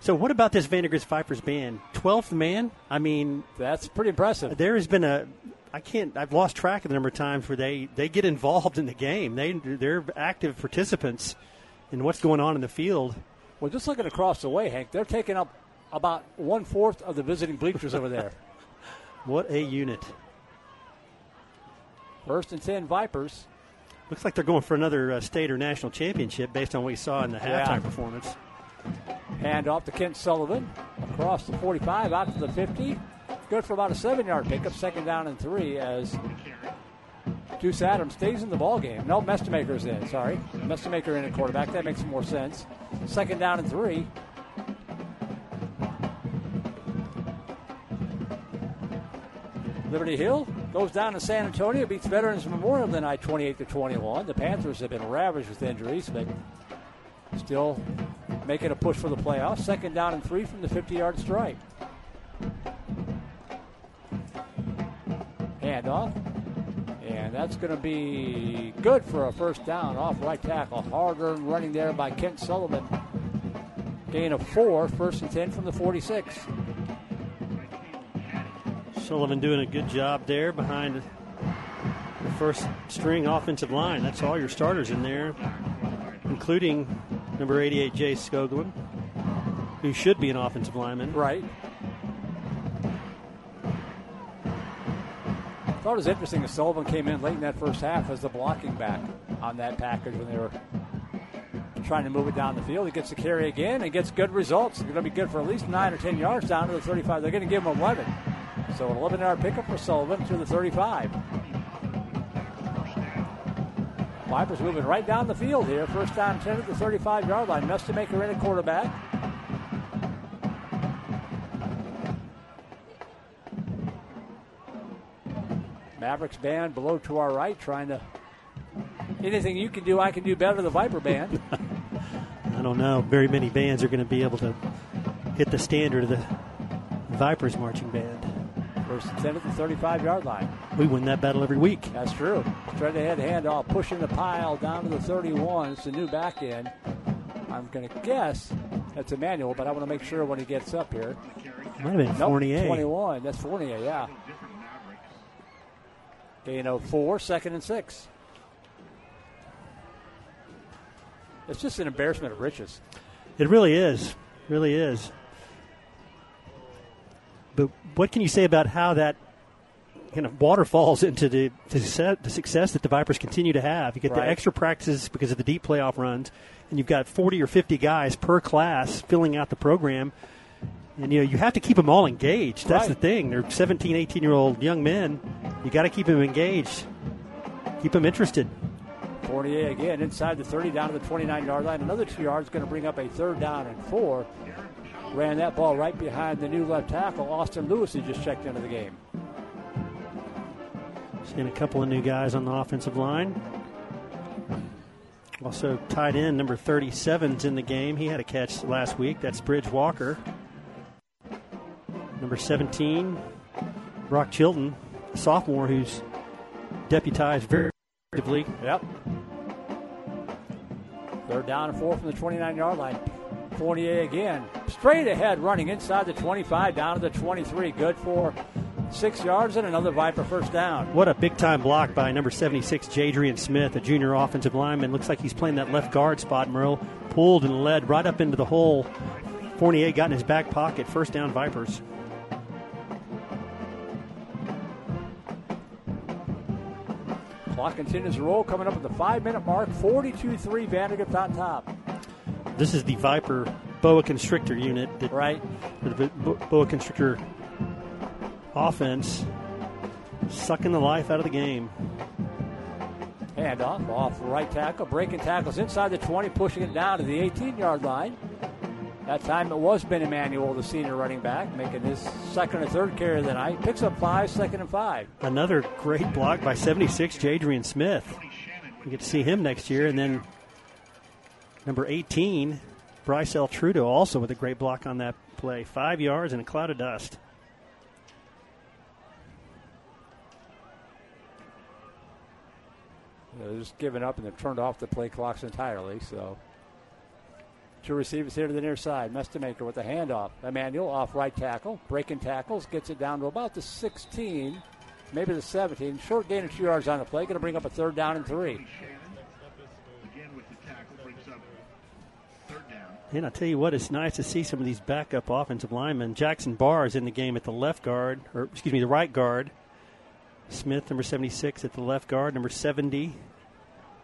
So, what about this Vandegrift Vipers band? 12th man? I mean, That's pretty impressive. there has been a. I can't. I've lost track of the number of times where they, they get involved in the game. They they're active participants in what's going on in the field. Well, just looking across the way, Hank, they're taking up about one fourth of the visiting bleachers over there. What a unit. First and 10 Vipers. Looks like they're going for another uh, state or national championship based on what we saw in the Yeah. halftime performance. Hand off to Kent Sullivan. Across the 45, out to the 50. Good for about a seven yard pickup. Second down and three as Deuce Adams stays in the ball game. No, Mestemaker's in. Sorry. Mestemaker in at quarterback. That makes more sense. Second down and three. Liberty Hill goes down to San Antonio, beats Veterans Memorial tonight 28 to 21. The Panthers have been ravaged with injuries, but still making a push for the playoffs. Second down and three from the 50 yard stripe. Handoff. And that's going to be good for a first down off right tackle. Hard earned running there by Kent Sullivan. Gain of four, first and 10 from the 46. Sullivan doing a good job there behind the first string offensive line. That's all your starters in there, including number 88, Jay Skoglund, who should be an offensive lineman. Right. thought it was interesting that Sullivan came in late in that first half as the blocking back on that package when they were trying to move it down the field. He gets the carry again and gets good results. It's going to be good for at least nine or ten yards down to the 35. They're going to give him 11. So an 11 yard pickup for Sullivan to the 35. Vipers moving right down the field here. First down 10 at the 35 yard line. Mestemaker in at quarterback. Mavericks band below to our right trying to. Anything you can do, I can do better, than the Viper band. I don't know. Very many bands are going to be able to hit the standard of the Vipers marching band. First and 10 at the 35 yard line. We win that battle every week. That's true. Straight ahead handoff, pushing the pile down to the 31. It's the new back end. I'm going to guess that's Emmanuel, but I want to make sure when he gets up here. Might have been Nope, Fournier. 21. That's Fournier, yeah. Gain of four, second and six. It's just an embarrassment of riches. It really is. Really is. But what can you say about how that kind of waterfalls into the, the, success, the success that the Vipers continue to have? You get the extra practices because of the deep playoff runs, and you've got 40 or 50 guys per class filling out the program. And you know you have to keep them all engaged. That's Right. the thing. They're 17, 18 year old young men. You got to keep them engaged. Keep them interested. Fournier again inside the 30 down to the 29 yard line. Another two yards going to bring up a third down and four. Ran that ball right behind the new left tackle, Austin Lewis, who just checked into the game. Seeing a couple of new guys on the offensive line. Also tied in number 37's in the game. He had a catch last week. That's Bridge Walker. Number 17, Brock Chilton, a sophomore who's deputized very effectively. Yep. Third down and four from the 29 yard line. Fournier again. Straight ahead, running inside the 25, down to the 23. Good for six yards and another Viper first down. What a big time block by number 76, Jadrian Smith, a junior offensive lineman. Looks like he's playing that left guard spot. Merle pulled and led right up into the hole. Fournier got in his back pocket. First down, Vipers. Clock continues to roll, coming up at the five minute mark. 42 3, Vandegrift on top. This is the Viper boa constrictor unit. That, Right. The boa constrictor offense sucking the life out of the game. Handoff off off right tackle, breaking tackles inside the 20, pushing it down to the 18 yard line. That time it was Ben Emmanuel, the senior running back, making his second or third carry of the night. Picks up five, second and five. Another great block by 76, Jadrian Smith. We get to see him next year. And then number 18, Bryce L. Trudeau, also with a great block on that play. Five yards and a cloud of dust. They're just giving up and they've turned off the play clocks entirely. So two receivers here to the near side. Mestemaker with the handoff. Emmanuel off right tackle, breaking tackles, gets it down to about the 16, maybe the 17. Short gain of two yards on the play. Going to bring up a third down and three. Again with the tackle, brings up And I tell you what, it's nice to see some of these backup offensive linemen. Jackson Barr is in the game at the left guard, or excuse me, the right guard. Smith, number 76, at the left guard. Number 70,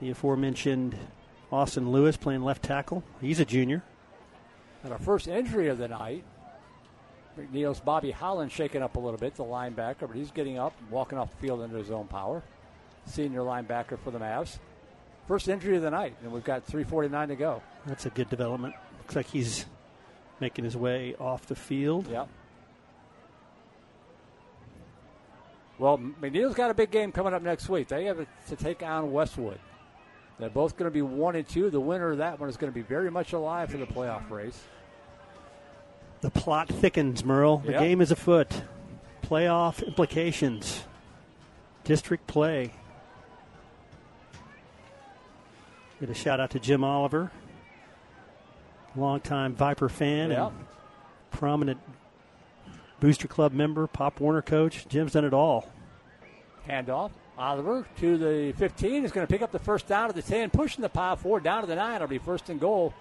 the aforementioned Austin Lewis playing left tackle. He's a junior. And our first injury of the night, McNeil's Bobby Holland shaking up a little bit, the linebacker, but he's getting up, walking off the field under his own power. Senior linebacker for the Mavs. First injury of the night, and we've got 3.49 to go. That's a good development. Looks like he's making his way off the field. Yep. Well, McNeil's got a big game coming up next week. They have to take on Westwood. They're both going to be one and two. The winner of that one is going to be very much alive for the playoff race. The plot thickens, Merle. The Yep. game is afoot. Playoff implications. District play. Get a shout out to Jim Oliver, longtime Viper fan Yep. and prominent Booster Club member, Pop Warner coach. Jim's done it all. Handoff. Oliver to the 15 is going to pick up the first down at the 10, pushing the pile forward down to the 9. It'll be first and goal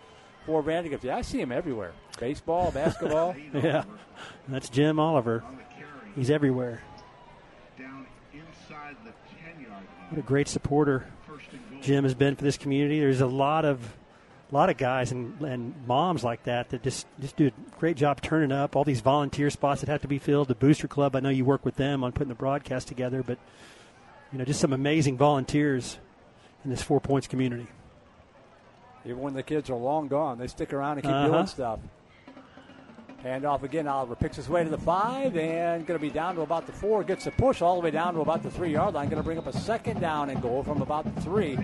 for Vandegrift. Yeah, I see him everywhere. Baseball, basketball. yeah, that's Jim Oliver. He's everywhere. Down inside the 10 yard line. What a great supporter Jim has been for this community. There's a lot of a lot of guys and, and moms like that that just just do a great job turning up. All these volunteer spots that have to be filled. The Booster Club, I know you work with them on putting the broadcast together, but you know, just some amazing volunteers in this Four Points community. Even when the kids are long gone, they stick around and keep Uh-huh. doing stuff. Hand off again. Oliver picks his way to the five and going to be down to about the four. Gets a push all the way down to about the three yard line. Going to bring up a second down and goal from about the three.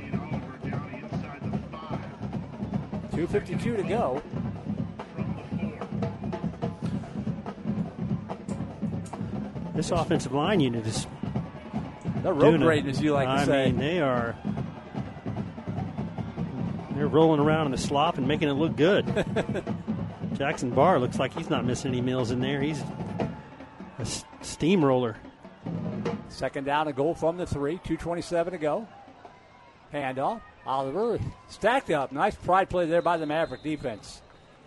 2.52 to go. This offensive line unit is They're road grading, as you like to I say. mean, they are. They're rolling around in the slop and making it look good. Jackson Barr looks like he's not missing any meals in there. He's a steamroller. Second down, a goal from the three. 2.27 to go. Handoff. Oliver stacked up. Nice pride play there by the Maverick defense.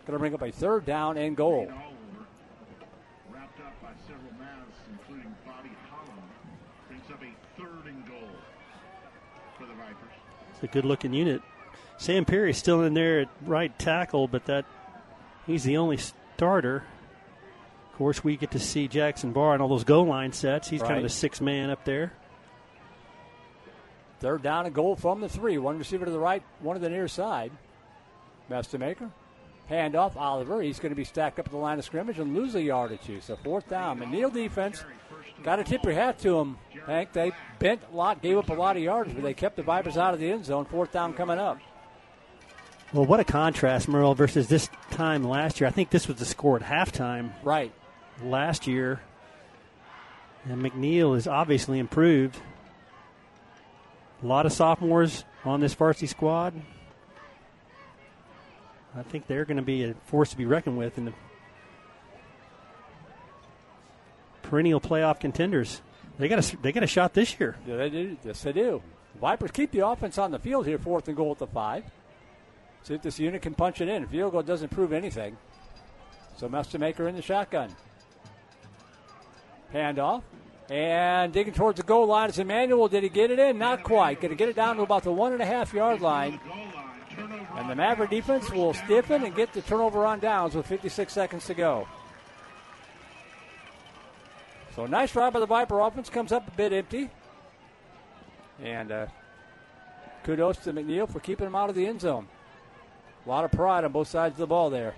Going to bring up a third down and goal. Wrapped up by several Mavs, including Bobby Holland. Brings up a third and goal for the Vipers. It's a good looking unit. Sam Perry's still in there at right tackle, but that he's the only starter. Of course, we get to see Jackson Barr and all those goal line sets. He's kind of the six man up there. Third down and goal from the three. One receiver to the right, one to the near side. Master Handoff, Oliver. He's going to be stacked up at the line of scrimmage and lose a yard or two. So fourth down. McNeil defense. Got to tip your hat to them, Hank. They bent a lot, gave up a lot of yards, but they kept the Vipers out of the end zone. Fourth down coming up. Well, what a contrast, Merle, versus this time last year. I think this was the score at halftime. Right. Last year. And McNeil is obviously improved. A lot of sophomores on this varsity squad. I think they're going to be a force to be reckoned with in the perennial playoff contenders. They got a they got a shot this year. Yeah, they do. Yes, they do. Vipers keep the offense on the field here, fourth and goal at the five. See if this unit can punch it in. Field goal doesn't prove anything. So Maker in the shotgun. Handoff. And digging towards the goal line is Emmanuel. Did he get it in? Not quite. Going to get it down to about the one and a half yard line. And the Maverick defense will stiffen and get the turnover on downs with 56 seconds to go. So nice drive by the Viper offense comes up a bit empty. And uh, kudos to McNeil for keeping him out of the end zone. A lot of pride on both sides of the ball there.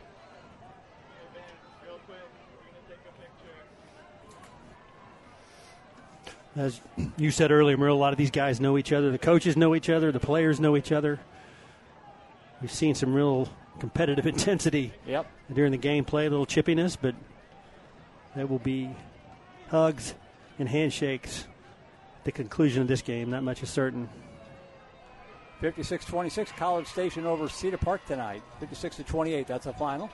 As you said earlier, Merle, a lot of these guys know each other. The coaches know each other. The players know each other. We've seen some real competitive intensity Yep. during the gameplay, a little chippiness, but there will be hugs and handshakes at the conclusion of this game. Not much is certain. 56 26, College Station over Cedar Park tonight. 56 to 28, that's the final.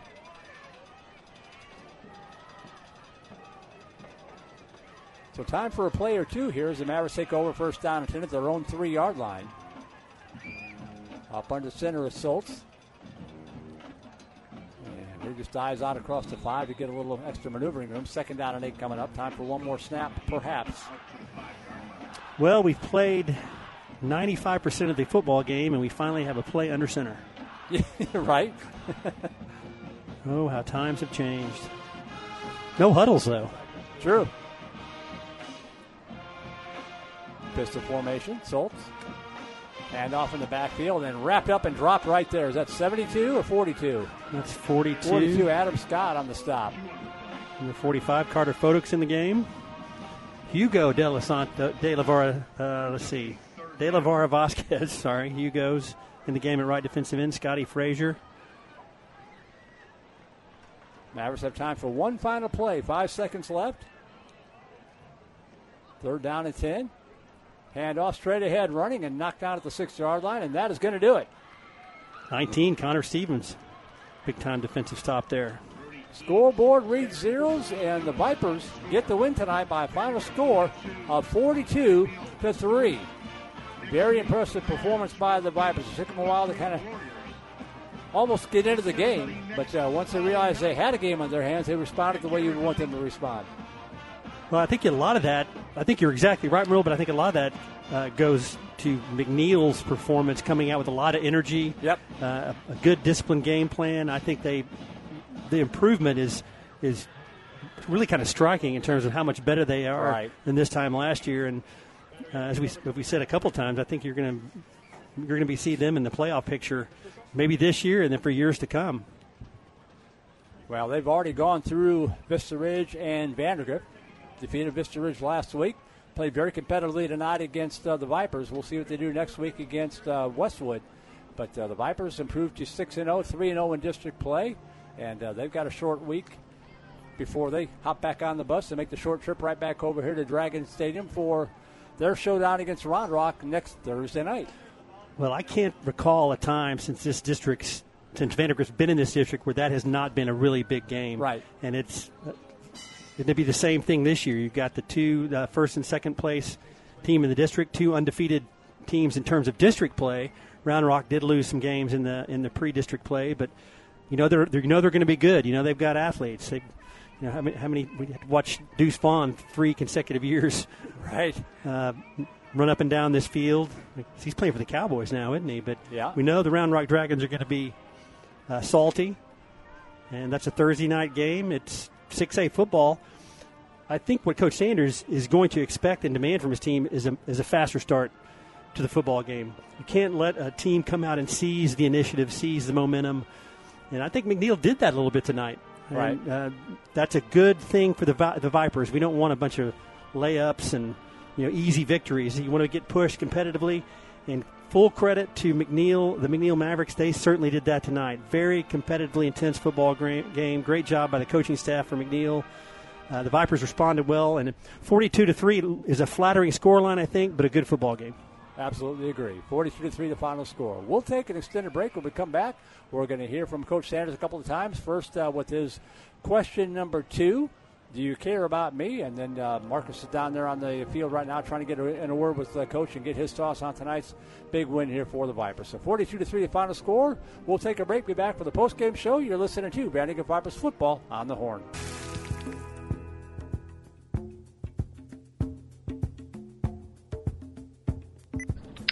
So, time for a play or two here as the Mavericks take over first down and 10 at their own three yard line. Up under center is Schultz. He just dives out across the five to get a little extra maneuvering room. Second down and eight coming up. Time for one more snap, perhaps. Well, we've played 95% of the football game, and we finally have a play under center. right? oh, how times have changed. No huddles, though. True. Pistol formation. Schultz. Hand off in the backfield and wrapped up and dropped right there. Is that 72 or 42? That's 42. 42. Adam Scott on the stop. Number 45, Carter Fodux in the game. Hugo De La, Santa, De La Vara, uh, let's see, De La Vara Vasquez, sorry. Hugo's in the game at right defensive end. Scotty Frazier. Mavericks have time for one final play. Five seconds left. Third down and 10. Hand off straight ahead, running and knocked down at the six yard line, and that is going to do it. 19, Connor Stevens. Big time defensive stop there. Scoreboard reads zeros, and the Vipers get the win tonight by a final score of 42 to 3. Very impressive performance by the Vipers. It took them a while to kind of almost get into the game, but uh, once they realized they had a game on their hands, they responded the way you would want them to respond. Well, I think a lot of that, I think you're exactly right, Merle, but I think a lot of that uh, goes to McNeil's performance coming out with a lot of energy. Yep. Uh, a good disciplined game plan. I think they, the improvement is, is really kind of striking in terms of how much better they are right. than this time last year. And uh, as we, as we said a couple times, I think you're going to, you're going to be see them in the playoff picture maybe this year and then for years to come. Well, they've already gone through Vista Ridge and Vandegrift defeated Vista Ridge last week. Played very competitively tonight against uh, the Vipers. We'll see what they do next week against uh, Westwood. But uh, the Vipers improved to 6 0, 3 0 in district play, and uh, they've got a short week before they hop back on the bus and make the short trip right back over here to Dragon Stadium for their showdown against Round Rock next Thursday night. Well, I can't recall a time since this district's since Vandegrift's been in this district where that has not been a really big game. Right. And it's It'd be the same thing this year. You've got the two uh, first and second place team in the district, two undefeated teams in terms of district play. Round Rock did lose some games in the in the pre-district play, but you know they're, they're you know they're going to be good. You know they've got athletes. They, you know how many how many we watched Deuce Vaughn three consecutive years, right? Uh, run up and down this field. He's playing for the Cowboys now, isn't he? But yeah. we know the Round Rock Dragons are going to be uh, salty, and that's a Thursday night game. It's 6A football, I think what Coach Sanders is going to expect and demand from his team is a, is a faster start to the football game. You can't let a team come out and seize the initiative, seize the momentum. And I think McNeil did that a little bit tonight. Right. And, uh, that's a good thing for the the Vipers. We don't want a bunch of layups and you know easy victories. You want to get pushed competitively. And full credit to McNeil, the McNeil Mavericks. They certainly did that tonight. Very competitively intense football game. Great job by the coaching staff for McNeil. Uh, the Vipers responded well, and 42 to three is a flattering scoreline, I think, but a good football game. Absolutely agree. 42 to 3 the final score. We'll take an extended break when we come back. We're going to hear from Coach Sanders a couple of times. First, uh, with his question number two Do you care about me? And then uh, Marcus is down there on the field right now trying to get in a word with the coach and get his thoughts on tonight's big win here for the Vipers. So 42 to 3 the final score. We'll take a break. Be back for the post game show. You're listening to Vandegrift Vipers football on the horn.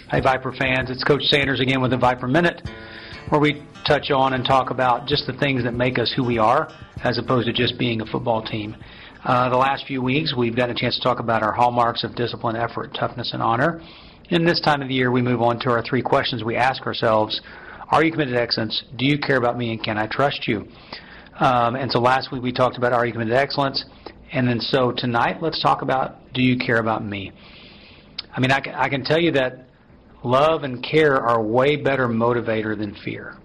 Hey, Viper fans, it's Coach Sanders again with the Viper Minute, where we touch on and talk about just the things that make us who we are, as opposed to just being a football team. Uh, the last few weeks, we've gotten a chance to talk about our hallmarks of discipline, effort, toughness, and honor. In this time of the year, we move on to our three questions we ask ourselves Are you committed to excellence? Do you care about me? And can I trust you? Um, and so last week, we talked about Are you committed to excellence? And then so tonight, let's talk about Do you care about me? I mean, I can, I can tell you that love and care are way better motivator than fear.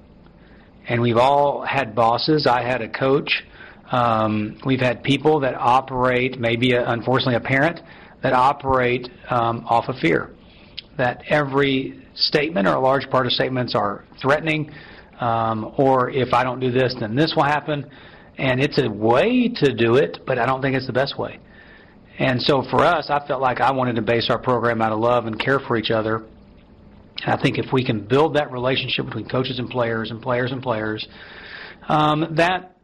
And we've all had bosses. I had a coach. Um, we've had people that operate, maybe a, unfortunately a parent, that operate um, off of fear. That every statement or a large part of statements are threatening, um, or if I don't do this, then this will happen. And it's a way to do it, but I don't think it's the best way. And so for us, I felt like I wanted to base our program out of love and care for each other I think if we can build that relationship between coaches and players and players and players, um, that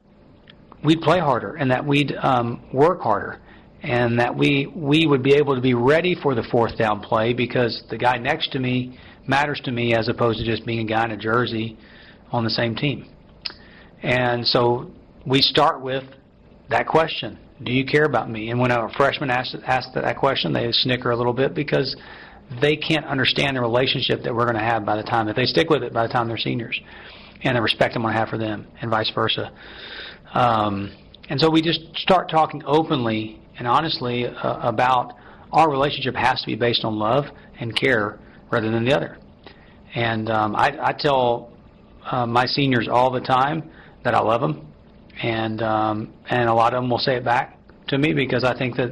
we'd play harder and that we'd um, work harder and that we we would be able to be ready for the fourth down play because the guy next to me matters to me as opposed to just being a guy in a jersey on the same team. And so we start with that question: Do you care about me? And when a freshman asks that question, they snicker a little bit because they can't understand the relationship that we're going to have by the time if they stick with it by the time they're seniors, and the respect I'm going to have for them, and vice versa. Um, and so we just start talking openly and honestly uh, about our relationship has to be based on love and care rather than the other. And um, I, I tell uh, my seniors all the time that I love them, and um, and a lot of them will say it back to me because I think that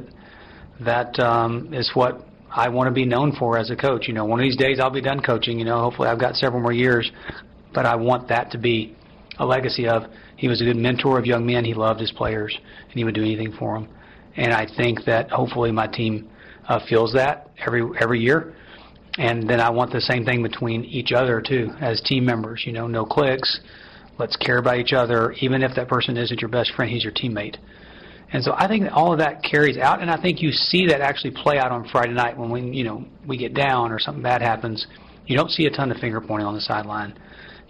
that um, is what I want to be known for as a coach. You know, one of these days I'll be done coaching. You know, hopefully I've got several more years, but I want that to be a legacy of he was a good mentor of young men. He loved his players, and he would do anything for them. And I think that hopefully my team uh, feels that every every year. And then I want the same thing between each other too, as team members. You know, no clicks. Let's care about each other, even if that person isn't your best friend. He's your teammate. And so I think that all of that carries out, and I think you see that actually play out on Friday night when we, you know, we get down or something bad happens. You don't see a ton of finger pointing on the sideline.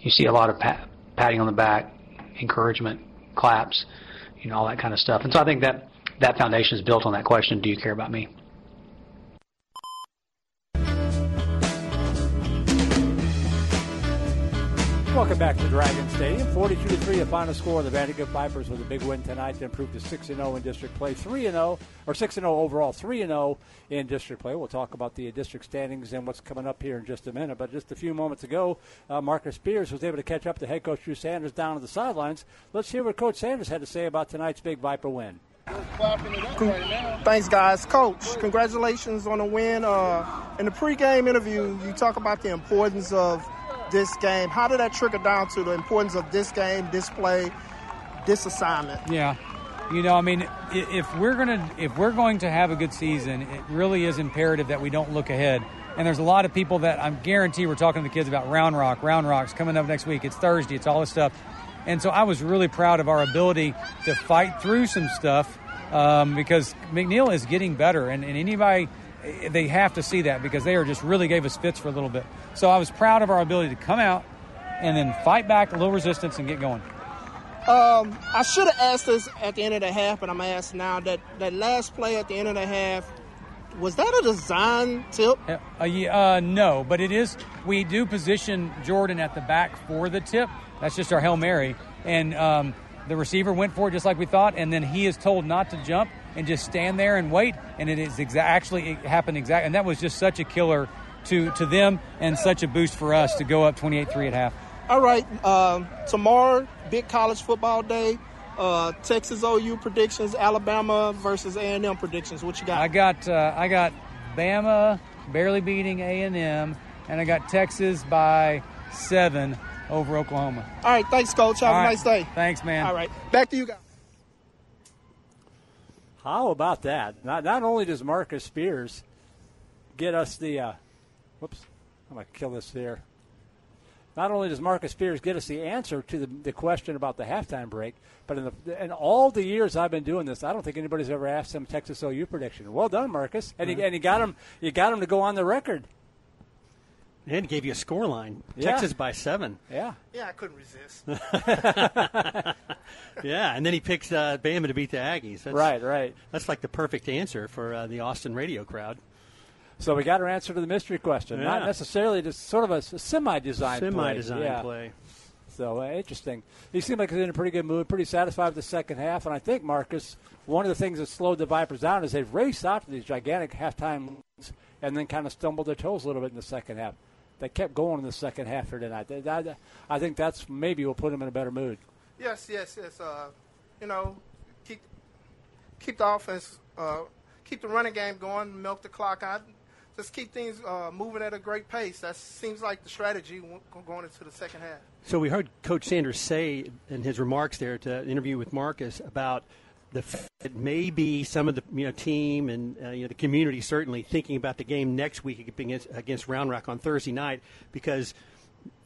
You see a lot of pat, patting on the back, encouragement, claps, you know, all that kind of stuff. And so I think that that foundation is built on that question: Do you care about me? Welcome back to Dragon Stadium. 42 to 3, the final score. The Vandegrift Vipers with a big win tonight to improve to 6 0 in district play, 3 0, or 6 0 overall, 3 0 in district play. We'll talk about the district standings and what's coming up here in just a minute. But just a few moments ago, uh, Marcus Spears was able to catch up to head coach Drew Sanders down at the sidelines. Let's hear what Coach Sanders had to say about tonight's big Viper win. Thanks, guys. Coach, congratulations on the win. Uh, in the pregame interview, you talk about the importance of this game. How did that trickle down to the importance of this game, this play, this assignment? Yeah. You know, I mean, if we're gonna if we're going to have a good season, it really is imperative that we don't look ahead. And there's a lot of people that I'm guarantee we're talking to the kids about Round Rock. Round Rock's coming up next week. It's Thursday. It's all this stuff. And so I was really proud of our ability to fight through some stuff um, because McNeil is getting better, and, and anybody they have to see that because they are just really gave us fits for a little bit. So I was proud of our ability to come out and then fight back a little resistance and get going. Um, I should have asked this at the end of the half, but I'm asked now that that last play at the end of the half was that a design tip? Uh, uh, no, but it is. We do position Jordan at the back for the tip. That's just our hail mary, and um, the receiver went for it just like we thought, and then he is told not to jump and just stand there and wait. And it is exa- actually it happened exactly, and that was just such a killer to to them and such a boost for us to go up 28-3 at half. All right, um, tomorrow, big college football day. Uh, Texas OU predictions, Alabama versus A&M predictions. What you got? I got uh, I got Bama barely beating A&M, and I got Texas by seven over Oklahoma. All right, thanks, Coach. Have All a right. nice day. Thanks, man. All right, back to you guys. How about that? Not, not only does Marcus Spears get us the, uh, whoops, I'm going to kill this here. Not only does Marcus Spears get us the answer to the, the question about the halftime break, but in, the, in all the years I've been doing this, I don't think anybody's ever asked him Texas OU prediction. Well done, Marcus, and, he, and you got him. You got him to go on the record. And gave you a score line. Yeah. Texas by seven. Yeah. Yeah, I couldn't resist. Yeah, and then he picks uh, Bama to beat the Aggies. That's, Right, right. That's like the perfect answer for uh, the Austin radio crowd. So we got our answer to the mystery question. Not necessarily just sort of a, semi-design play. Semi-design Yeah. play. So uh, interesting. He seemed like he was in a pretty good mood, pretty satisfied with the second half. And I think Marcus, one of the things that slowed the Vipers down is they've raced out to these gigantic halftime leads and then kind of stumbled their toes a little bit in the second half. They kept going in the second half here tonight. They- I, I think that's maybe will put them in a better mood. Yes, yes, yes. Uh, you know, keep keep the offense, uh, keep the running game going, milk the clock out, just keep things uh, moving at a great pace. That seems like the strategy going into the second half. So we heard Coach Sanders say in his remarks there to an interview with Marcus about the that maybe some of the you know team and uh, you know the community certainly thinking about the game next week against, against Round Rock on Thursday night because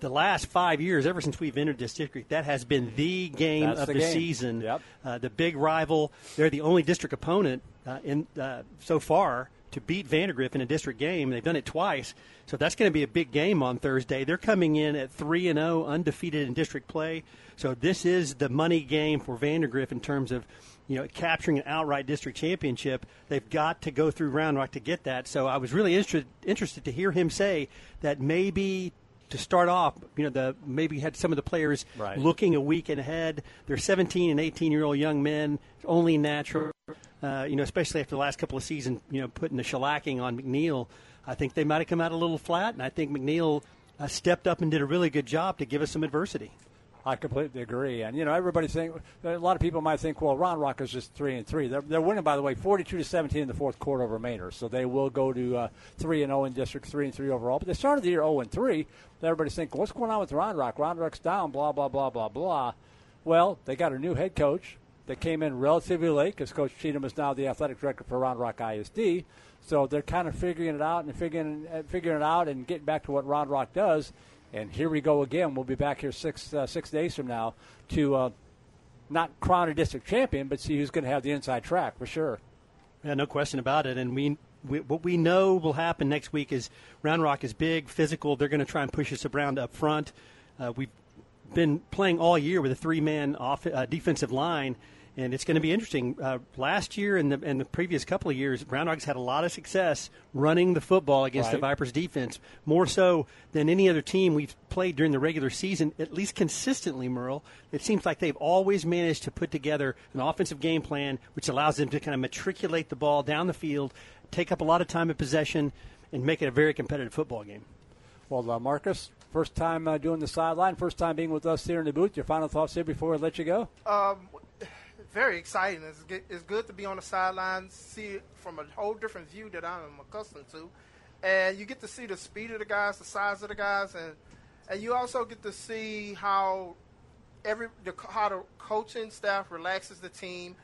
the last five years, ever since we've entered this district, that has been the game That's of the the, game. season. Yep. Uh, the big rival. They're the only district opponent uh, in uh, so far to beat Vandegrift in a district game. They've done it twice, so that's going to be a big game on Thursday. They're coming in at three and zero, undefeated in district play. So this is the money game for Vandegrift in terms of you know capturing an outright district championship. They've got to go through Round Rock to get that. So I was really interested interested to hear him say that maybe to start off, you know, the maybe had some of the players Right. looking a week ahead. They're 17 and 18 year old young men, It's only natural. Uh, you know, especially after the last couple of seasons, you know, putting the shellacking on McNeil. I think they might have come out a little flat, and I think McNeil uh, stepped up and did a really good job to give us some adversity. I completely agree, and you know everybody think a lot of people might think, well, Round Rock is just three and three. They're, they're winning, by the way, forty-two to seventeen in the fourth quarter over Manor, so they will go to uh, three and zero in district, three and three overall. But they started the year zero and three. Everybody's thinking, what's going on with Round Rock? Round Rock's down, blah blah blah blah blah. Well, they got a new head coach that came in relatively late because Coach Cheatham is now the athletic director for Round Rock ISD. So they're kind of figuring it out and figuring uh, figuring it out and getting back to what Round Rock does. And here we go again. We'll be back here six uh, six days from now to uh, not crown a district champion, but see who's going to have the inside track for sure. Yeah, no question about it. And we, we what we know will happen next week is Round Rock is big, physical. They're going to try and push us around up front. Uh, we've been playing all year with a three-man off, uh, defensive line, and it's going to be interesting. Uh, last year and the, and the previous couple of years, Round Rock's had a lot of success running the football against the Vipers defense, more so than any other team we've played during the regular season, at least consistently, Merle. It seems like they've always managed to put together an offensive game plan which allows them to kind of matriculate the ball down the field, take up a lot of time at possession, and make it a very competitive football game. Well, uh, Marcus, first time uh, doing the sideline, first time being with us here in the booth. Your final thoughts here before I let you go? Um, very exciting. It's good, it's good to be on the sidelines, see it from a whole different view that I'm accustomed to, and you get to see the speed of the guys, the size of the guys, and and you also get to see how every the, how the coaching staff relaxes the team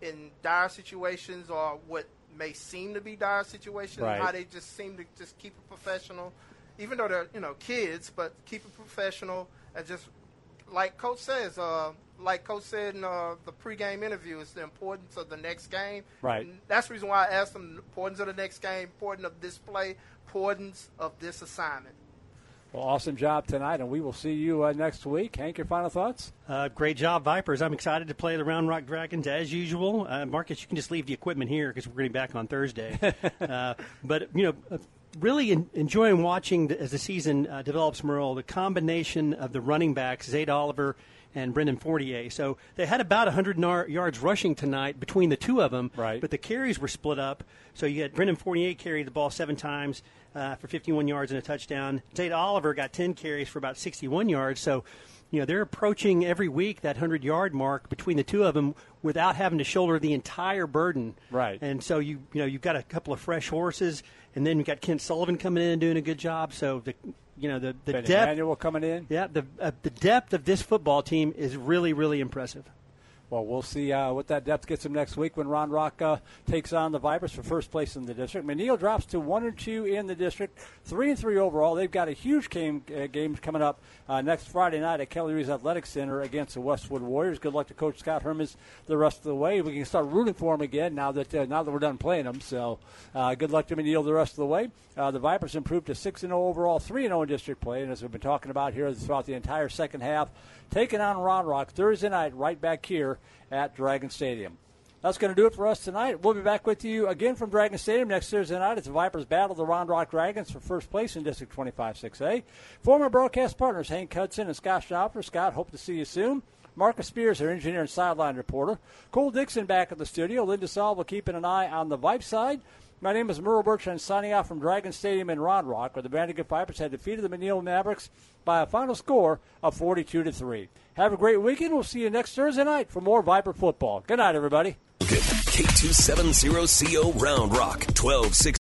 in dire situations or what may seem to be dire situations. Right. How they just seem to just keep it professional, even though they're you know kids, but keep it professional and just like Coach says, uh, like Coach said in uh, the pregame interview, it's the importance of the next game. Right. And that's the reason why I asked them the importance of the next game, importance of this play, importance of this assignment. Well, awesome job tonight, and we will see you uh, next week. Hank, your final thoughts? Uh, great job, Vipers. I'm excited to play the Round Rock Dragons as usual. Uh, Marcus, you can just leave the equipment here because we're getting back on Thursday. uh, but, you know, uh, really en- enjoying watching the, as the season uh, develops, Merle, the combination of the running backs, Zayd Oliver and Brendan Fortier. So they had about 100 nar- yards rushing tonight between the two of them, Right. but the carries were split up. So you had Brendan Fortier carried the ball seven times uh, for 51 yards and a touchdown. Zayd Oliver got 10 carries for about 61 yards. So, you know, they're approaching every week that 100 yard mark between the two of them without having to shoulder the entire burden. Right. And so you you know you've got a couple of fresh horses, and then you've got Kent Sullivan coming in and doing a good job. So the you know the the Ben depth Emmanuel coming in. yeah the uh, the depth of this football team is really really impressive. Well, we'll see uh, what that depth gets them next week when Round Rock uh, takes on the Vipers for first place in the district. McNeil drops to one and two in the district, three and three overall. They've got a huge game uh, games coming up uh, next Friday night at Kelly Reeves Athletic Center against the Westwood Warriors. Good luck to Coach Scott Hermans the rest of the way. We can start rooting for them again now that uh, now that we're done playing them. So, uh, good luck to McNeil the rest of the way. The Vipers improved to six and zero overall, three and zero in district play, and as we've been talking about here throughout the entire second half, taking on Round Rock Thursday night right back here at Dragon Stadium. That's going to do it for us tonight. We'll be back with you again from Dragon Stadium next Thursday night It's the Vipers battle the Round Rock Dragons for first place in District 25-6A. Former broadcast partners Hank Hudson and Scott Schnauffer. Scott, hope to see you soon. Marcus Spears, our engineer and sideline reporter. Cole Dixon back at the studio. Linda Saul will keeping an eye on the Vipe side. My name is Merle Bertrand, signing off from Dragon Stadium in Round Rock, where the Vandegrift Vipers had defeated the McNeil Mavericks by a final score of 42 to 3. Have a great weekend. We'll see you next Thursday night for more Viper football. Good night, everybody. K270CO Round Rock, 1260.